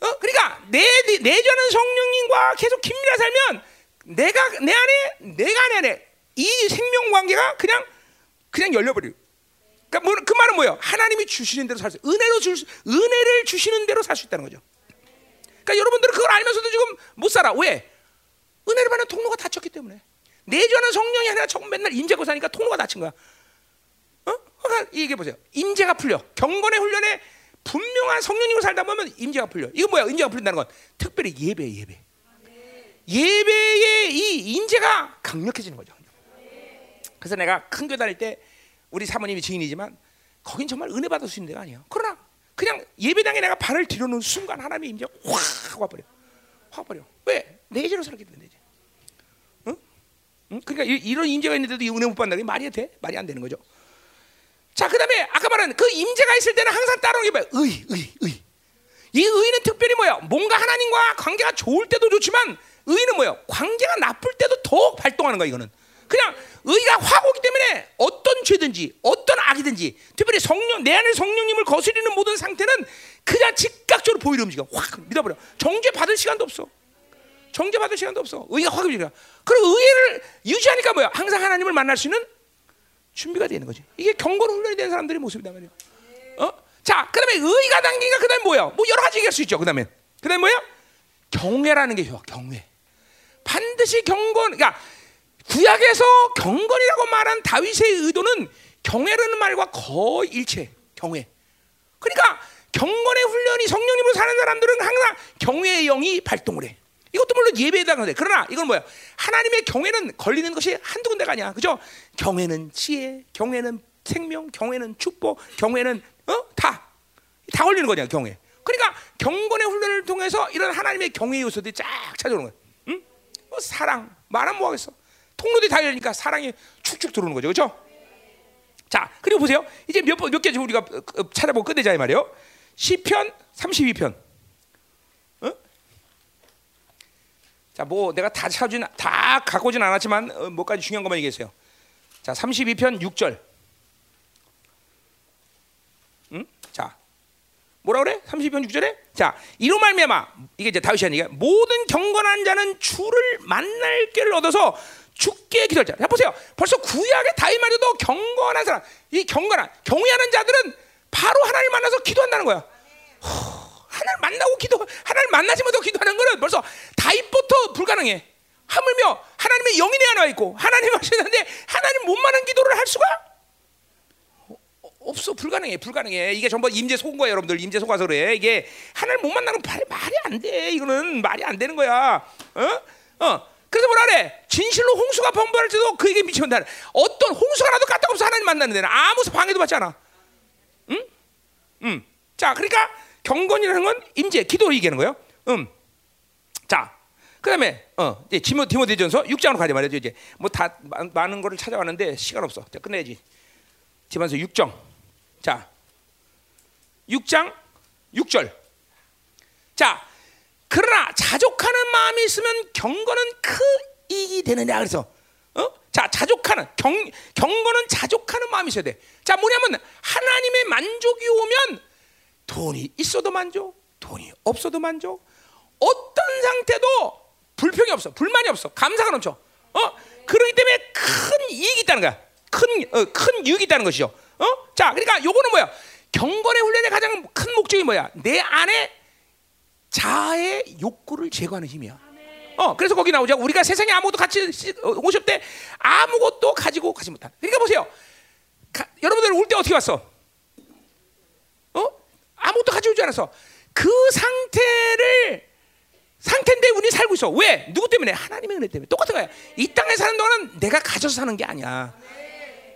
어, 그러니까 내 내주하는 성령님과 계속 긴밀하 살면 내가 내 안에 내가 내 안에 이 생명 관계가 그냥 그냥 열려버려요. 그러니까 뭐, 그 말은 뭐예요? 하나님이 주시는 대로 살 수, 은혜로 줄 수, 은혜를 주시는 대로 살 수 있다는 거죠. 그러니까 여러분들은 그걸 알면서도 지금 못 살아. 왜? 은혜를 받는 통로가 닫혔기 때문에. 내주하는 성령이 아니라 정 맨날 임재고 사니까 통로가 닫힌 거야. 어? 그러니까 이게 보세요. 임재가 풀려. 경건의 훈련에 분명한 성령님으로 살다 보면 임재가 풀려. 이거 뭐야? 임재가 풀린다는 건 특별히 예배, 예배. 예배의 이 임재가 강력해지는 거죠. 그래서 내가 큰 교회 다닐 때 우리 사모님이 증인이지만 거긴 정말 은혜 받을 수 있는 데가 아니야. 그러나 그냥 예배당에 내가 발을 들여놓은 순간 하나님의 임재 확 와버려. 확 버려. 왜? 내재로 살기 때문에 내재. 응? 응? 그러니까 이, 런 임재가 있는데도 이 은혜 못 받는다는 게 말이 돼? 말이 안 되는 거죠. 자, 그다음에 아까 말한 그 임재가 있을 때는 항상 따라오는 게 뭐야? 의, 의, 의. 이 의는 특별히 뭐야? 뭔가 하나님과 관계가 좋을 때도 좋지만 의는 뭐야? 관계가 나쁠 때도 더 발동하는 거야. 이거는. 그냥 의가 확 오기 때문에 어떤 죄든지 어떤 악이든지 특별히 성령 내 안에 성령님을 거스리는 모든 상태는 그냥 즉각적으로 보이려 움직여 확 믿어버려 정죄 받을 시간도 없어 정죄 받을 시간도 없어. 의가 확 움직여 그리고 의를 유지하니까 뭐야? 항상 하나님을 만날 수 있는 준비가 되는 거지. 이게 경건 훈련이 된 사람들의 모습이다 말이야. 어? 자 그다음에 의가 당기니까 그다음에 뭐야? 뭐 여러 가지 얘기할 수 있죠 그다음에. 그다음에 뭐야? 경외라는 게 좋아 경외. 반드시 경건 그러니까 구약에서 경건이라고 말한 다윗의 의도는 경외라는 말과 거의 일체. 경외. 그러니까 경건의 훈련이 성령님으로 사는 사람들은 항상 경외의 영이 발동을 해. 이것도 물론 예배에다 그래. 그러나 이건 뭐야? 하나님의 경외는 걸리는 것이 한두 군데가 아니야. 그죠? 경외는 지혜, 경외는 생명, 경외는 축복, 경외는 어? 다. 다 걸리는 거냐, 경외. 그러니까 경건의 훈련을 통해서 이런 하나님의 경외 요소들이 쫙 찾아오는 거야. 응? 뭐 사랑, 말하면 뭐 하겠어? 통로들이 다 열리니까 사랑이 축축 들어오는 거죠. 그렇죠? 자, 그리고 보세요. 이제 몇, 몇 개지 우리가 어, 어, 찾아보고 끝내자 이 말이에요. 시편 32편. 자, 뭐 내가 다 찾진 다 갖고 오진 않았지만 어, 뭐까지 중요한 것만 얘기했어요. 자, 32편 6절. 응? 자. 뭐라 그래? 32편 6절에 자 이로 말미암아 이게 이제 다윗이 하니까 모든 경건한 자는 주를 만날 길을 얻어서 죽게 기도할 자. 자 보세요. 벌써 구약의 다윗 말에도 경건한 사람, 이 경건한 경외하는 자들은 바로 하나님을 만나서 기도한다는 거야. 하나님 만나고 기도, 하나님 만나지 못하고 기도하는 거는 벌써 다윗부터 불가능해. 하물며 하나님의 영이 내 안에 있고 하나님 하시는데 하나님 못 만난 기도를 할 수가 없어. 불가능해 불가능해. 이게 전부 임재 속은 거야 여러분들. 임재 속아서 그래. 이게 하나님 못 만나는 거 말이 안 돼. 이거는 말이 안 되는 거야. 어? 어. 그래서 뭐라 그래? 진실로 홍수가 범벌할 때도 그에게 미치면 어떤 홍수가 나도 까딱 없어 하나님 만나는 데는 아무 방해도 받지 않아. 응? 응. 자 그러니까 경건이라는 건 임재 기도를 얘기하는 거예요 음. 자 그다음에 어 이제 디모 디모데전서 6장으로 가자 말이죠 이제 뭐 다 많은 거를 찾아왔는데 시간 없어 자 끝내야지 디모데서 6장 자 6장 6절 자 그러나 자족하는 마음이 있으면 경건은 크 이익이 되느냐 그래서 어? 자 자족하는 경 경건은 자족하는 마음이 있어야 돼. 자 뭐냐면 하나님의 만족이 오면 돈이 있어도 만족, 돈이 없어도 만족, 어떤 상태도 불평이 없어, 불만이 없어, 감사가 넘쳐. 어? 그러기 때문에 큰 이익이 있다는 거야. 큰, 어, 큰 유익이 있다는 것이죠. 어? 자, 그러니까 요거는 뭐야? 경건의 훈련의 가장 큰 목적이 뭐야? 내 안에 자아의 욕구를 제거하는 힘이야. 어, 그래서 거기 나오죠. 우리가 세상에 아무것도 같이 어, 오실 때 아무것도 가지고 가지 못한. 그러니까 보세요. 가, 여러분들 올 때 어떻게 왔어? 어? 아무것도 가지고 오지 않았어. 그 상태를 상태인데 우리 살고 있어. 왜? 누구 때문에? 하나님의 은혜 때문에. 똑같은 거야. 이 땅에 사는 동안은 내가 가져서 사는 게 아니야.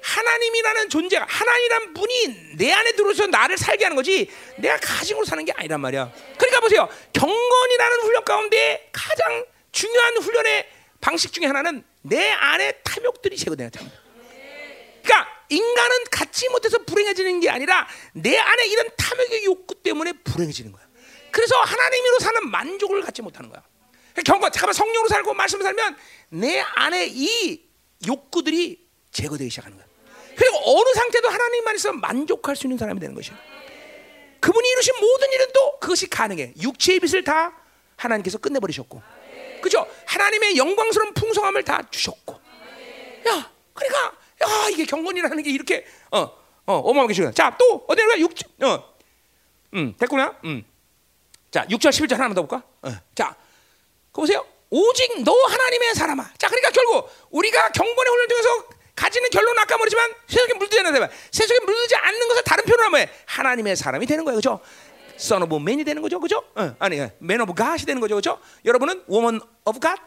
하나님이라는 존재가 하나님이란 분이 내 안에 들어서 나를 살게 하는 거지 내가 가지고 사는 게 아니란 말이야. 그러니까 보세요. 경건이라는 훈련 가운데 가장 중요한 훈련의 방식 중에 하나는 내 안에 탐욕들이 제거되는 겁니다. 그러니까 인간은 갖지 못해서 불행해지는 게 아니라 내 안에 이런 탐욕의 욕구 때문에 불행해지는 거야. 그래서 하나님으로 사는 만족을 갖지 못하는 거야. 경건 잠깐만 성령으로 살고 말씀 살면 내 안에 이 욕구들이 제거되기 시작하는 거야. 그리고 어느 상태도 하나님만 있어 만족할 수 있는 사람이 되는 것이야. 그분이 이루신 모든 일은 또 그것이 가능해. 육체의 빛을 다 하나님께서 끝내버리셨고, 그죠? 하나님의 영광스러운 풍성함을 다 주셨고, 야, 그러니까 야 이게 경건이라는 게 이렇게 어, 어, 어마어마하게 시간. 자, 또 어디로 가? 육, 어, 음, 됐구나. 음, 자, 6절 11절 하나만 더 볼까? 어. 자, 그 보세요. 오직 너 하나님의 사람아. 자, 그러니까 결국 우리가 경건의 훈련을 통해서 가지는 결론은 아까 말했지만 세속에 물들지 않는 세속에 물들지 않는 것을 다른 표현으로 하면 하나님의 사람이 되는 거예요, 그렇죠? Son man이 되는 거죠, 그렇죠? 어, 아니, Man of God이 되는 거죠, 그렇죠? 여러분은 Woman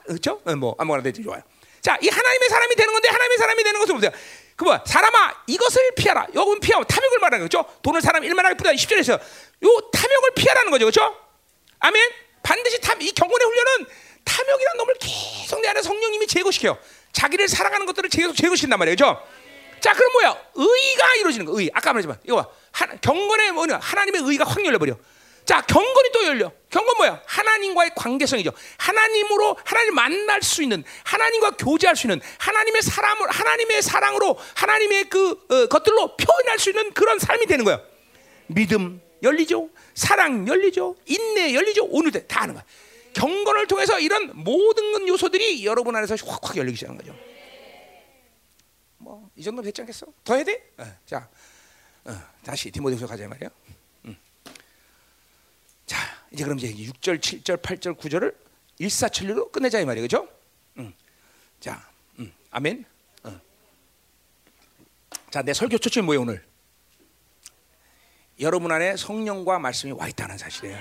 그렇죠? 어, 뭐 아무거나 되지 좋아요. 자, 이 하나님의 사람이 되는 건데 하나님의 사람이 되는 것은 보세요. 그 뭐야? 사람아, 이것을 피하라. 여기 피하고 탐욕을 말하는 거죠. 돈을 사람 일만하게 뿌다 10절에서 요 탐욕을 피하라는 거죠, 그렇죠? 아멘. 반드시 탐, 이 경건의 훈련은 탐욕이라는 놈을 계속 내 안에 성령님이 제거시켜요. 자기를 사랑하는 것들을 계속 제거시킨단 말이에요. 그죠? 자, 그럼 뭐야? 의가 이루어지는 거. 의. 아까 말했지만 이거 봐. 하, 경건의 뭐냐? 하나님의 의가 확 열려 버려. 자, 경건이 또 열려. 경건 뭐야? 하나님과의 관계성이죠. 하나님으로 하나님 만날 수 있는, 하나님과 교제할 수 있는, 하나님의 사람을 하나님의 사랑으로 하나님의 그 어, 것들로 표현할 수 있는 그런 삶이 되는 거야. 믿음 열리죠. 사랑 열리죠. 인내 열리죠. 오늘도 다 하는 거야. 경건을 통해서 이런 모든 요소들이 여러분 안에서 확확 열리기 시작한 거죠. 뭐 이 정도 됐지 않겠어? 더 해야 돼? 어, 자, 어, 다시 디모데후서 가자 말이야. 음. 자, 이제 그럼 이제 6절, 7절, 8절, 9절을 일사천리로 끝내자 이 말이야, 그죠? 음. 자, 음. 아멘. 어. 자, 내 설교 초점이 뭐예요 오늘? 여러분 안에 성령과 말씀이 와 있다는 사실이에요.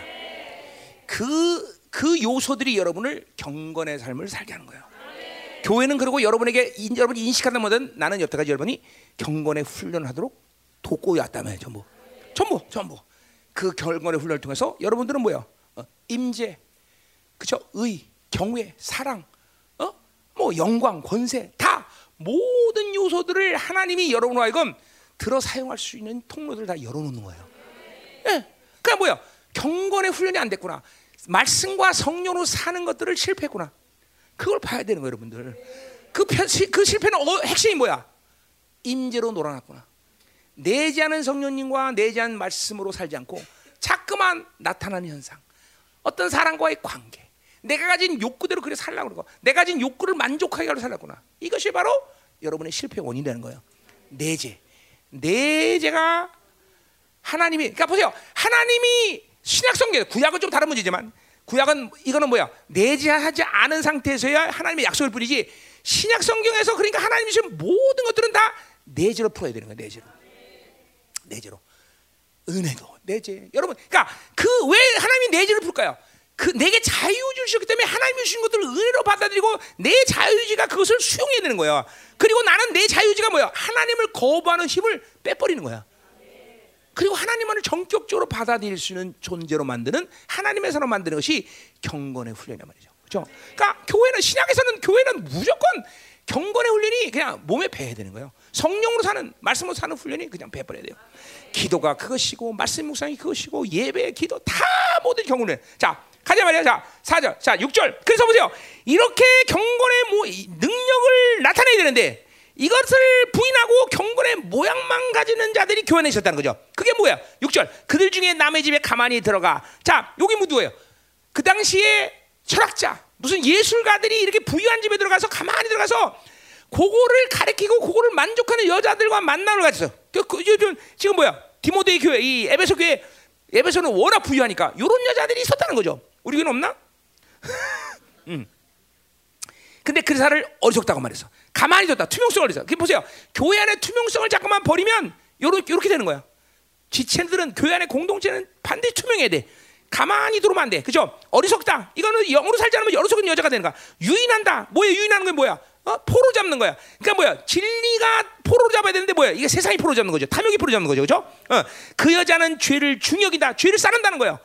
그, 그 요소들이 여러분을 경건의 삶을 살게 하는 거예요. 교회는 그리고 여러분에게 인, 여러분이 인식하는 모든 나는 여태까지 여러분이 경건의 훈련을 하도록 돕고 왔다며 전부, 전부, 전부. 그 경건의 훈련을 통해서 여러분들은 뭐야? 어, 임재, 그죠? 의, 경외, 사랑, 어, 뭐 영광, 권세 다 모든 요소들을 하나님이 여러분과 하여금 들어 사용할 수 있는 통로들을 다 열어놓는 거예요. 예. 그러니까 뭐야? 경건의 훈련이 안 됐구나. 말씀과 성령으로 사는 것들을 실패했구나. 그걸 봐야 되는 거예요, 여러분들. 그, 그 실패는 어, 핵심이 뭐야? 임재로 놀아놨구나. 내지 않은 성령님과 내지 않은 말씀으로 살지 않고 자꾸만 나타나는 현상. 어떤 사람과의 관계. 내가 가진 욕구대로 그래 살라고 그러고 내가 가진 욕구를 만족하게 하려 살았구나. 이것이 바로 여러분의 실패의 원인이 되는 거예요. 내재. 내재가 하나님이 그러니까 보세요. 하나님이 신약 성경 구약은 좀 다른 문제지만 구약은 이거는 뭐야? 내재하지 않은 상태에서야 하나님의 약속일 뿐이지 신약 성경에서 그러니까 하나님이 지금 모든 것들은 다 내재로 풀어야 되는 거야. 내재로. 내재로. 은혜도 내재. 여러분, 그러니까 그 왜 하나님이 내재를 풀까요? 그 내게 자유 주셨기 때문에 하나님이 주신 것들을 은혜로 받아들이고 내 자유지가 그것을 수용해야 되는 거야. 그리고 나는 내 자유지가 뭐야? 하나님을 거부하는 힘을 빼버리는 거야. 그리고 하나님만을 전격적으로 받아들일 수 있는 존재로 만드는 하나님에서로 만드는 것이 경건의 훈련이란 말이죠. 그렇죠? 그러니까 교회는 신약에서는 교회는 무조건 경건의 훈련이 그냥 몸에 배야 되는 거예요. 성령으로 사는 말씀으로 사는 훈련이 그냥 배버려야 돼요. 기도가 그것이고 말씀 묵상이 그것이고 예배, 기도 다 모든 경건을 자 가자 말이야. 자, 4절. 자, 6절. 그래서 보세요. 이렇게 경건의 뭐 능력을 나타내야 되는데 이것을 부인하고 경건의 모양만 가지는 자들이 교회 안에 있었다는 거죠. 그게 뭐야? 6절. 그들 중에 남의 집에 가만히 들어가. 자, 여기 누구예요? 그 당시에 철학자, 무슨 예술가들이 이렇게 부유한 집에 들어가서 가만히 들어가서 그거를 가리키고 그거를 만족하는 여자들과 만남을 가졌어. 그, 그, 요즘 지금 뭐야? 디모데이 교회, 이 에베소 교회, 에베소는 워낙 부유하니까 이런 여자들이 있었다는 거죠. 우리 교회는 없나? 음. 근데 그 사를 어리석다고 말했어. 가만히 뒀다. 투명성을 그래서. 그 보세요. 교회 안에 투명성을 자꾸만 버리면 요렇게, 요렇게 되는 거야. 지체들은 교회 안에 공동체는 반드시 투명해야 돼. 가만히 들어오면 안 돼. 그죠? 어리석다. 이거는 영으로 살지 않으면 어리석은 여자가 되는 거야. 유인한다. 뭐야? 유인하는 건 뭐야? 어? 포로 잡는 거야. 그러니까 뭐야? 진리가 포로로 잡아야 되는데 뭐야? 이게 세상이 포로 잡는 거죠. 탐욕이 포로 잡는 거죠. 그죠? 어. 그 여자는 죄를 중역이다. 죄를 쌓는다는 거예요.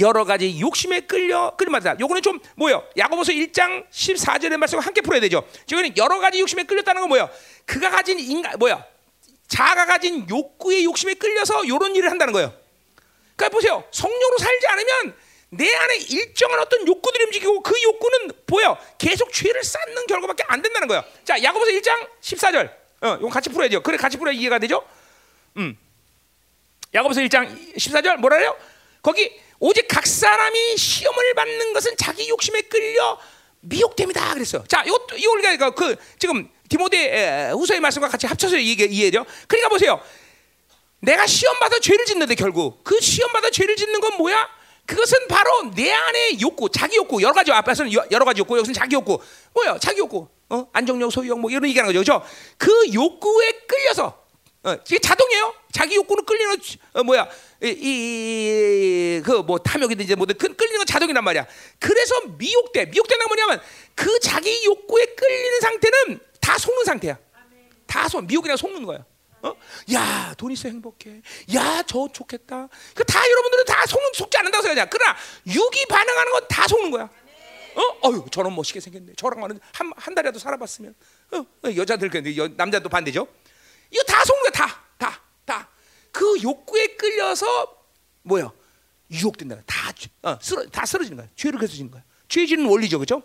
여러 가지 욕심에 끌려 끌려맞다. 요거는 좀 뭐요? 야고보서 1장 14절의 말씀과 함께 풀어야 되죠. 지금 여러 가지 욕심에 끌렸다는 건 뭐야? 그가 가진 인간 뭐야? 자가 가진 욕구의 욕심에 끌려서 요런 일을 한다는 거예요. 그러니까 보세요. 성령으로 살지 않으면 내 안에 일정한 어떤 욕구들이 움직이고 그 욕구는 보여 계속 죄를 쌓는 결과밖에 안 된다는 거예요. 자, 야고보서 1장 14절. 어, 이거 같이 풀어야 돼요. 그래 같이 풀어야 이해가 되죠? 음. 야고보서 1장 14절 뭐라래요? 거기 오직 각 사람이 시험을 받는 것은 자기 욕심에 끌려 미혹됩니다. 그랬어. 자, 이거 이거 우리가 그 지금 디모데 후서의 말씀과 같이 합쳐서 이해 이해죠. 그러니까 보세요. 내가 시험 받아 죄를 짓는데 결국 그 시험 받아 죄를 짓는 건 뭐야? 그것은 바로 내 안의 욕구, 자기 욕구 여러 가지 앞에서는 여러 가지 욕구, 여기서는 자기 욕구. 뭐야? 자기 욕구. 어? 안정력, 소유욕 뭐 이런 얘기하는 거죠. 그렇죠? 그 욕구에 끌려서 어, 이게 자동이에요. 자기 욕구는 끌리는 어, 뭐야? 이그뭐 탐욕이든지 뭐든 끌리는 건 자동이란 말이야. 그래서 미혹돼. 미혹된다 뭐냐면 그 자기 욕구에 끌리는 상태는 다 속는 상태야. 다 속, 미혹이랑 속는 거야. 어? 야, 돈 있어 행복해. 야, 저 좋겠다. 그 다 여러분들은 다 속는 속지 않는다고 생각하냐. 그러나 육이 반응하는 건 다 속는 거야. 어? 어유, 저런 멋있게 생겼네. 저랑 한, 한 달이라도 살아봤으면. 어? 어 여자들 근데 남자도 반대죠. 이거 다 속는 거야. 다, 다, 다. 그 욕구에 끌려서 뭐야? 유혹된다. 다, 어, 쓰러, 다 쓰러지는 거야. 죄를 계속 지는 거야. 죄지는 원리죠, 그렇죠?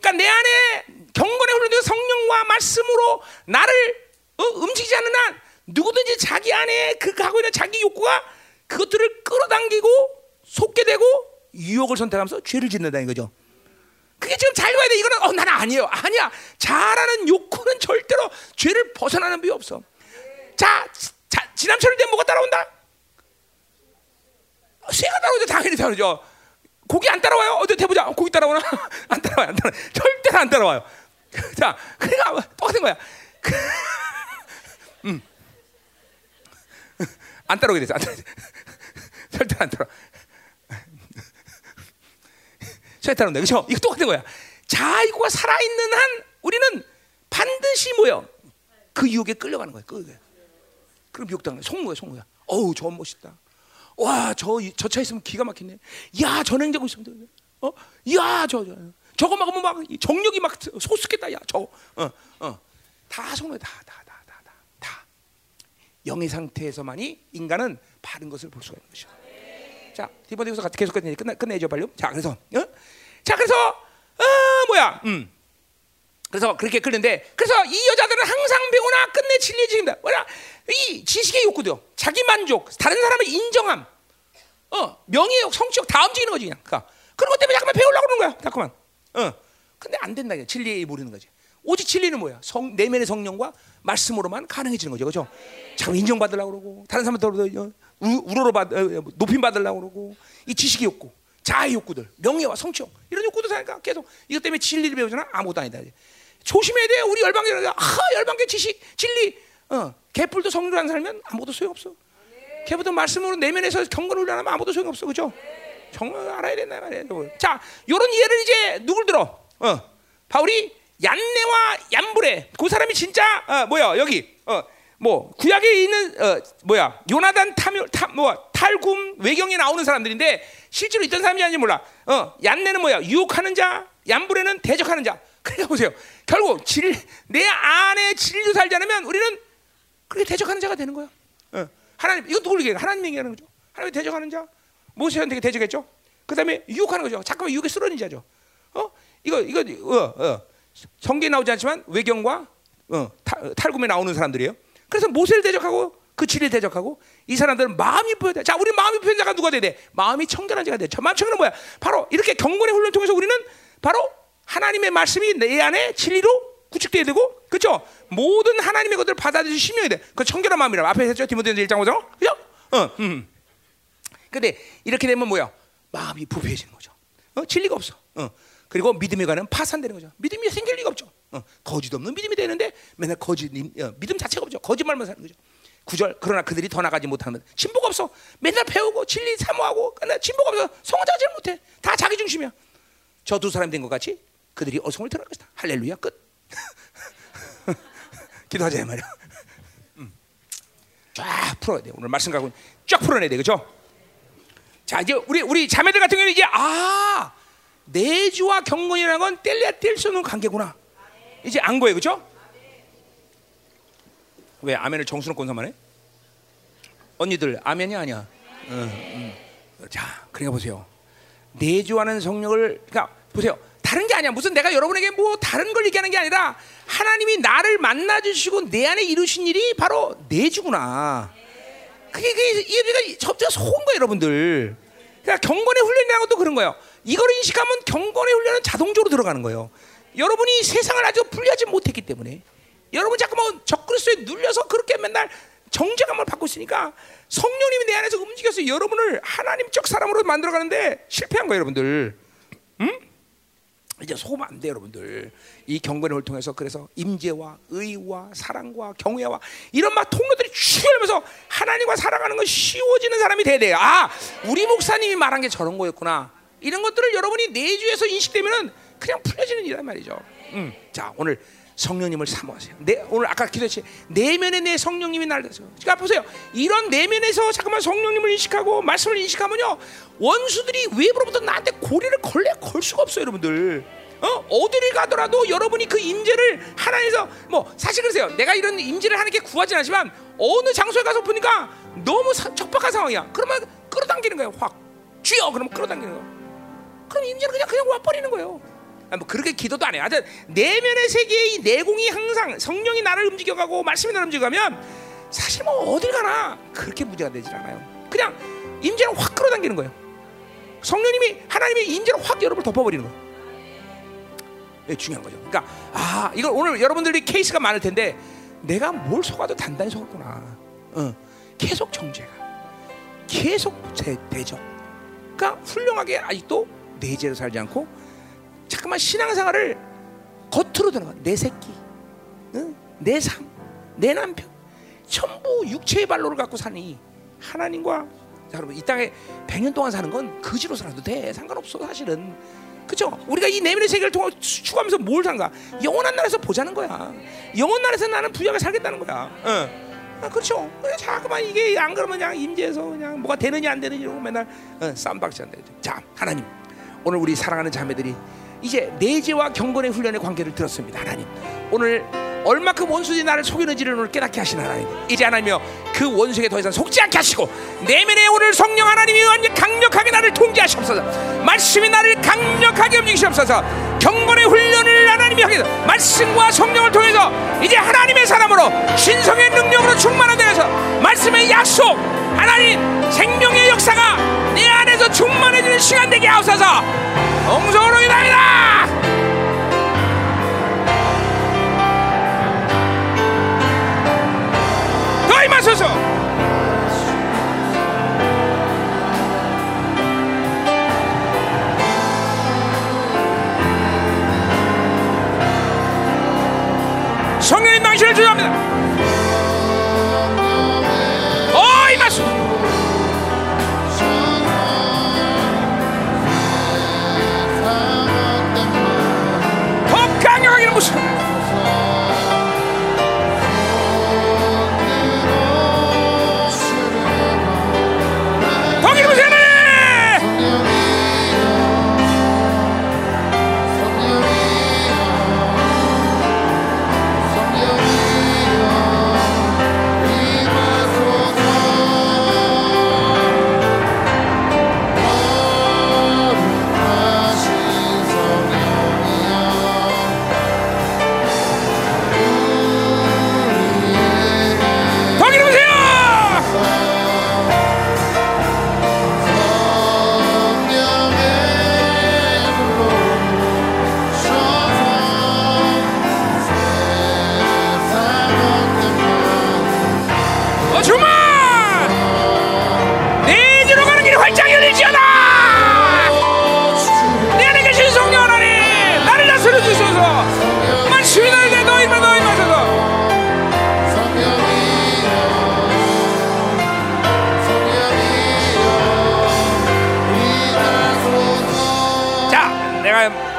그러니까 내 안에 경건의 훈련된 성령과 말씀으로 나를 어, 움직이지 않는 한 누구든지 자기 안에 그 가고 있는 자기 욕구가 그것들을 끌어당기고 속게 되고 유혹을 선택하면서 죄를 짓는다 이거죠. 그게 지금 잘 봐야 돼. 이거는 어 나는 아니에요. 아니야. 잘하는 욕구는 절대로 죄를 벗어나는 비 없어. 자, 자 지남철일 때 뭐가 따라온다? 쇠가 따라오죠. 당연히 따라오죠. 고기 안 따라와요? 어디 해보자. 고기 따라오나? 안 따라와요. 안 따라. 절대로 안 따라와요. 자, 그러니까 똑같은 거야. 음. 안 따라오게 됐어. 안 따라. 절대 안 따라. 절대 따라온다. 그렇죠? 이거 똑같은 거야. 자이고가 살아있는 한 우리는 반드시 뭐요? 그 유혹에 끌려가는 거야. 그 그럼 거야, 속는 거야. 어우, 저 멋있다. 와, 저, 저 차 있으면 기가 막히네. 야, 저 냉장고 있으면, 어? 야, 저, 저. 저거 막으면 막 정력이 막 소숙겠다. 야, 저, 어, 어. 다 다, 다, 다, 다. 다. 영의 상태에서만이 인간은 바른 것을 볼 수가 있는 것이죠. 자, 디모데후서 같이 계속 끝내, 끝내, 끝내죠, 빨리. 자, 그래서, 어? 자, 그래서, 어, 뭐야, 음. 그래서 그렇게 그런데 그래서 이 여자들은 항상 배우나 끝내 진리에 지킨다. 뭐냐? 이 지식의 욕구도 자기 만족, 다른 사람을 인정함. 어, 명예욕, 성취욕 다 움직이는 거지 그냥. 그러니까 그런 것 때문에 잠깐만 배우려고 그러는 거야. 잠깐만. 어. 근데 안 된다. 이게. 진리에 모르는 거지. 오직 진리는 뭐야? 성, 내면의 성령과 말씀으로만 가능해지는 거죠. 그죠? 자꾸 인정받으려고 그러고 다른 사람한테 우러러 받, 어, 높임 받으려고 그러고 이 지식의 욕구, 자아의 욕구들, 명예와 성취욕 이런 욕구들 사니까 계속 이것 때문에 진리를 배우잖아. 아무것도 아니다. 조심해야 돼. 우리 열방계 아 열방계 지식, 진리, 어, 개뿔도 성령을 안 살면 아무것도 소용없어. 개뿔도 말씀으로 내면에서 경건을 훈련하면 아무것도 소용없어. 그죠? 정말 알아야 된다 말이야. 자, 요런 예를 이제 누굴 들어? 어, 바울이 얀네와 얀브레 그 사람이 진짜 어, 뭐야 여기 어, 뭐 구약에 있는 어, 뭐야 요나단 탐, 탐, 뭐 탈굼 외경에 나오는 사람들인데 실제로 있던 사람이 아닌지 몰라. 어, 얀네는 뭐야 유혹하는 자, 얀브레는 대적하는 자. 그러니까 보세요. 결국 질, 내 안에 진리로 살지 않으면 우리는 그렇게 대적하는 자가 되는 거야. 어. 하나님 이거 누굴 얘기해? 하나님 얘기하는 거죠. 하나님 대적하는 자. 모세한테 대적했죠. 그 다음에 유혹하는 거죠. 잠깐만 유혹에 쓰러진 자죠. 어? 이거 이거 어, 어. 성경에 나오지 않지만 외경과 어, 탈, 굼에 나오는 사람들이에요. 그래서 모세를 대적하고 그 진리를 대적하고 이 사람들은 마음이 표현돼. 자, 우리 마음이 표현된 자가 누가 돼야 돼? 마음이 청결한 자가 돼. 마음 청결은 뭐야? 바로 이렇게 경건의 훈련 통해서 우리는 바로 하나님의 말씀이 내 안에 진리로 구축돼야 되고, 그렇죠? 모든 하나님의 것들을 받아들일 신명이 돼. 그 청결한 마음이라 앞에 했죠. 디모데전서 1장 5장, 그죠? 어, 음. 근데 이렇게 되면 뭐야? 마음이 부패해지는 거죠. 어? 진리가 없어. 어. 그리고 믿음에 관한 파산되는 거죠. 믿음이 생길 리가 없죠. 어, 거짓 없는 믿음이 되는데 맨날 거짓 어, 믿음 자체가 없죠. 거짓말만 사는 거죠. 구절 그러나 그들이 더 나가지 못하는 진보가 없어. 맨날 배우고 진리 사모하고 근데 진보가 없어. 성장하지 못해. 다 자기 중심이야. 저 두 사람 된 것 같이 그들이 어성을 드러낼 것이다. 할렐루야 끝. 기도하자 말이야. 음. 쫙 풀어야 돼. 오늘 말씀 갖고 쫙 풀어내야 돼. 그렇죠? 자 이제 우리 우리 자매들 같은 경우는 이제 아 내주와 경건이라는 건 뗄래야 뗄수 없는 관계구나. 이제 안 거예요, 그렇죠? 왜 아멘을 정수놓고 사만해? 언니들 아멘이 아니야. 응, 응. 자, 그러니까 보세요. 내주하는 성령을 그러니까 보세요. 다른 게 아니야. 무슨 내가 여러분에게 뭐 다른 걸 얘기하는 게 아니라 하나님이 나를 만나 주시고 내 안에 이루신 일이 바로 내주구나. 그게 그게 이게 접대가 속은 거예요, 여러분들. 그러니까 경건의 훈련이라는 것도 그런 거예요. 이걸 인식하면 경건의 훈련은 자동적으로 들어가는 거예요. 여러분이 세상을 아주 분리하지 못했기 때문에 여러분 자꾸만 적그리스도에 눌려서 그렇게 맨날 정죄감을 받고 있으니까 성령님이 내 안에서 움직여서 여러분을 하나님적 사람으로 만들어가는데 실패한 거예요, 여러분들. 응? 이제 속으면 안 돼, 여러분들. 이 경건을 통해서 그래서 임재와 의와 사랑과 경외와 이런 막 통로들이 쭉 열면서 하나님과 살아가는 건 쉬워지는 사람이 돼야 돼요. 아, 우리 목사님이 말한 게 저런 거였구나. 이런 것들을 여러분이 내주에서 인식되면은 그냥 풀려지는 일이란 말이죠. 음. 자, 오늘 성령님을 사모하세요. 내, 오늘 아까 기도했지 내면에 내 성령님이 대서. 그러니까 보세요. 이런 내면에서 잠깐만 성령님을 인식하고 말씀을 인식하면요 원수들이 외부로부터 나한테 고리를 걸래 걸 수가 없어요, 여러분들. 어 어디를 가더라도 여러분이 그 임재를 하나님에서 뭐 사실 그러세요. 내가 이런 임재를 하나님께 구하지 않지만 어느 장소에 가서 보니까 너무 사, 적박한 상황이야. 그러면 끌어당기는 거예요. 확 쥐어 그러면 끌어당기는 거. 그럼 임재는 그냥 그냥 와버리는 거예요. 아, 뭐 그렇게 기도도 안 해요. 하여튼 내면의 세계의 내공이 항상 성령이 나를 움직여가고 말씀이 나를 움직여가면 사실 뭐 어딜 가나 그렇게 문제가 되질 않아요. 그냥 임재는 확 끌어당기는 거예요. 성령님이 하나님의 임재를 확 여러분을 덮어버리는 거예요. 네, 중요한 거죠. 그러니까 아 이걸 오늘 여러분들이 케이스가 많을 텐데 내가 뭘 속아도 단단히 속았구나. 어, 계속 정죄가, 계속 대, 대적. 그러니까 훌륭하게 아직도 내재로 살지 않고 잠깐만 신앙생활을 겉으로 거야. 내 새끼, 응? 내 삶, 내 남편, 전부 육체의 발로를 갖고 사니 하나님과 자, 여러분 이 땅에 100년 동안 사는 건 거지로 살아도 돼. 상관없어 사실은. 그죠? 우리가 이 내면의 세계를 통해 추구하면서 뭘 산가? 영원한 나라에서 보자는 거야. 영원 나라에서 나는 부자가 살겠다는 거야. 어. 아, 그렇죠. 자꾸만 이게 안 그러면 그냥 임재해서 그냥 뭐가 되느냐 안 되느냐 이러고 맨날 어, 쌈박질 한다. 자, 하나님. 오늘 우리 사랑하는 자매들이 이제 내재와 경건의 훈련의 관계를 들었습니다. 하나님. 오늘 얼마큼 원수들이 나를 속이는지를 오늘 깨닫게 하시는 하나님. 이제 하나님여 그 원수에게 더 이상 속지 않게 하시고 내면에 오늘 성령 하나님이 강력하게 나를 통제하시옵소서. 말씀이 나를 강력하게 움직이시옵소서. 경건의 훈련을 하나님이 하게 말씀과 성령을 통해서 이제 하나님의 사람으로 신성의 능력으로 충만하되어서 말씀의 약속 하나님 생명의 역사가 내 되게 하옵소서. 엉성으로 기도합니다. 더 임하소서. 성령님 당신을 주합니다 강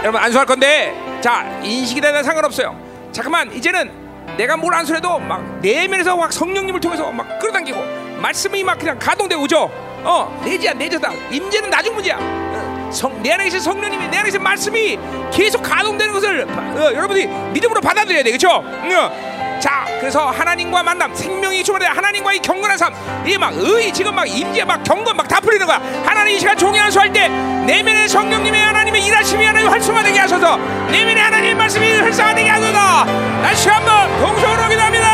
여러분 안수할 건데 자 인식이 되는 상관없어요. 잠깐만. 이제는 내가 뭘 안수해도 막 내면에서 막 성령님을 통해서 막 끌어당기고 말씀이 막 그냥 가동되고 오죠? 어 내지야 내저다. 임재는 나중 문제야. 어, 성, 내 안에 계신 성령님이 내 안에 계신 말씀이 계속 가동되는 것을 어, 여러분이 믿음으로 받아들여야 돼 그렇죠? 자 그래서 하나님과 만남 생명이 주말에 하나님과의 경건한 삶. 이게 막의 지금 막 임재 막 경건 막 다 풀리는 거야. 하나님 이 시간 종이 안수할 때 내면의 성령님의 하나님의 일하심이 하나님 활성화 되게 하셔서. 내면의 하나님의 말씀이 활성화 되게 하소서. 다시 한번 동성으로 기도합니다.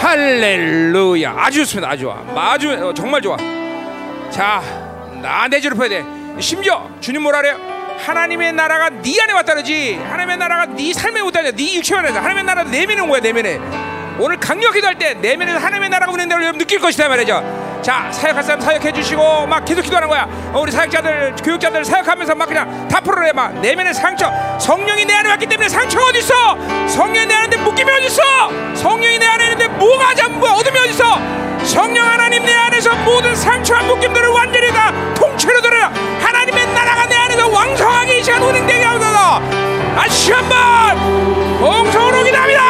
할렐루야. 아주 좋습니다. 아주 좋아. 아주 어, 정말 좋아. 자 나 내주를 퍼야 돼. 심지어 주님 뭐라 그래요 하나님의 나라가 네 안에 왔다 그러지. 하나님의 나라가 네 삶에 왔다 그러지 네 육체 안에 왔다 하나님의 나라가 내면에 온 거야 내면에. 오늘 강력히 할때 내면에서 하나님의 나라가 운행되는 걸 여러분 느낄 것이다 말이죠. 자 사역할 사람 사역해 주시고 막 계속 기도하는 거야. 어, 우리 사역자들 교육자들 사역하면서 막 그냥 다 풀어내 막 내면의 상처. 성령이 내 안에 왔기 때문에 상처가 어디 있어? 성령이 내 안에 묶임이 어디 있어? 성령이 내 안에 있는데 뭐가 전부 어둠이 어디 있어? 성령 하나님 내 안에서 모든 상처와 묶임들을 완전히 다 통째로 들어라. 하나님의 내 안에서 왕성하게 이 시간 운행되게 하소서. 다시 한번 공성으로 기도합니다